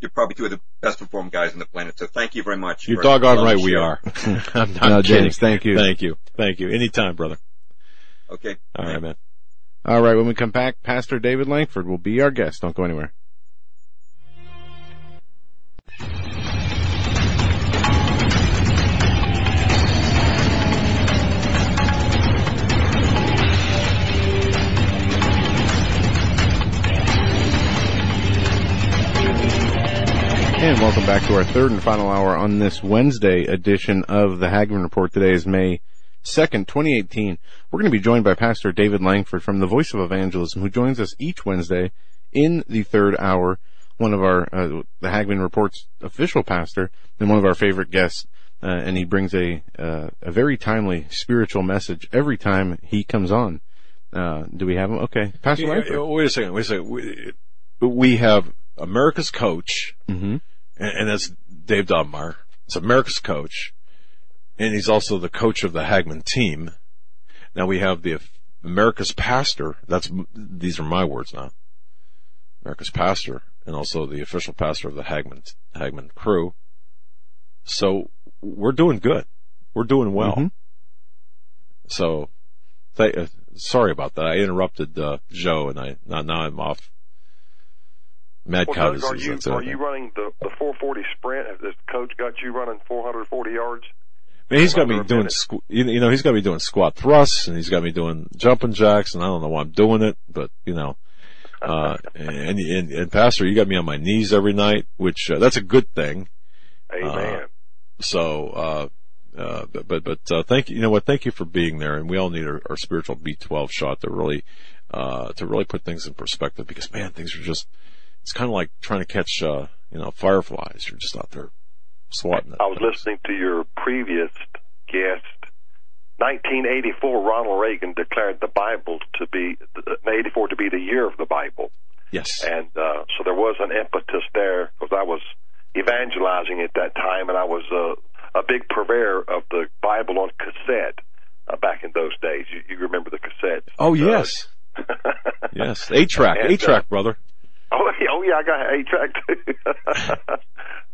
you're probably two of the best informed guys on the planet. So thank you very much. You're doggone right we are. I'm not no, kidding. James, thank you. Thank you. Thank you. Anytime, brother. Okay. All right, man. All right. When we come back, Pastor David Lankford will be our guest. Don't go anywhere. And welcome back to our third and final hour on this Wednesday edition of the Hagmann Report. Today is May 2nd, 2018. We're going to be joined by Pastor David Lankford from the Voice of Evangelism, who joins us each Wednesday in the third hour. One of our, uh, the Hagmann Report's official pastor and one of our favorite guests. Uh, and he brings a, uh, a very timely spiritual message every time he comes on. Uh, do we have him? Okay. Pastor yeah, Lankford. Wait a second. Wait a second. We, we have America's coach. Mm-hmm and, and that's Dave Daubenmire. It's America's coach, and he's also the coach of the Hagmann team. Now we have the America's pastor. That's these are my words now. America's pastor, and also the official pastor of the Hagman Hagmann crew. So we're doing good. We're doing well. Mm-hmm. So, th- uh, sorry about that. I interrupted uh, Joe, and I now, now I'm off Mad well, cow disease. Are you, are you running the, the 440 sprint? Has this coach got you running 440 yards? Man, he's got me doing, squ- you know, he's got me doing squat thrusts and he's got me doing jumping jacks and I don't know why I'm doing it, but you know, uh, and, and, and pastor, you got me on my knees every night, which, uh, that's a good thing. Amen. Uh, so, uh, uh, but, but, but, uh, thank you. You know what? Thank you for being there. And we all need our, our spiritual B12 shot to really, uh, to really put things in perspective because man, things are just, it's kind of like trying to catch, uh, you know, fireflies. You're just out there swatting. I was listening to your previous guest. 1984, Ronald Reagan declared the Bible to be 84 to be the year of the Bible. Yes. And uh, so there was an impetus there because I was evangelizing at that time, and I was uh, a big purveyor of the Bible on cassette uh, back in those days. You, you remember the cassettes? Oh yes. yes, eight track, eight track, brother. Oh, oh yeah, I got eight track too.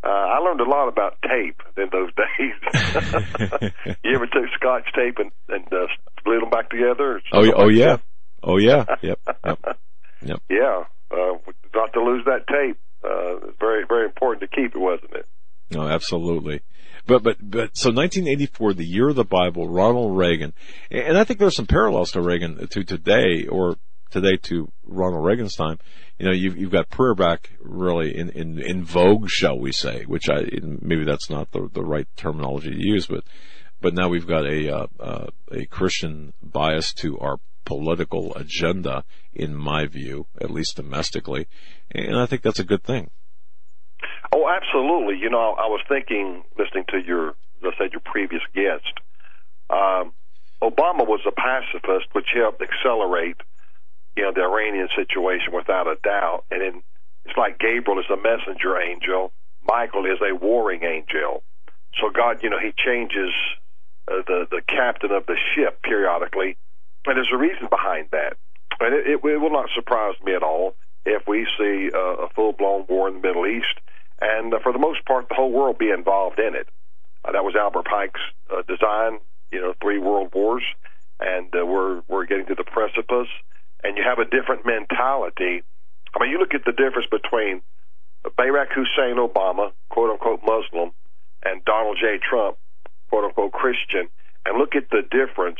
uh, I learned a lot about tape in those days. you ever took scotch tape and, and uh, split them back together? Oh, oh yeah, oh yeah, yep, yep, yep. Yeah, uh, not to lose that tape. Uh, it's very, very important to keep it, wasn't it? No, absolutely. But, but, but, so 1984, the year of the Bible, Ronald Reagan, and I think there's some parallels to Reagan to today, or today to Ronald Reagan's time. You know, you've, you've got prayer back really in, in, in vogue, shall we say, which I, maybe that's not the, the right terminology to use, but, but now we've got a, uh, uh, a Christian bias to our political agenda, in my view, at least domestically, and I think that's a good thing. Oh, absolutely. You know, I was thinking, listening to your, as I said, your previous guest. Um, Obama was a pacifist, which helped accelerate, you know, the Iranian situation without a doubt. And in, it's like Gabriel is a messenger angel, Michael is a warring angel. So God, you know, He changes uh, the the captain of the ship periodically, and there's a reason behind that. And it, it, it will not surprise me at all if we see uh, a full blown war in the Middle East and uh, for the most part, the whole world be involved in it. Uh, that was Albert Pike's uh, design. You know, three world wars, and uh, we're we're getting to the precipice. And you have a different mentality. I mean, you look at the difference between Barack Hussein Obama, quote unquote Muslim, and Donald J. Trump, quote unquote Christian, and look at the difference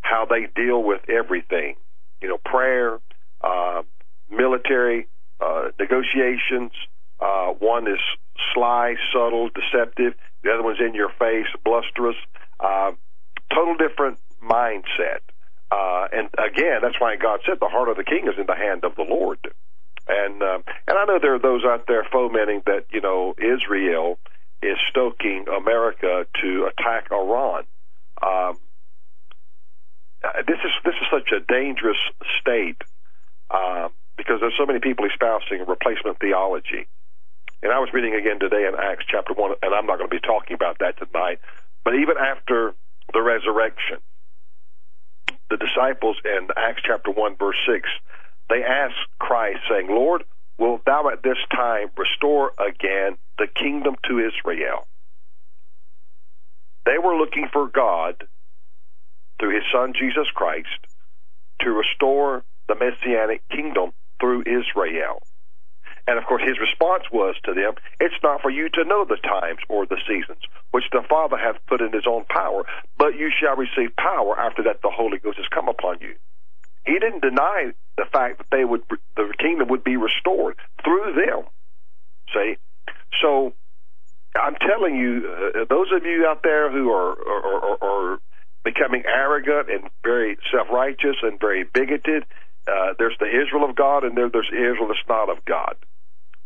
how they deal with everything. You know, prayer, uh, military, uh, negotiations, uh, one is sly, subtle, deceptive. The other one's in your face, blusterous. Uh, total different mindset. Uh, and again, that's why God said the heart of the king is in the hand of the Lord. And uh, and I know there are those out there fomenting that you know Israel is stoking America to attack Iran. Um, this is this is such a dangerous state uh, because there's so many people espousing replacement theology. And I was reading again today in Acts chapter 1, and I'm not going to be talking about that tonight, but even after the resurrection, the disciples in Acts chapter 1, verse 6, they asked Christ, saying, Lord, wilt thou at this time restore again the kingdom to Israel? They were looking for God through his son Jesus Christ to restore the messianic kingdom through Israel. And of course, his response was to them, It's not for you to know the times or the seasons, which the Father hath put in his own power, but you shall receive power after that the Holy Ghost has come upon you. He didn't deny the fact that they would, the kingdom would be restored through them. See? So, I'm telling you, uh, those of you out there who are, are, are, are becoming arrogant and very self-righteous and very bigoted, uh, there's the Israel of God and there, there's Israel that's not of God.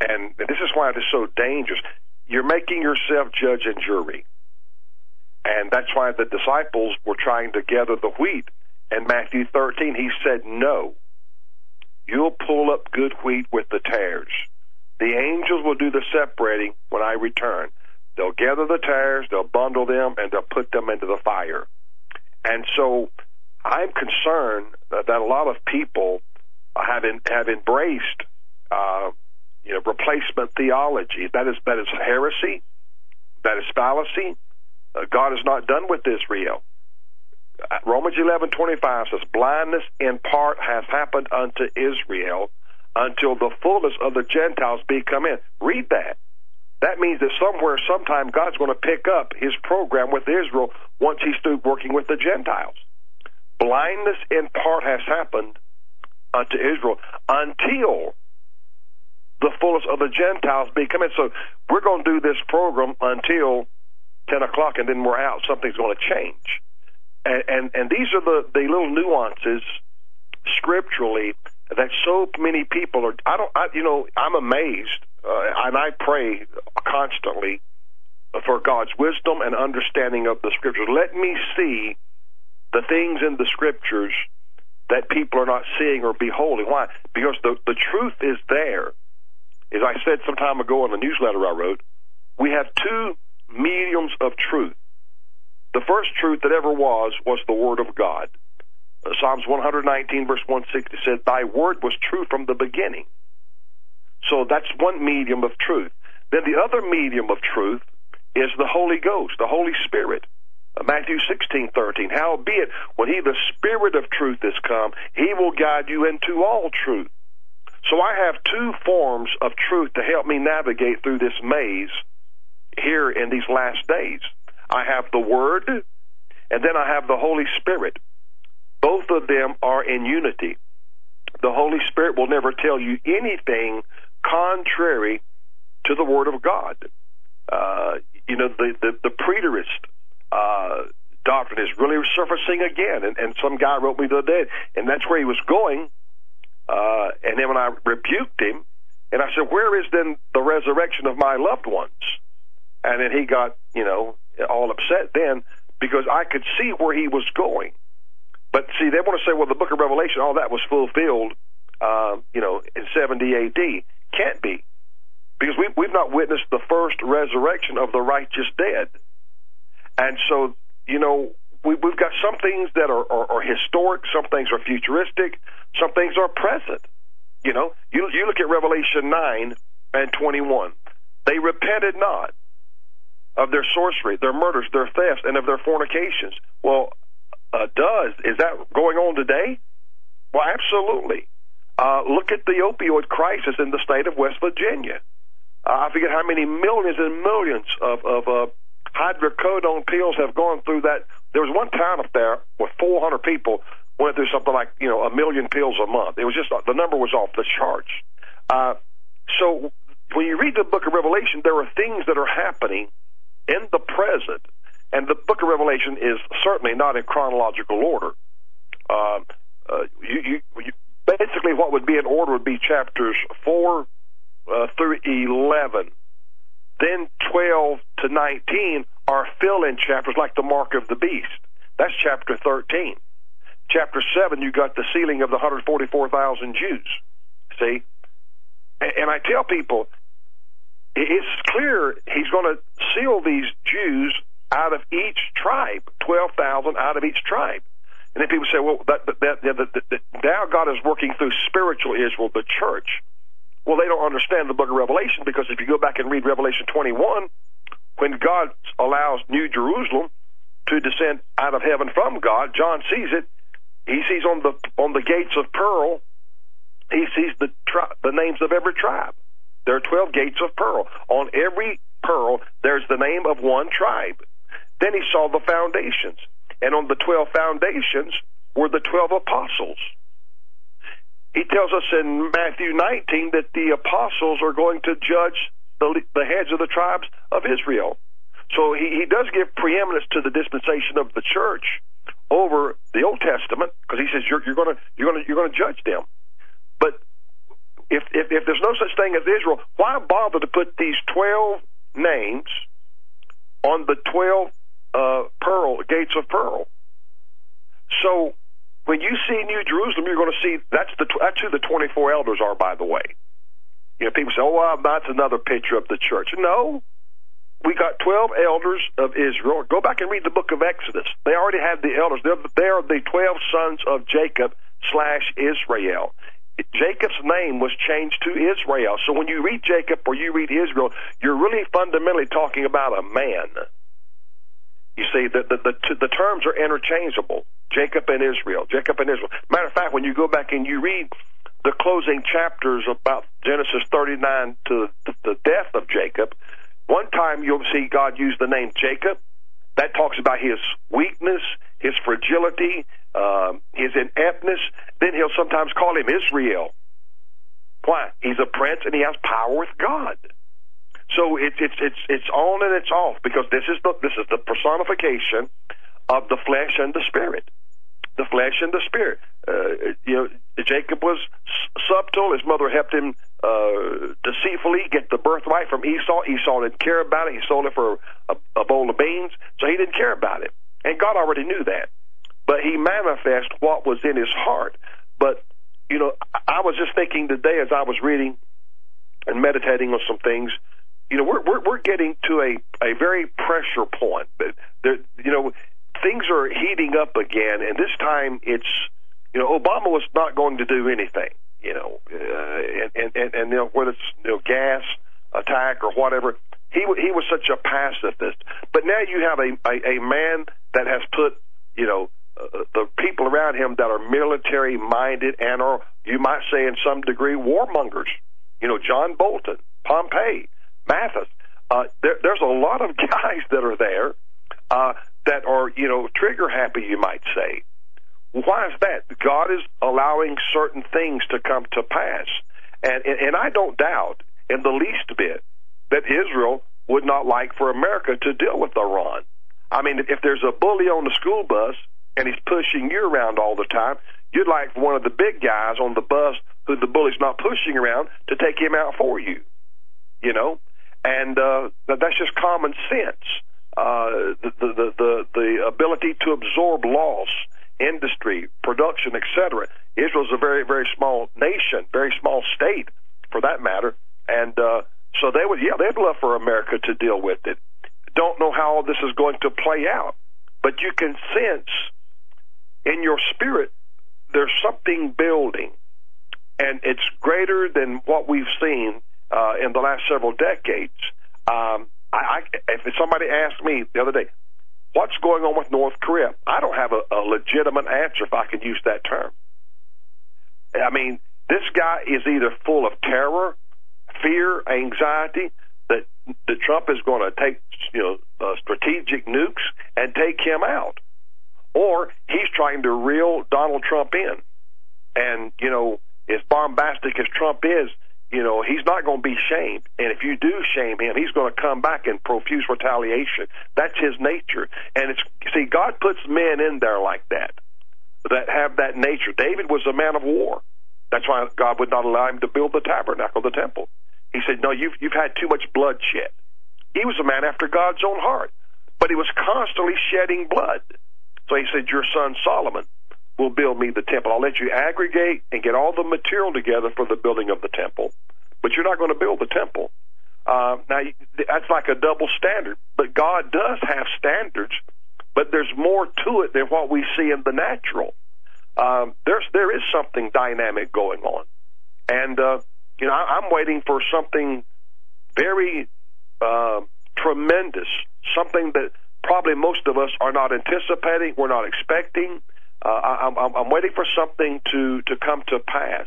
And this is why it is so dangerous. You're making yourself judge and jury. And that's why the disciples were trying to gather the wheat. In Matthew 13, he said, No. You'll pull up good wheat with the tares. The angels will do the separating when I return. They'll gather the tares, they'll bundle them, and they'll put them into the fire. And so I'm concerned that, a lot of people have, in, have embraced you know, replacement theology. That is that is heresy. That is fallacy. Uh, God is not done with Israel. Uh, Romans eleven twenty five says, "Blindness in part has happened unto Israel until the fullness of the Gentiles be come in." Read that. That means that somewhere, sometime, God's going to pick up His program with Israel once He's through working with the Gentiles. Blindness in part has happened unto Israel until the fullness of the Gentiles be come in. So we're going to do this program until 10 o'clock and then we're out. Something's going to change. And, and, and these are the, the little nuances scripturally that so many people are, I don't, I, you know, I'm amazed, uh, and I pray constantly for God's wisdom and understanding of the scriptures. Let me see the things in the scriptures that people are not seeing or beholding. Why? Because the, the truth is there as I said some time ago in a newsletter I wrote, we have two mediums of truth. The first truth that ever was was the Word of God. Uh, Psalms 119, verse 160 said, Thy Word was true from the beginning. So that's one medium of truth. Then the other medium of truth is the Holy Ghost, the Holy Spirit. Uh, Matthew 16, 13. Howbeit, when he, the Spirit of truth, is come, he will guide you into all truth. So I have two forms of truth to help me navigate through this maze here in these last days. I have the Word, and then I have the Holy Spirit. Both of them are in unity. The Holy Spirit will never tell you anything contrary to the Word of God. Uh, you know, the, the, the preterist uh, doctrine is really surfacing again. And, and some guy wrote me the other day, and that's where he was going. Uh, and then when I rebuked him, and I said, Where is then the resurrection of my loved ones? And then he got, you know, all upset then because I could see where he was going. But see, they want to say, well, the book of Revelation, all that was fulfilled, uh, you know, in 70 AD. Can't be. Because we, we've not witnessed the first resurrection of the righteous dead. And so, you know, we, we've got some things that are, are, are historic, some things are futuristic, some things are present. You know, you, you look at Revelation 9 and 21. They repented not of their sorcery, their murders, their thefts, and of their fornications. Well, uh, does is that going on today? Well, absolutely. Uh, look at the opioid crisis in the state of West Virginia. Uh, I forget how many millions and millions of, of uh, hydrocodone pills have gone through that. There was one town up there with 400 people went through something like you know a million pills a month. It was just the number was off the charts. Uh, so when you read the book of Revelation, there are things that are happening in the present, and the book of Revelation is certainly not in chronological order. Uh, uh, you, you, you, basically, what would be in order would be chapters four uh, through eleven. Then twelve to nineteen are fill-in chapters, like the mark of the beast. That's chapter thirteen. Chapter seven, you got the sealing of the hundred forty-four thousand Jews. See, and, I tell people it's clear he's going to seal these Jews out of each tribe, 12,000 out of each tribe. And then people say, well, that, that, that, that, now God is working through spiritual Israel, the church. Well, they don't understand the book of Revelation because if you go back and read Revelation 21, when God allows New Jerusalem to descend out of heaven from God, John sees it. He sees on the on the gates of pearl, he sees the tri- the names of every tribe. There are 12 gates of pearl. On every pearl, there's the name of one tribe. Then he saw the foundations. And on the 12 foundations were the 12 apostles. He tells us in Matthew 19 that the apostles are going to judge the, the heads of the tribes of Israel. So he, he does give preeminence to the dispensation of the church over the Old Testament because he says you're, you're going to you're going to you're going to judge them. But if, if, if there's no such thing as Israel, why bother to put these 12 names on the 12 uh, pearl gates of pearl? So when you see New Jerusalem, you're going to see that's the that's who the 24 elders are. By the way, you know people say, "Oh, that's another picture of the church." No, we got 12 elders of Israel. Go back and read the book of Exodus. They already had the elders. They're, they are the 12 sons of Jacob slash Israel. Jacob's name was changed to Israel. So when you read Jacob or you read Israel, you're really fundamentally talking about a man. You see, the, the, the, the terms are interchangeable. Jacob and Israel. Jacob and Israel. Matter of fact, when you go back and you read the closing chapters about Genesis 39 to the death of Jacob, one time you'll see God use the name Jacob. That talks about his weakness, his fragility, um, his ineptness. Then he'll sometimes call him Israel. Why? He's a prince and he has power with God. So it's it's it's it's on and it's off because this is the this is the personification of the flesh and the spirit. The flesh and the spirit. Uh, you know, Jacob was subtle. His mother helped him uh, deceitfully get the birthright from Esau. Esau didn't care about it. He sold it for a, a bowl of beans, so he didn't care about it. And God already knew that but he manifest what was in his heart. But you know, I was just thinking today as I was reading and meditating on some things. You know, we're we're, we're getting to a a very pressure point. But there, you know, things are heating up again, and this time it's you know Obama was not going to do anything. You know, uh, and, and and you know whether it's you know gas attack or whatever. He he was such a pacifist, but now you have a, a a man that has put you know uh, the people around him that are military minded and are, you might say, in some degree, warmongers. You know, John Bolton, Pompeo, Mathis. Uh, there, there's a lot of guys that are there uh, that are, you know, trigger happy, you might say. Why is that? God is allowing certain things to come to pass. And, and I don't doubt in the least bit that Israel would not like for America to deal with Iran. I mean, if there's a bully on the school bus and he's pushing you around all the time, you'd like one of the big guys on the bus who the bully's not pushing around to take him out for you. You know, and uh, that's just common sense. Uh, the, the the the ability to absorb loss, industry, production, etc. Israel's a very very small nation, very small state for that matter, and uh, so they would yeah they'd love for America to deal with it. Don't know how all this is going to play out, but you can sense in your spirit there's something building, and it's greater than what we've seen uh, in the last several decades. Um, I, I, if somebody asked me the other day, what's going on with North Korea? I don't have a, a legitimate answer if I can use that term. I mean, this guy is either full of terror, fear, anxiety that that Trump is going to take you know uh, strategic nukes and take him out, or he's trying to reel Donald Trump in. And you know, as bombastic as Trump is, you know, he's not going to be shamed. And if you do shame him, he's going to come back in profuse retaliation. That's his nature. And it's, see, God puts men in there like that, that have that nature. David was a man of war. That's why God would not allow him to build the tabernacle, the temple. He said, no, you've, you've had too much bloodshed. He was a man after God's own heart, but he was constantly shedding blood. So he said, your son Solomon will build me the temple. I'll let you aggregate and get all the material together for the building of the temple, but you're not going to build the temple. Uh, now, that's like a double standard, but God does have standards, but there's more to it than what we see in the natural. Um, there's there is something dynamic going on, and uh, you know I, I'm waiting for something very uh, tremendous, something that probably most of us are not anticipating, we're not expecting. Uh, I'm, I'm waiting for something to, to come to pass.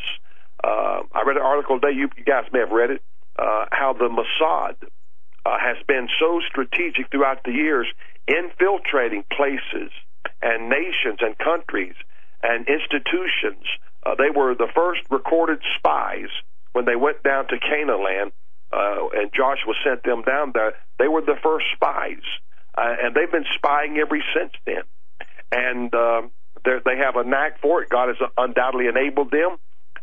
Uh, I read an article today, you, guys may have read it, uh, how the Mossad uh, has been so strategic throughout the years, infiltrating places and nations and countries and institutions. Uh, they were the first recorded spies when they went down to Canaan land, uh, and Joshua sent them down there. They were the first spies, uh, and they've been spying ever since then. And uh, they have a knack for it. God has undoubtedly enabled them,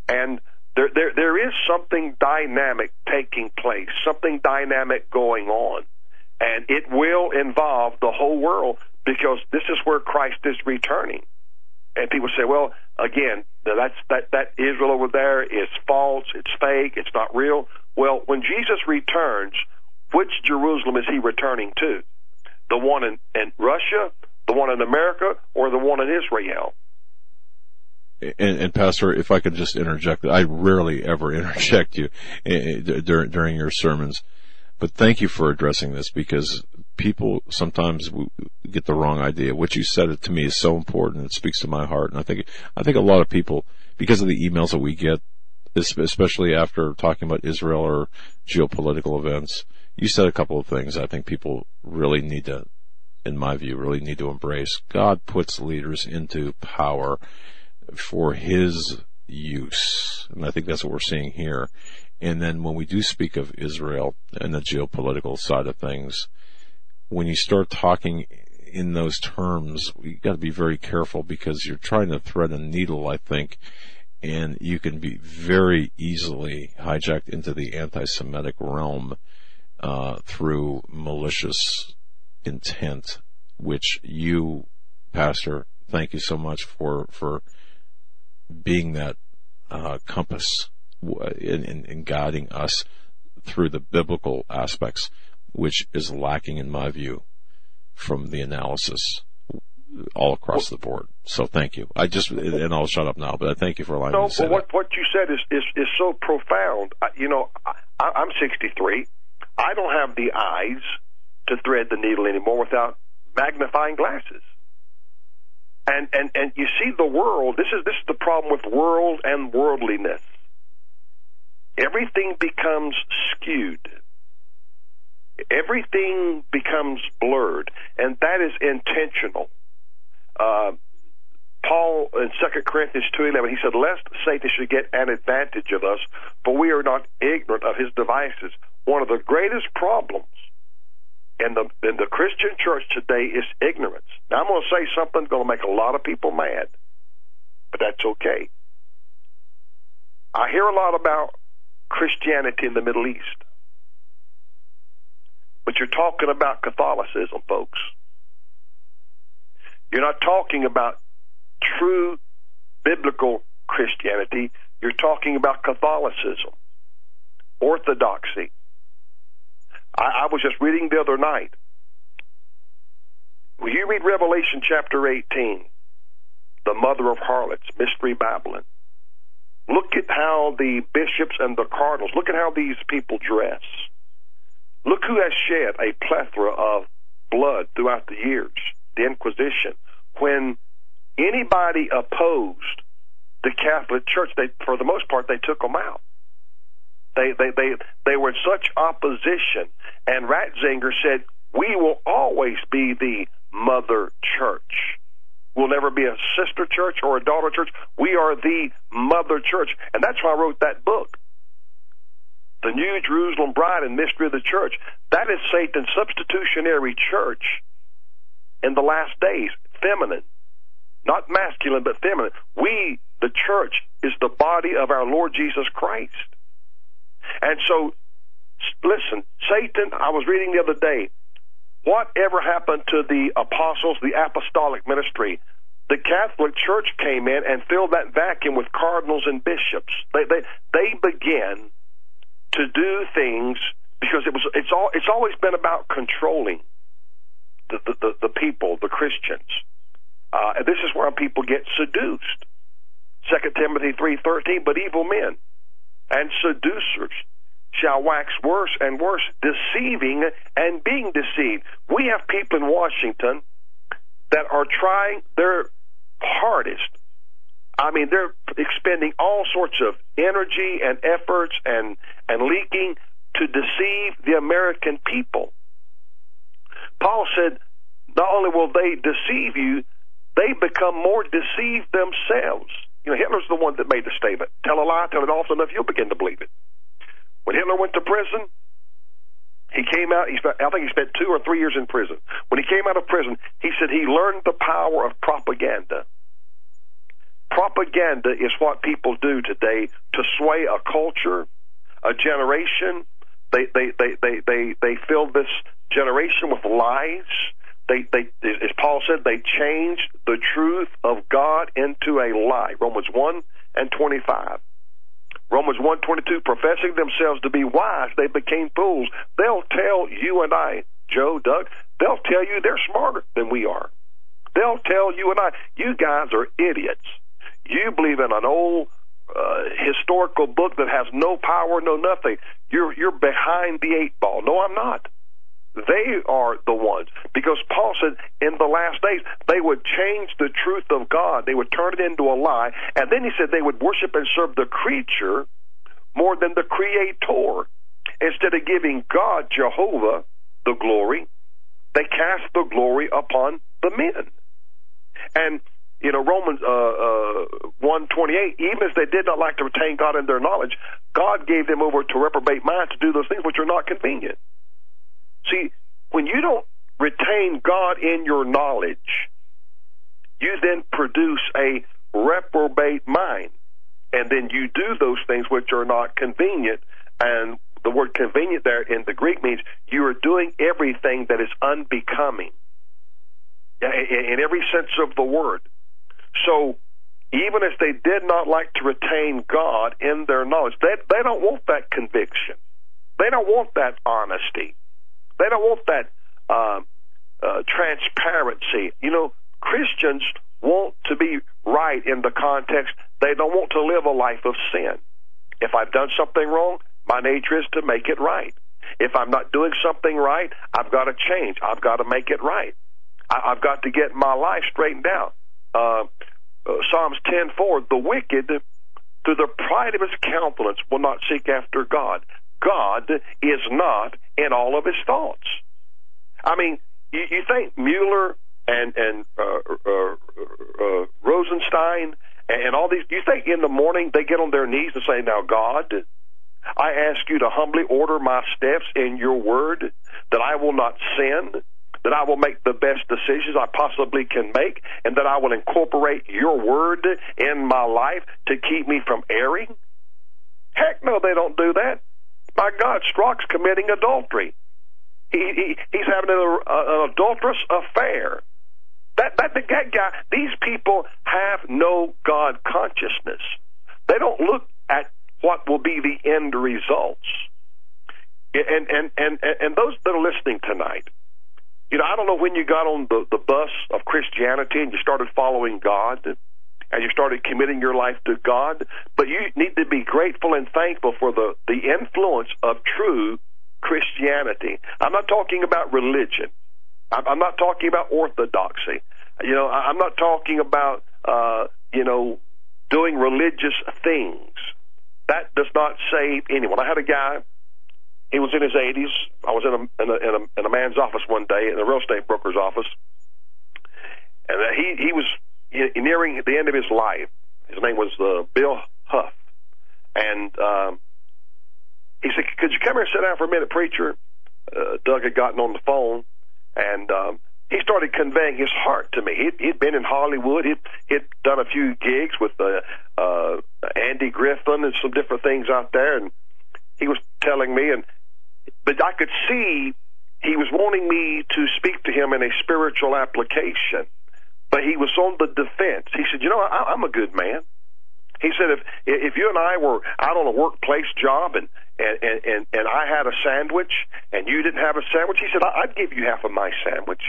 and there, there, there is something dynamic taking place, something dynamic going on, and it will involve the whole world because this is where Christ is returning. And people say, well, again, that's that that Israel over there is false, it's fake, it's not real. Well, when Jesus returns, which Jerusalem is he returning to? The one in, in Russia, the one in America or the one in Israel. And, and, Pastor, if I could just interject, I rarely ever interject you eh, eh, during during your sermons, but thank you for addressing this because people sometimes get the wrong idea. What you said to me is so important; it speaks to my heart, and I think I think a lot of people, because of the emails that we get, especially after talking about Israel or geopolitical events, you said a couple of things I think people really need to in my view, really need to embrace. God puts leaders into power for His use. And I think that's what we're seeing here. And then when we do speak of Israel and the geopolitical side of things, when you start talking in those terms, you got to be very careful because you're trying to thread a needle, I think, and you can be very easily hijacked into the anti-Semitic realm uh, through malicious intent, which you, Pastor, thank you so much for for being that uh, compass in, in, in guiding us through the biblical aspects, which is lacking in my view from the analysis all across the board. So thank you. I just and I'll shut up now, but I thank you for allowing no, me to say what that. what you said is is, is so profound. I, you know, I, I'm 63. I don't have the eyes to thread the needle anymore without magnifying glasses. And and and you see the world. This is this is the problem with world and worldliness. Everything becomes skewed. Everything becomes blurred, and that is intentional. Uh, Paul in Second Corinthians two eleven, he said, "Lest Satan should get an advantage of us, for we are not ignorant of his devices." One of the greatest problems in the in the Christian church today is ignorance. Now I'm going to say something going to make a lot of people mad, but that's okay. I hear a lot about Christianity in the Middle East, but you're talking about Catholicism, folks. You're not talking about true biblical Christianity. You're talking about Catholicism, Orthodoxy. I, I was just reading the other night. Will you read Revelation chapter 18? The mother of harlots, Mystery Babylon. Look at how the bishops and the cardinals, look at how these people dress. Look who has shed a plethora of blood throughout the years, the Inquisition. When anybody opposed the Catholic Church, they, for the most part, they took them out. They, they, they, they were in such opposition. And Ratzinger said, we will always be the mother church. We'll never be a sister church or a daughter church. We are the mother church. And that's why I wrote that book. The New Jerusalem Bride and Mystery of the Church. That is Satan's substitutionary church in the last days. Feminine. Not masculine, but feminine. We, the church, is the body of our Lord Jesus Christ. And so, listen, Satan, I was reading the other day, whatever happened to the apostles, the apostolic ministry? The Catholic Church came in and filled that vacuum with cardinals and bishops. They they they began to do things because it was it's all it's always been about controlling the the, the, the people, the Christians. Uh, and this is where people get seduced. Second Timothy three thirteen, but evil men and seducers shall wax worse and worse, deceiving and being deceived. We have people in Washington that are trying their hardest. I mean, they're expending all sorts of energy and efforts and, and leaking to deceive the American people. Paul said, not only will they deceive you, they become more deceived themselves. You know, Hitler's the one that made the statement. Tell a lie, tell it often enough, you'll begin to believe it. When Hitler went to prison, he came out, he spent, I think he spent two or three years in prison. When he came out of prison, he said he learned the power of propaganda. Propaganda is what people do today to sway a culture, a generation. They, they, they, they, they, they fill this generation with lies they, they, as Paul said, they changed the truth of God into a lie. Romans 1 and 25. Romans 1:22 professing themselves to be wise they became fools. They'll tell you and I Joe Doug they'll tell you they're smarter than we are. They'll tell you and I you guys are idiots. You believe in an old uh, historical book that has no power no nothing. You're you're behind the eight ball. No I'm not they are the ones. Because Paul said in the last days, they would change the truth of God. They would turn it into a lie. And then he said they would worship and serve the creature more than the creator. Instead of giving God, Jehovah, the glory, they cast the glory upon the men. And you know Romans uh, uh, one twenty eight. Even as they did not like to retain God in their knowledge, God gave them over to reprobate minds to do those things which are not convenient. See, when you don't retain God in your knowledge, you then produce a reprobate mind. And then you do those things which are not convenient. And the word convenient there in the Greek means you are doing everything that is unbecoming in every sense of the word. So, even if they did not like to retain God in their knowledge, they, they don't want that conviction. They don't want that honesty. They don't want that uh, uh, transparency. You know, Christians want to be right in the context. They don't want to live a life of sin. If I've done something wrong, my nature is to make it right. If I'm not doing something right, I've got to change. I've got to make it right. I, I've got to get my life straightened out. uh, uh, Psalms 10:4, the wicked, through the pride of his countenance, will not seek after God. God is not in all of his thoughts. I mean, you, you think Mueller and and uh, uh, uh, Rosenstein and, and all these? You think in the morning they get on their knees and say, "Now, God, I ask you to humbly order my steps in your word, that I will not sin, that I will make the best decisions I possibly can make, and that I will incorporate your word in my life to keep me from erring? Heck no, they don't do that. My God, Strzok's committing adultery. He, he he's having an, an adulterous affair. That, that that guy. These people have no God consciousness. They don't look at what will be the end results. And and and and those that are listening tonight, you know, I don't know when you got on the the bus of Christianity and you started following God and you started committing your life to God, but you need to be grateful and thankful for the the influence of true Christianity. I'm not talking about religion. I'm not talking about orthodoxy. You know, I'm not talking about uh, you know doing religious things. That does not save anyone. I had a guy. He was in his 80s. I was in a, in a in a in a man's office one day in a real estate broker's office, and he he was nearing the end of his life. His name was uh, Bill Huff, and um, he said, "Could you come here and sit down for a minute, preacher?" Uh, Doug had gotten on the phone, and um, he started conveying his heart to me. He'd, he'd been in Hollywood. He'd, he'd done a few gigs with uh, uh, Andy Griffith and some different things out there, and he was telling me, and but I could see he was wanting me to speak to him in a spiritual application, but he was on the defense. He said, "You know, I, I'm a good man." He said, "If if you and I were out on a workplace job and and and and I had a sandwich and you didn't have a sandwich," he said, "I'd give you half of my sandwich."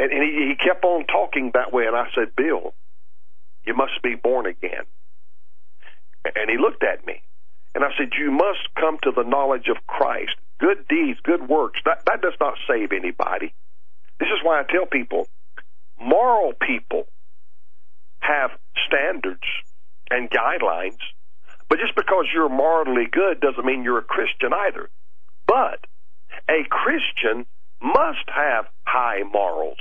And, and he, he kept on talking that way, and I said, Bill, you must be born again. And he looked at me, and I said, You must come to the knowledge of Christ. Good deeds, good works, that, that does not save anybody. This is why I tell people moral people have standards and guidelines, but just because you're morally good doesn't mean you're a Christian either. But a Christian must have high morals.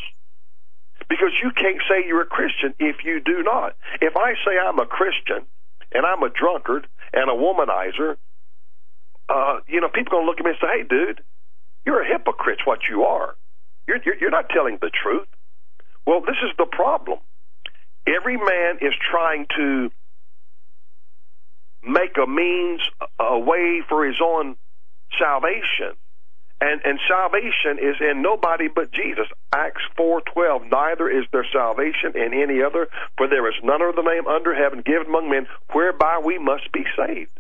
Because you can't say you're a Christian if you do not. If I say I'm a Christian and I'm a drunkard and a womanizer, uh, you know, people going to look at me and say, hey, dude, you're a hypocrite, what you are. You're, you're, you're not telling the truth. Well, this is the problem. Every man is trying to make a means, a way for his own salvation. And, and salvation is in nobody but Jesus. Acts 4.12, neither is there salvation in any other, for there is none other name under heaven given among men whereby we must be saved.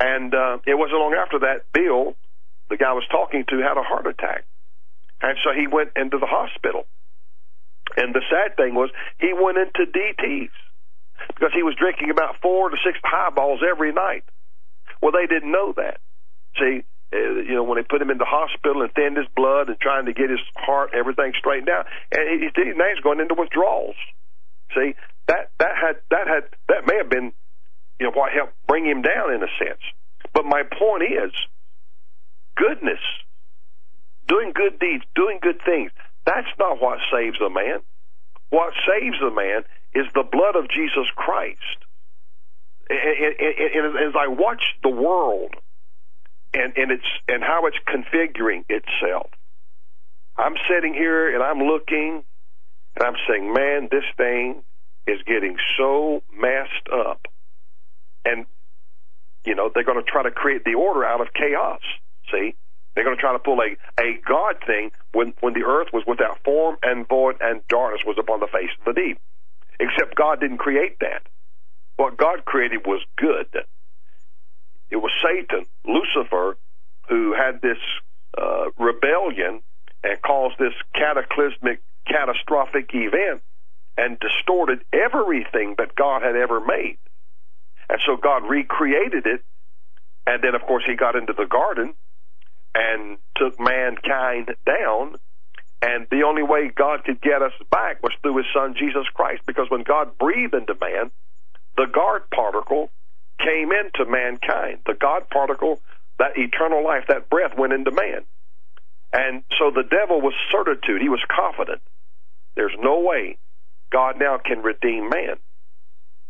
And uh, it wasn't long after that, Bill, the guy I was talking to, had a heart attack. And so he went into the hospital. And the sad thing was, he went into DTs because he was drinking about four to six highballs every night. Well, they didn't know that. See, uh, you know, when they put him in the hospital and thinned his blood and trying to get his heart, everything straightened out, and he, he, now he's going into withdrawals. See, that that had that had that may have been, you know, what helped bring him down in a sense. But my point is, goodness, doing good deeds, doing good things. That's not what saves a man. What saves a man is the blood of Jesus Christ. And, as I watch the world and and it's and how it's configuring itself. I'm sitting here and I'm looking and I'm saying, man, this thing is getting so messed up. And you know, they're going to try to create the order out of chaos. See? They're going to try to pull a, a God thing when, when the earth was without form and void and darkness was upon the face of the deep. Except God didn't create that. What God created was good. It was Satan, Lucifer, who had this uh, rebellion and caused this cataclysmic, catastrophic event and distorted everything that God had ever made. And so God recreated it. And then, of course, he got into the garden and took mankind down. And the only way God could get us back was through His Son Jesus Christ, because when God breathed into man, the God particle came into mankind. The God particle, that eternal life, that breath went into man. And so the devil was certitude. He was confident. There's no way God now can redeem man.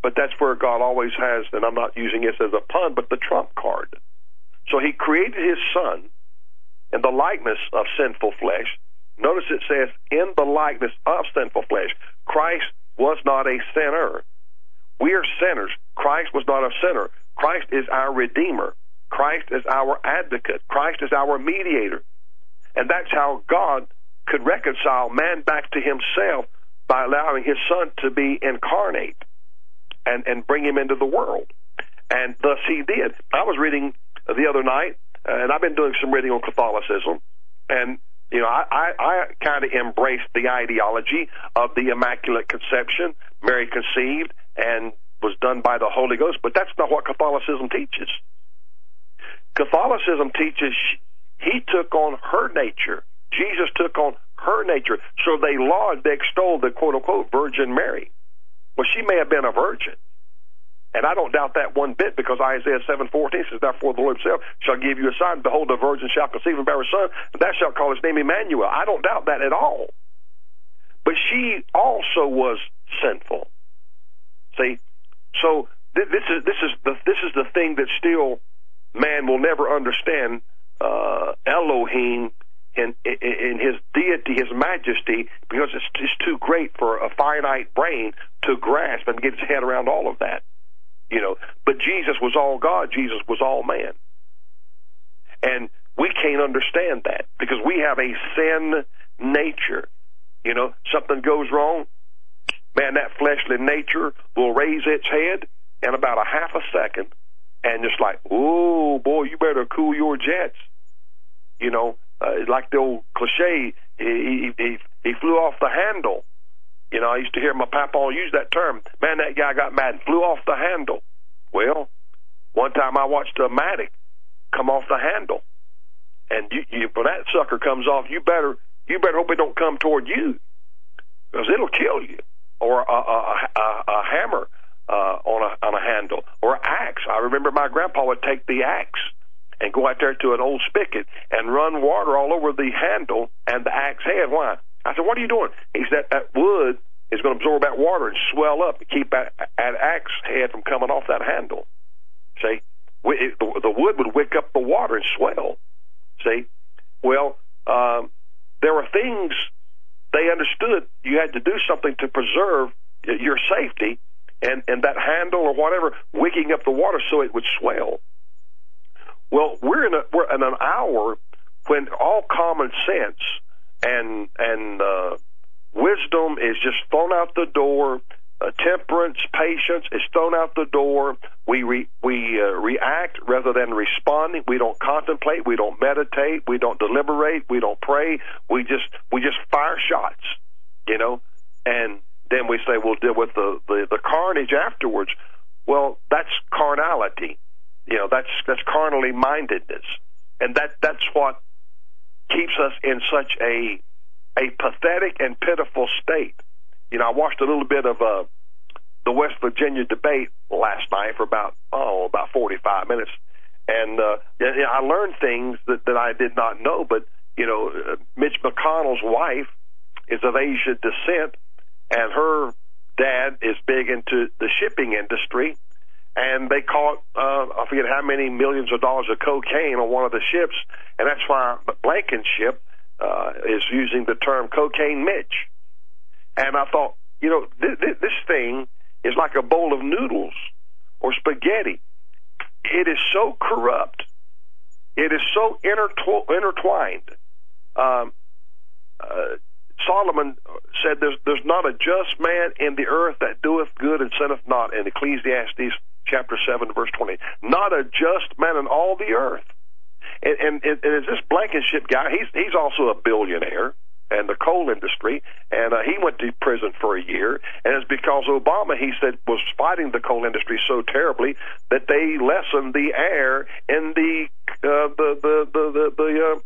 But that's where God always has, and I'm not using this as a pun, but the trump card. So he created his son in the likeness of sinful flesh. Notice it says, in the likeness of sinful flesh. Christ was not a sinner. We are sinners. Christ was not a sinner. Christ is our Redeemer. Christ is our advocate. Christ is our mediator. And that's how God could reconcile man back to himself by allowing his son to be incarnate and, and bring him into the world. And thus he did. I was reading the other night, Uh, and I've been doing some reading on Catholicism, and you know, I, I, I kind of embraced the ideology of the Immaculate Conception, Mary conceived and was done by the Holy Ghost, but that's not what Catholicism teaches. Catholicism teaches he took on her nature. Jesus took on her nature. So they laud, they extol the quote unquote Virgin Mary. Well, she may have been a virgin. And I don't doubt that one bit because Isaiah 7:14 says, Therefore the Lord himself shall give you a sign. Behold, the virgin shall conceive and bear a son, and thou shalt call his name Emmanuel. I don't doubt that at all. But she also was sinful. See? So th- this is this is the this is the thing that still man will never understand uh, Elohim in, in, in his deity, his majesty, because it's just too great for a finite brain to grasp and get his head around all of that. You know, but Jesus was all God. Jesus was all man, and we can't understand that because we have a sin nature. You know, something goes wrong, man, that fleshly nature will raise its head in about a half a second, and just like, oh boy, you better cool your jets you know, uh, like the old cliche, he, he, he flew off the handle. You know, I used to hear my papa use that term. Man, that guy got mad and flew off the handle. Well, one time I watched a mattock come off the handle, and you, you, when that sucker comes off, you better you better hope it don't come toward you, because it'll kill you. Or a, a, a, a hammer uh, on a on a handle, or an axe. I remember my grandpa would take the axe and go out there to an old spigot and run water all over the handle and the axe head. Why? I said, what are you doing? He said, that wood is going to absorb that water and swell up and keep that, that axe head from coming off that handle. See? It, the, the wood would wick up the water and swell. See? Well, um, there were things they understood you had to do something to preserve your safety and, and that handle or whatever wicking up the water so it would swell. Well, we're in a we're in an hour when all common sense and and uh, wisdom is just thrown out the door. Uh, temperance, patience is thrown out the door. We re, we uh, react rather than responding. We don't contemplate. We don't meditate. We don't deliberate. We don't pray. We just we just fire shots, you know, and then we say we'll deal with the the, the carnage afterwards. Well, that's carnality. You know, that's that's carnally mindedness, and that that's what keeps us in such a a pathetic and pitiful state. You know, I watched a little bit of uh, the West Virginia debate last night for about oh about forty five minutes, and uh, I learned things that that I did not know. But you know, uh, Mitch McConnell's wife is of Asian descent, and her dad is big into the shipping industry and they caught uh, I forget how many millions of dollars of cocaine on one of the ships, and that's why Blankenship uh, is using the term cocaine Mitch. And I thought, you know, th- th- this thing is like a bowl of noodles or spaghetti. It is so corrupt. It is so intertw- intertwined. Um, uh, Solomon said, there's, there's not a just man in the earth that doeth good and sinneth not in Ecclesiastes chapter 7, verse 20. Not a just man in all the earth. And, and, and is this Blankenship guy, he's, he's also a billionaire and the coal industry, and uh, he went to prison for a year. And it's because Obama, he said, was fighting the coal industry so terribly that they lessened the air in the uh, the the the the, the uh,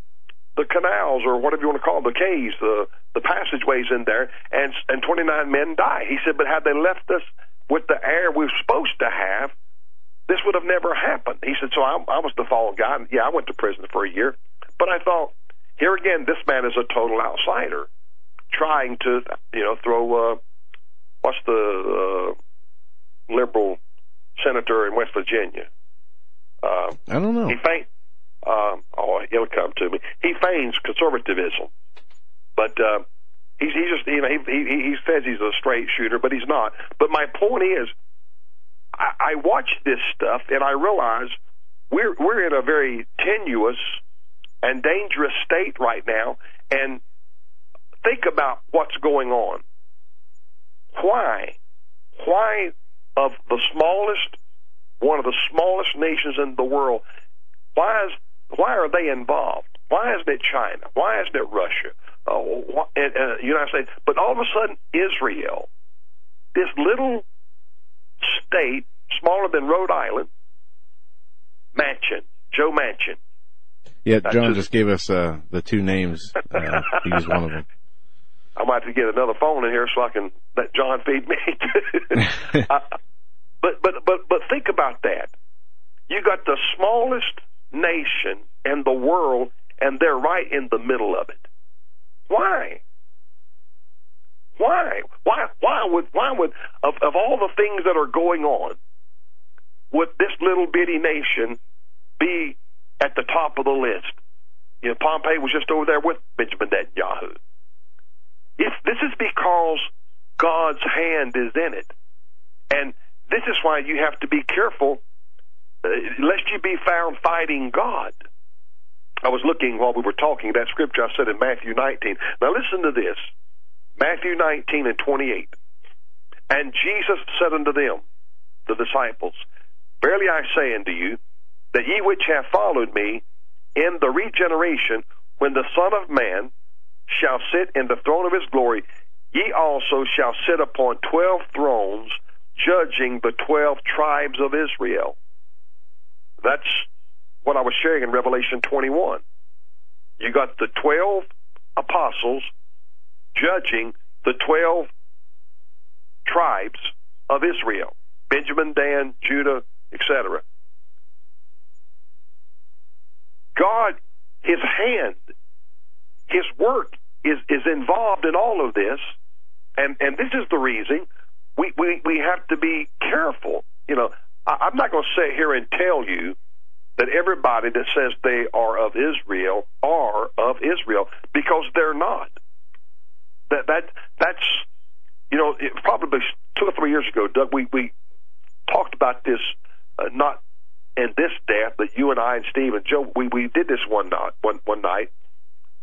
the canals or whatever you want to call them, the caves, the the passageways in there, and and 29 men die. He said, but had they left us with the air we're supposed to have, this would have never happened. He said, so I, I was the fallen guy. And yeah, I went to prison for a year, but I thought, here again, this man is a total outsider, trying to you know throw uh, what's the uh, liberal senator in West Virginia. Uh, I don't know. he feigns. Um, oh, it'll come to me. He feigns conservatism, but uh, he's he just you know he, he he says he's a straight shooter, but he's not. But my point is, I, I watch this stuff and I realize we're we're in a very tenuous and dangerous state right now. And think about what's going on. Why? Why of the smallest, one of the smallest nations in the world? Why is why are they involved? Why isn't it China? Why isn't it Russia? Uh, uh, United States? But all of a sudden, Israel, this little state, smaller than Rhode Island, Manchin, Joe Manchin. Yeah, John just- just gave us uh, the two names. Uh, he was one of them. I might have to get another phone in here so I can let John feed me. uh, but but but but think about that. You got the smallest nation in the world, and they're right in the middle of it. Why? Why? Why? Why would? Why would? Of of all the things that are going on, would this little bitty nation be at the top of the list? You know, Pompeo was just over there with Benjamin Netanyahu. If this is because God's hand is in it, and this is why you have to be careful, uh, lest you be found fighting God. I was looking while we were talking that scripture I said in Matthew 19. Now listen to this, Matthew 19 and 28. And Jesus said unto them, the disciples, Verily I say unto you, that ye which have followed me in the regeneration, when the Son of Man shall sit in the throne of his glory, ye also shall sit upon twelve thrones, judging the twelve tribes of Israel. That's what I was sharing in Revelation 21. You got the twelve apostles judging the twelve tribes of Israel Benjamin, Dan, Judah, etc. God, His hand, His work is, is involved in all of this, and, and this is the reason we, we, we have to be careful. You know, I, I'm not going to sit here and tell you that everybody that says they are of Israel are of Israel because they're not. That that that's you know it, probably two or three years ago, Doug. We we talked about this uh, not in this death, but you and I and Steve and Joe. We we did this one night one one night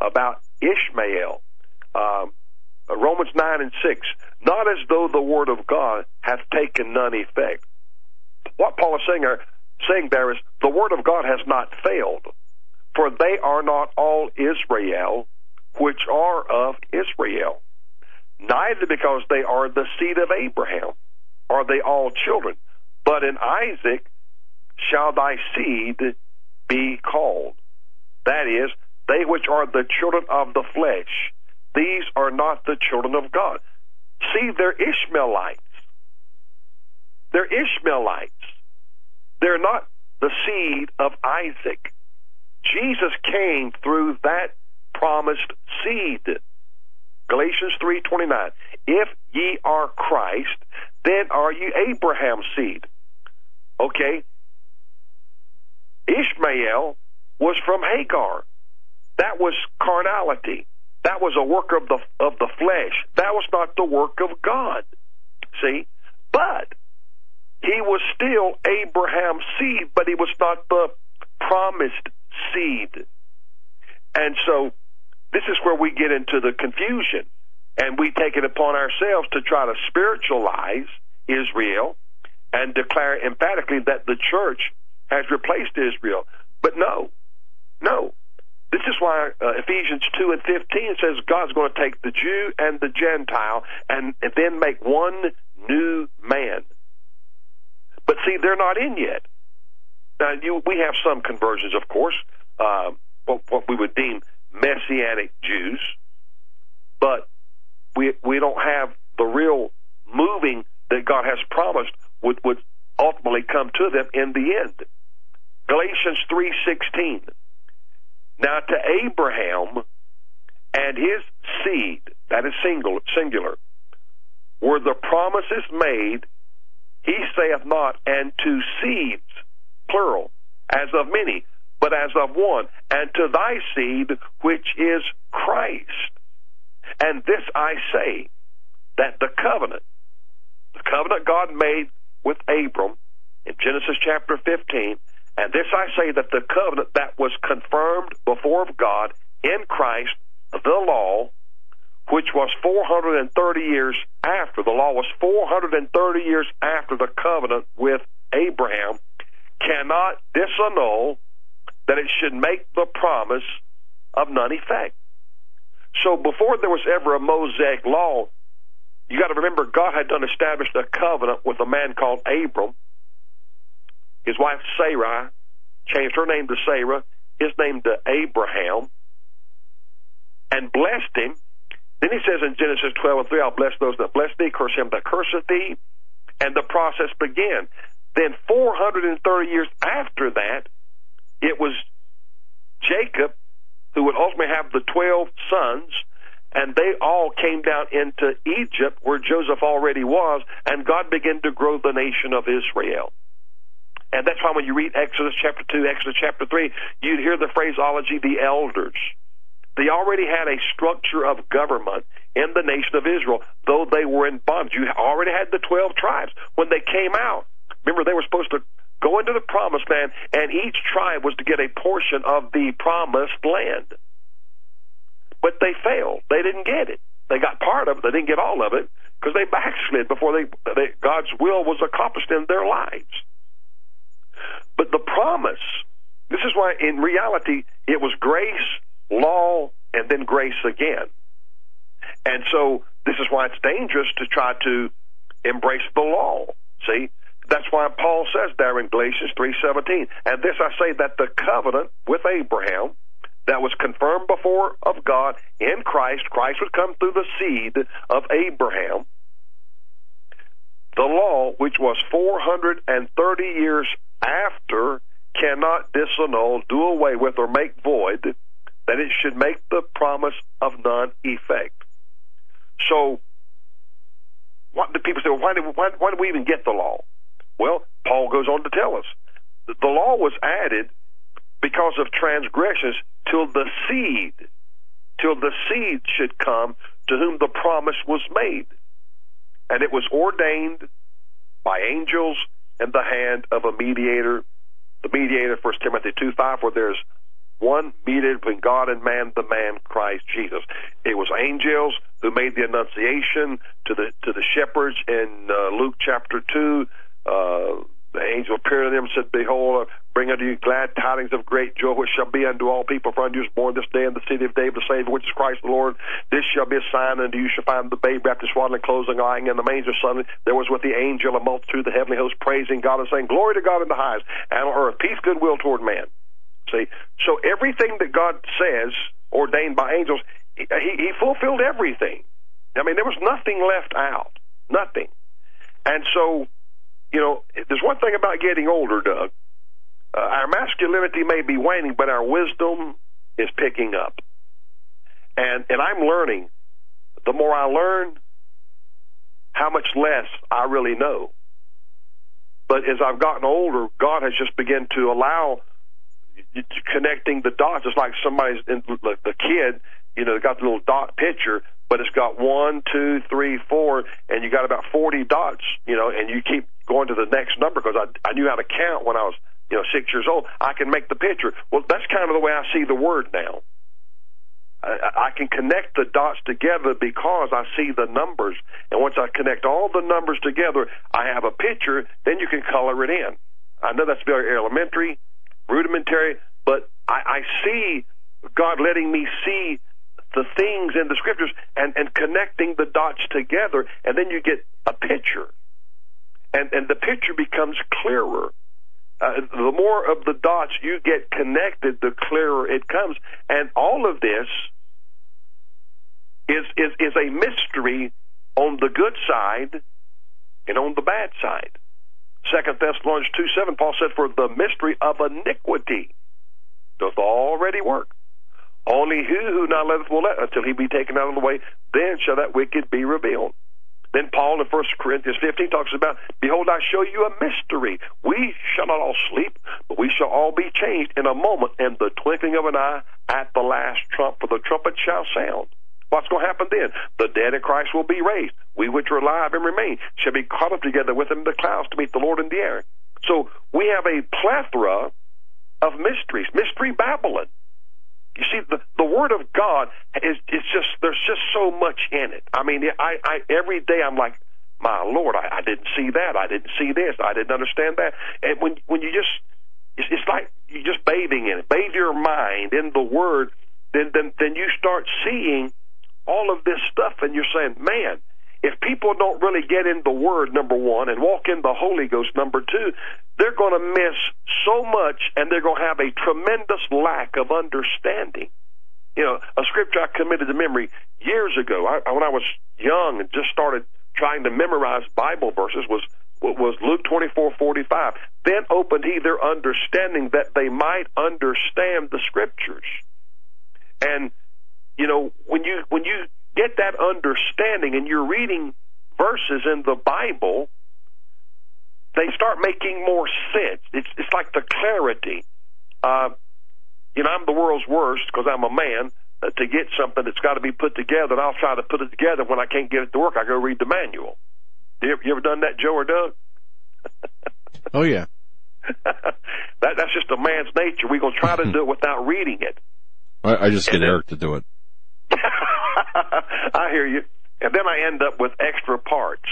about Ishmael. Um, Romans nine and six. Not as though the word of God hath taken none effect. What Paul is saying there, saying there is the word of God has not failed, for they are not all Israel, which are of Israel. Neither because they are the seed of Abraham are they all children, but in Isaac shall thy seed be called. That is, they which are the children of the flesh. These are not the children of God. See, they're Ishmaelites. They're Ishmaelites. They're not the seed of Isaac. Jesus came through that promised seed. Galatians 3:29. If ye are Christ, then are ye Abraham's seed. Okay? Ishmael was from Hagar. That was carnality. That was a work of the of the flesh. That was not the work of God. See? But he was still Abraham's seed, but he was not the promised seed. And so this is where we get into the confusion. And we take it upon ourselves to try to spiritualize Israel and declare emphatically that the church has replaced Israel. But no, no. This is why uh, Ephesians 2 and 15 says God's going to take the Jew and the Gentile and, and then make one new man. But see, they're not in yet. Now, you, we have some conversions, of course, uh, what, what we would deem messianic Jews, but we we don't have the real moving that God has promised would would ultimately come to them in the end. Galatians 3:16 Now to Abraham and his seed, that is single, singular, were the promises made, he saith not, and to seeds, plural, as of many, but as of one, and to thy seed, which is Christ. And this I say, that the covenant, the covenant God made with Abram in Genesis chapter 15, and this I say that the covenant that was confirmed before of God in Christ, the law, which was 430 years after, the law was 430 years after the covenant with Abraham, cannot disannul that it should make the promise of none effect. So before there was ever a Mosaic law, you got to remember God had done established a covenant with a man called Abram. His wife Sarai changed her name to Sarah, his name to Abraham, and blessed him. Then he says in Genesis 12 and 3, I'll bless those that bless thee, curse him that curseth thee. And the process began. Then 430 years after that, it was Jacob who would ultimately have the 12 sons and they all came down into Egypt where Joseph already was, and God began to grow the nation of Israel. And that's why when you read Exodus chapter 2, Exodus chapter 3, you'd hear the phraseology, the elders. They already had a structure of government in the nation of Israel, though they were in bondage. You already had the 12 tribes. When they came out, remember they were supposed to go into the promised land, and each tribe was to get a portion of the promised land but they failed. They didn't get it. They got part of it. They didn't get all of it because they backslid before they, they God's will was accomplished in their lives. But the promise, this is why in reality it was grace, law, and then grace again. And so this is why it's dangerous to try to embrace the law. See? That's why Paul says there in Galatians 3:17, and this I say that the covenant with Abraham that was confirmed before of God in Christ. Christ would come through the seed of Abraham. The law, which was 430 years after, cannot disannul, do away with, or make void, that it should make the promise of none effect. So, what do people say? Well, why, did, why, why did we even get the law? Well, Paul goes on to tell us the law was added because of transgressions till the seed, till the seed should come to whom the promise was made. And it was ordained by angels in the hand of a mediator. The mediator, 1 Timothy 2 5, where there's one mediator between God and man, the man Christ Jesus. It was angels who made the annunciation to the to the shepherds in uh, Luke chapter two. Uh, the angel appeared to them and said, Behold, I bring unto you glad tidings of great joy, which shall be unto all people. For unto you is born this day in the city of David a Savior, which is Christ the Lord. This shall be a sign unto you. shall find the babe wrapped in swaddling clothes and lying in the manger. Suddenly there was with the angel a multitude of the heavenly host praising God and saying, Glory to God in the highest, and on earth peace, goodwill toward man. See, so everything that God says, ordained by angels, he, he fulfilled everything. I mean, there was nothing left out. Nothing. And so you know, there's one thing about getting older, Doug. Uh, our masculinity may be waning, but our wisdom is picking up. And and I'm learning. The more I learn, how much less I really know. But as I've gotten older, God has just begun to allow connecting the dots. It's like somebody's in, the kid, you know, got the little dot picture, but it's got one, two, three, four, and you got about forty dots, you know, and you keep going to the next number because I, I knew how to count when I was, you know, six years old. I can make the picture. Well, that's kind of the way I see the word now. I, I can connect the dots together because I see the numbers. And once I connect all the numbers together, I have a picture, then you can color it in. I know that's very elementary, rudimentary, but I, I see God letting me see the things in the scriptures and, and connecting the dots together, and then you get a picture and and the picture becomes clearer. uh, the more of the dots you get connected, the clearer it comes. And all of this is is is a mystery on the good side and on the bad side. Second Thessalonians two seven, Paul said, "For the mystery of iniquity doth already work." Only he who now liveth will let until he be taken out of the way, then shall that wicked be revealed. Then Paul in 1 Corinthians 15 talks about, Behold, I show you a mystery. We shall not all sleep, but we shall all be changed in a moment, in the twinkling of an eye, at the last trump, for the trumpet shall sound. What's going to happen then? The dead in Christ will be raised. We which are alive and remain shall be caught up together with them in the clouds to meet the Lord in the air. So we have a plethora of mysteries. Mystery Babylon. You see, the the Word of God is it's just there's just so much in it. I mean, I, I every day I'm like, my Lord, I, I didn't see that, I didn't see this, I didn't understand that. And when when you just it's, it's like you're just bathing in it, bathe your mind in the Word, then then then you start seeing all of this stuff, and you're saying, man, if people don't really get in the Word, number one, and walk in the Holy Ghost, number two, they're going to miss so much and they're going to have a tremendous lack of understanding. You know, a scripture I committed to memory years ago, I, when I was young and just started trying to memorize Bible verses, was was Luke twenty four forty five. Then opened he their understanding that they might understand the scriptures. And you know, when you when you get that understanding and you're reading verses in the Bible, they start making more sense. It's it's like the clarity. Uh, you know, I'm the world's worst because I'm a man. Uh, to get something that's got to be put together, and I'll try to put it together. When I can't get it to work, I go read the manual. You ever, you ever done that, Joe or Doug? oh yeah. that that's just a man's nature. We're gonna try to do it without reading it. I, I just get Eric to do it. I hear you. And then I end up with extra parts.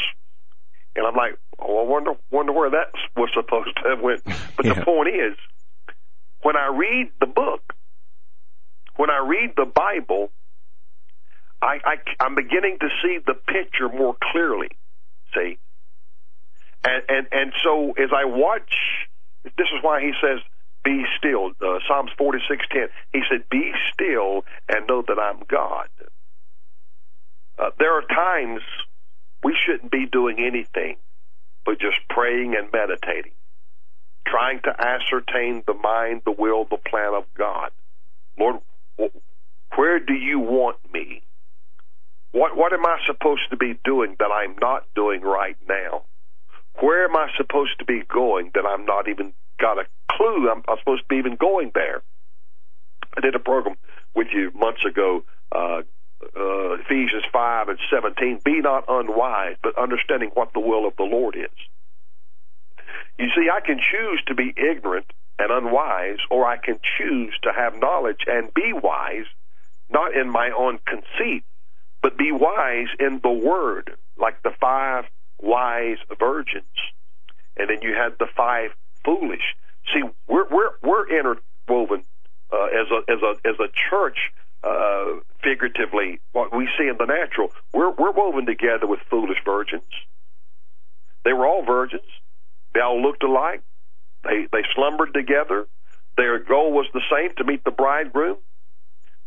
And I'm like, oh, I wonder, wonder where that was supposed to have went. But yeah. the point is, when I read the book, when I read the Bible, I, I, I'm beginning to see the picture more clearly. See? And, and, and so as I watch, this is why he says, be still. Uh, Psalms 46:10. He said, "Be still and know that I'm God." Uh, there are times we shouldn't be doing anything but just praying and meditating, trying to ascertain the mind, the will, the plan of God. Lord, where do you want me? What what am I supposed to be doing that I'm not doing right now? Where am I supposed to be going that I'm not even got a clue I'm, I'm supposed to be even going there. I did a program with you months ago, uh, uh, Ephesians 5 and 17. Be not unwise, but understanding what the will of the Lord is. You see, I can choose to be ignorant and unwise, or I can choose to have knowledge and be wise, not in my own conceit, but be wise in the Word, like the five wise virgins. And then you had the five foolish. See, we're we're we're interwoven uh, as a as a as a church. Uh, figuratively, what we see in the natural, we're we're woven together with foolish virgins. They were all virgins. They all looked alike. They they slumbered together. Their goal was the same to meet the bridegroom,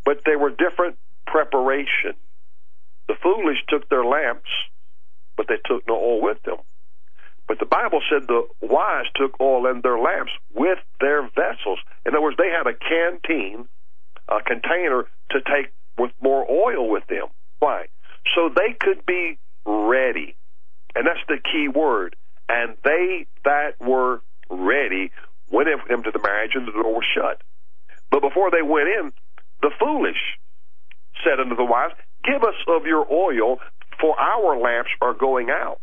but they were different preparation. The foolish took their lamps, but they took no oil with them. But the Bible said the wise took oil in their lamps with their vessels. In other words, they had a canteen, a container to take with more oil with them. Why? So they could be ready. And that's the key word. And they that were ready went into the marriage and the door was shut. But before they went in, the foolish said unto the wise, Give us of your oil, for our lamps are going out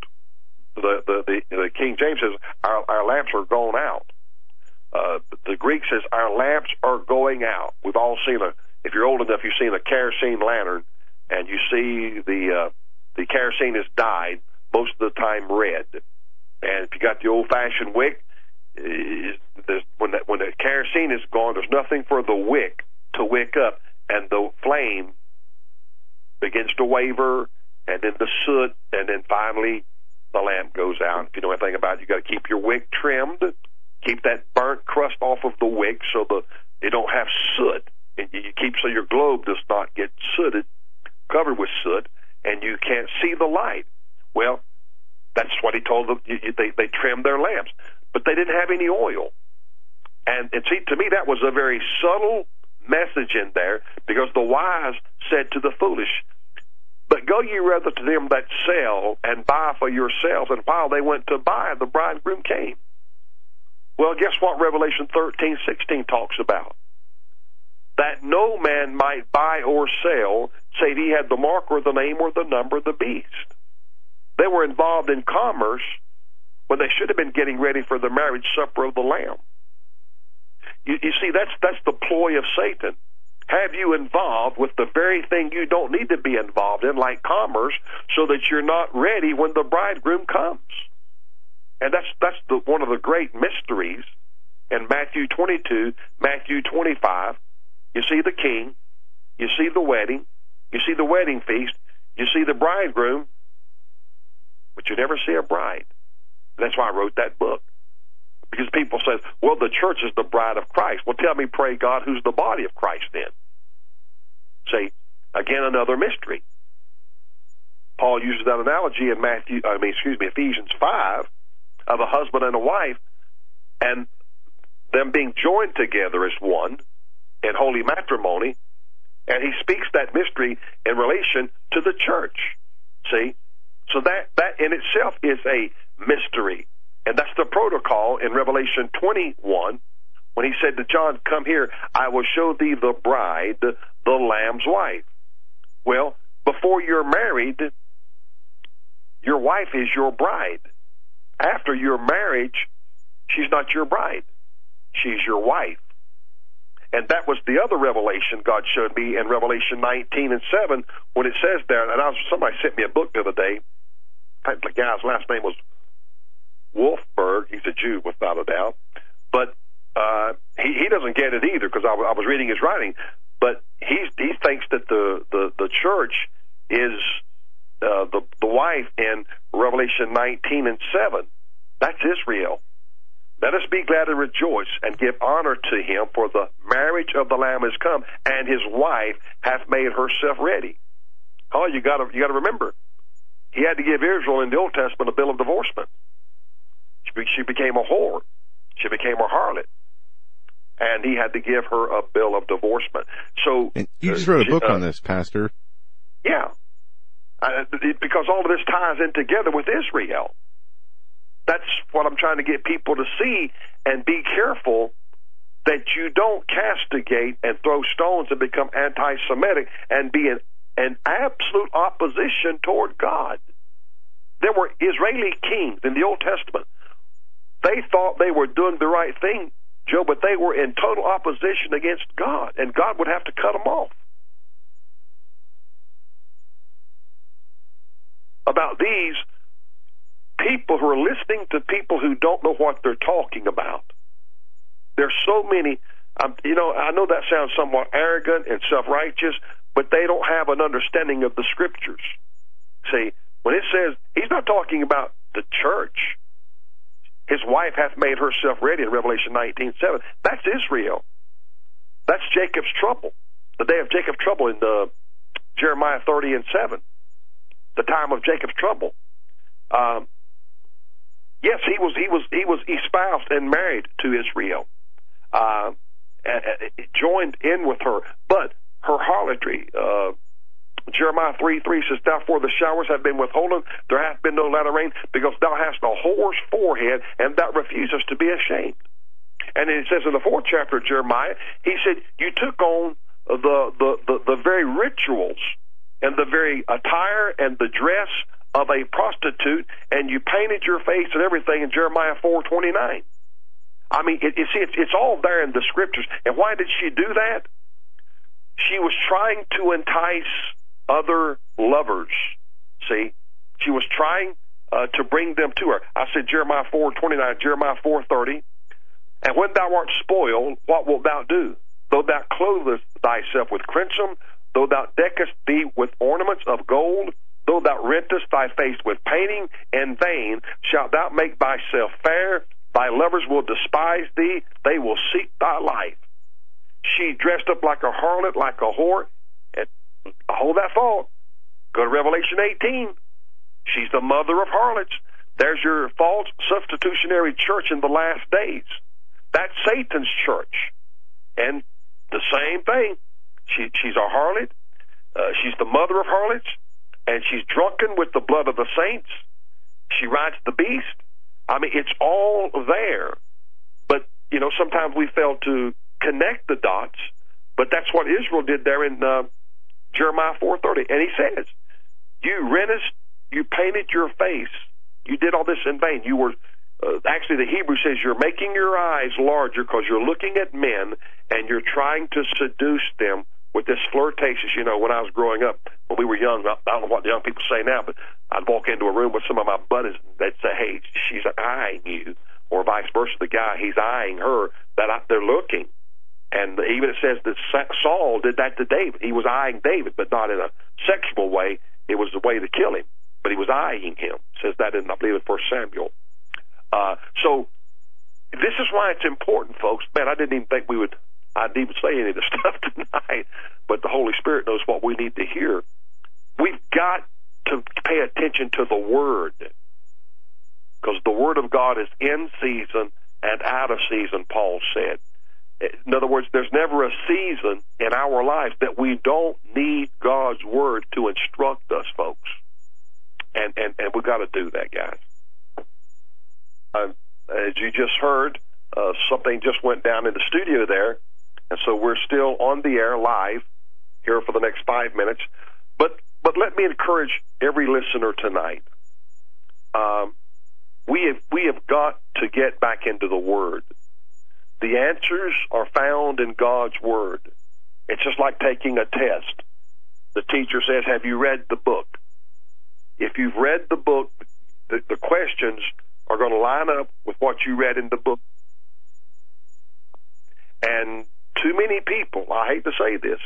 the, the, the, the King James says, our, our lamps are gone out. Uh, the Greek says, our lamps are going out. We've all seen a, if you're old enough, you've seen a kerosene lantern, and you see the, uh, the kerosene has dyed, most of the time red. And if you got the old fashioned wick, when when the kerosene is gone, there's nothing for the wick to wick up, and the flame begins to waver, and then the soot, and then finally the lamp goes out. If you know anything about it, you got to keep your wick trimmed. Keep that burnt crust off of the wick so the it don't have soot, and you keep so your globe does not get sooted, covered with soot, and you can't see the light. Well, that's what he told them. They they trimmed their lamps, but they didn't have any oil. And, and see, to me, that was a very subtle message in there because the wise said to the foolish, But go ye rather to them that sell and buy for yourselves. And while they went to buy, the bridegroom came. Well, guess what Revelation thirteen sixteen talks about? That no man might buy or sell, save he had the mark or the name or the number of the beast. They were involved in commerce when they should have been getting ready for the marriage supper of the Lamb. You, you see, that's that's the ploy of Satan. Have you involved with the very thing you don't need to be involved in, like commerce, so that you're not ready when the bridegroom comes? And that's that's the, one of the great mysteries in Matthew 22, Matthew 25. You see the king, you see the wedding, you see the wedding feast, you see the bridegroom, but you never see a bride. That's why I wrote that book. Because people say, well, the church is the bride of Christ. Well, tell me, pray God, who's the body of Christ then? See, again, another mystery. Paul uses that analogy in Matthew, I mean, excuse me, Ephesians 5 of a husband and a wife and them being joined together as one in holy matrimony. And he speaks that mystery in relation to the church. See? So that, that in itself is a mystery. And that's the protocol in Revelation 21 when he said to John, Come here, I will show thee the bride, the Lamb's wife. Well, before you're married, your wife is your bride. After your marriage, she's not your bride. She's your wife. And that was the other revelation God showed me in Revelation 19 and 7 when it says there, and I was, somebody sent me a book the other day. The guy's last name was Wolfberg. He's a Jew, without a doubt. But uh, he, he doesn't get it either because I, I was reading his writing. But he he thinks that the the, the church is uh, the the wife in Revelation 19 and 7. That's Israel. Let us be glad and rejoice and give honor to him, for the marriage of the Lamb is come, and his wife hath made herself ready. Oh, you got to you got to remember, he had to give Israel in the Old Testament a bill of divorcement. She became a whore. She became a harlot. And he had to give her a bill of divorcement. So and you just wrote a book uh, on this, Pastor. Yeah, uh, because all of this ties in together with Israel. That's what I'm trying to get people to see and be careful that you don't castigate and throw stones and become anti-Semitic and be in an absolute opposition toward God. There were Israeli kings in the Old Testament they thought they were doing the right thing, Joe, but they were in total opposition against God, and God would have to cut them off. About these people who are listening to people who don't know what they're talking about. There's so many, um, you know, I know that sounds somewhat arrogant and self righteous, but they don't have an understanding of the scriptures. See, when it says, he's not talking about the church. His wife hath made herself ready in Revelation 19 7. That's Israel. That's Jacob's trouble. The day of Jacob's trouble in the Jeremiah 30 and 7. The time of Jacob's trouble. Um, yes, he was, he was, he was espoused and married to Israel. Uh, joined in with her, but her harlotry, uh, Jeremiah 3 3 says, Therefore the showers have been withholden, there hath been no latter rain, because thou hast a whore's forehead, and thou refusest to be ashamed. And it says in the fourth chapter of Jeremiah, he said, You took on the, the, the, the very rituals and the very attire and the dress of a prostitute, and you painted your face and everything in Jeremiah four twenty nine. I mean, it, you see, it's, it's all there in the scriptures. And why did she do that? She was trying to entice other lovers. See, she was trying uh, to bring them to her. I said Jeremiah four twenty nine, Jeremiah four thirty. And when thou art spoiled, what wilt thou do? Though thou clothest thyself with crimson, though thou deckest thee with ornaments of gold, though thou rentest thy face with painting, in vain shalt thou make thyself fair, Thy lovers will despise thee, they will seek thy life. She dressed up like a harlot, like a whore, hold that thought. Go to Revelation 18. She's the mother of harlots. There's your false substitutionary church in the last days. That's Satan's church. And the same thing. She, she's a harlot. Uh, she's the mother of harlots. And she's drunken with the blood of the saints. She rides the beast. I mean, it's all there. But, you know, sometimes we fail to connect the dots. But that's what Israel did there in uh, Jeremiah 4.30. And he says, you rentest, you painted your face. You did all this in vain. You were uh, actually the Hebrew says you're making your eyes larger because you're looking at men and you're trying to seduce them with this flirtatious. You know, when I was growing up, when we were young, I don't know what the young people say now, but I'd walk into a room with some of my buddies they'd say, "Hey, she's eyeing you," or vice versa. The guy he's eyeing her. That I, they're looking. And even it says that Saul did that to David. He was eyeing David, but not in a sexual way. It was the way to kill him, but he was eyeing him. It says that in, I believe, in First Samuel. Uh, so this is why it's important, folks. Man, I didn't even think we would. I'd even say any of this stuff tonight, but the Holy Spirit knows what we need to hear. We've got to pay attention to the Word because the Word of God is in season and out of season. Paul said. In other words, there's never a season in our lives that we don't need God's Word to instruct us, folks. And and and we've got to do that, guys. Uh, as you just heard, uh, something just went down in the studio there, and so we're still on the air live here for the next five minutes. But but let me encourage every listener tonight. Um, we have we have got to get back into the Word. The answers are found in God's Word. It's just like taking a test. The teacher says, "Have you read the book?" If you've read the book, the, the questions are going to line up with what you read in the book. And too many people, I hate to say this,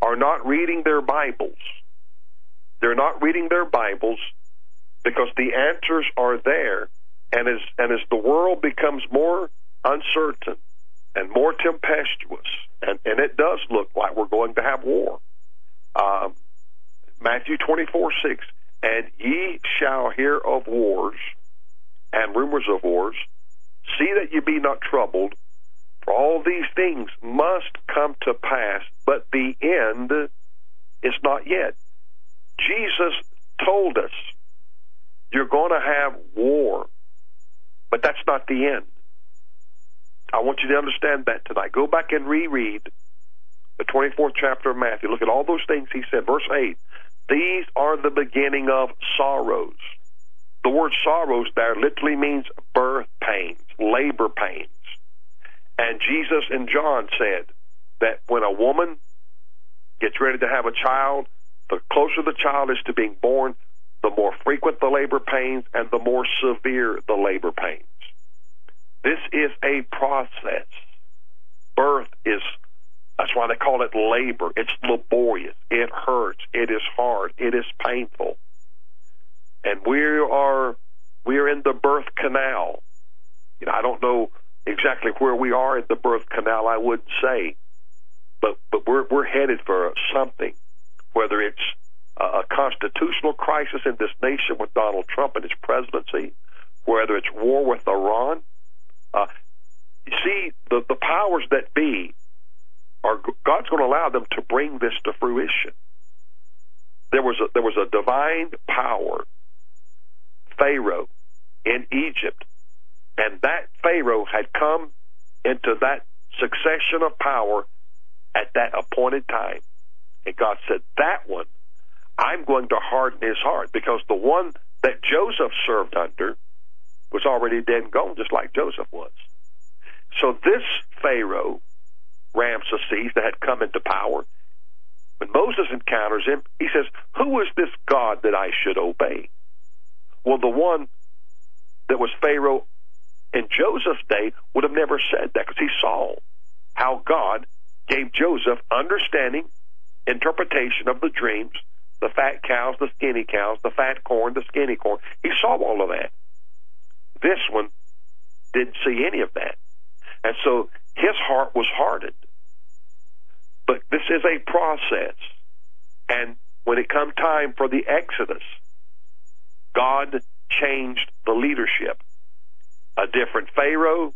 are not reading their Bibles. They're not reading their Bibles because the answers are there. And as, and as the world becomes more uncertain and more tempestuous, and, and it does look like we're going to have war. Um, Matthew 24, 6, and ye shall hear of wars and rumors of wars. See that you be not troubled, for all these things must come to pass, but the end is not yet. Jesus told us you're going to have war, but that's not the end. I want you to understand that tonight. Go back and reread the 24th chapter of Matthew. Look at all those things he said. Verse 8 These are the beginning of sorrows. The word sorrows there literally means birth pains, labor pains. And Jesus and John said that when a woman gets ready to have a child, the closer the child is to being born, the more frequent the labor pains and the more severe the labor pains. This is a process. Birth is, that's why they call it labor. It's laborious. It hurts. It is hard. It is painful and we are we are in the birth canal. You know, I don't know exactly where we are in the birth canal. I wouldn't say, but but we're we're headed for something. Whether it's a constitutional crisis in this nation with Donald Trump and his presidency, whether it's war with Iran. Uh, you see, the the powers that be are God's going to allow them to bring this to fruition. There was a, there was a divine power Pharaoh in Egypt. And that Pharaoh had come into that succession of power at that appointed time. And God said, That one, I'm going to harden his heart because the one that Joseph served under was already dead and gone, just like Joseph was. So this Pharaoh, Ramses, that had come into power, when Moses encounters him, he says, Who is this God that I should obey? Well, the one that was Pharaoh in Joseph's day would have never said that because he saw how God gave Joseph understanding, interpretation of the dreams, the fat cows, the skinny cows, the fat corn, the skinny corn. He saw all of that. This one didn't see any of that. And so his heart was hardened. But this is a process. And when it come time for the Exodus, God changed the leadership. A different Pharaoh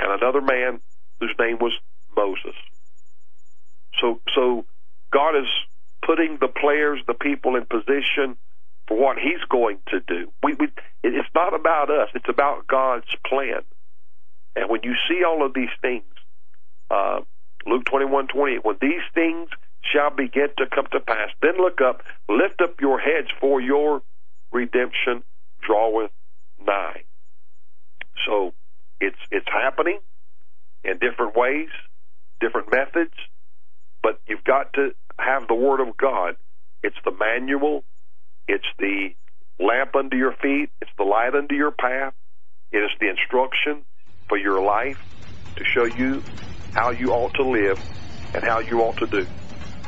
and another man whose name was Moses. So, so God is putting the players, the people in position for what He's going to do. We, we, it's not about us; it's about God's plan. And when you see all of these things, uh, Luke twenty one twenty when these things shall begin to come to pass, then look up, lift up your heads, for your redemption draweth nigh. So it's it's happening in different ways, different methods, but you've got to have the Word of God. It's the manual, it's the lamp under your feet, it's the light under your path, it is the instruction for your life to show you how you ought to live and how you ought to do.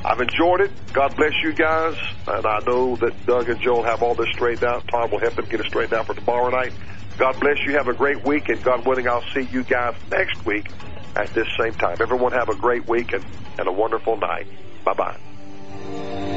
I've enjoyed it. God bless you guys. And I know that Doug and Joel have all this straightened out. Tom will help them get it straightened out for tomorrow night. God bless you. Have a great week. And God willing, I'll see you guys next week at this same time. Everyone have a great week and, and a wonderful night. Bye bye.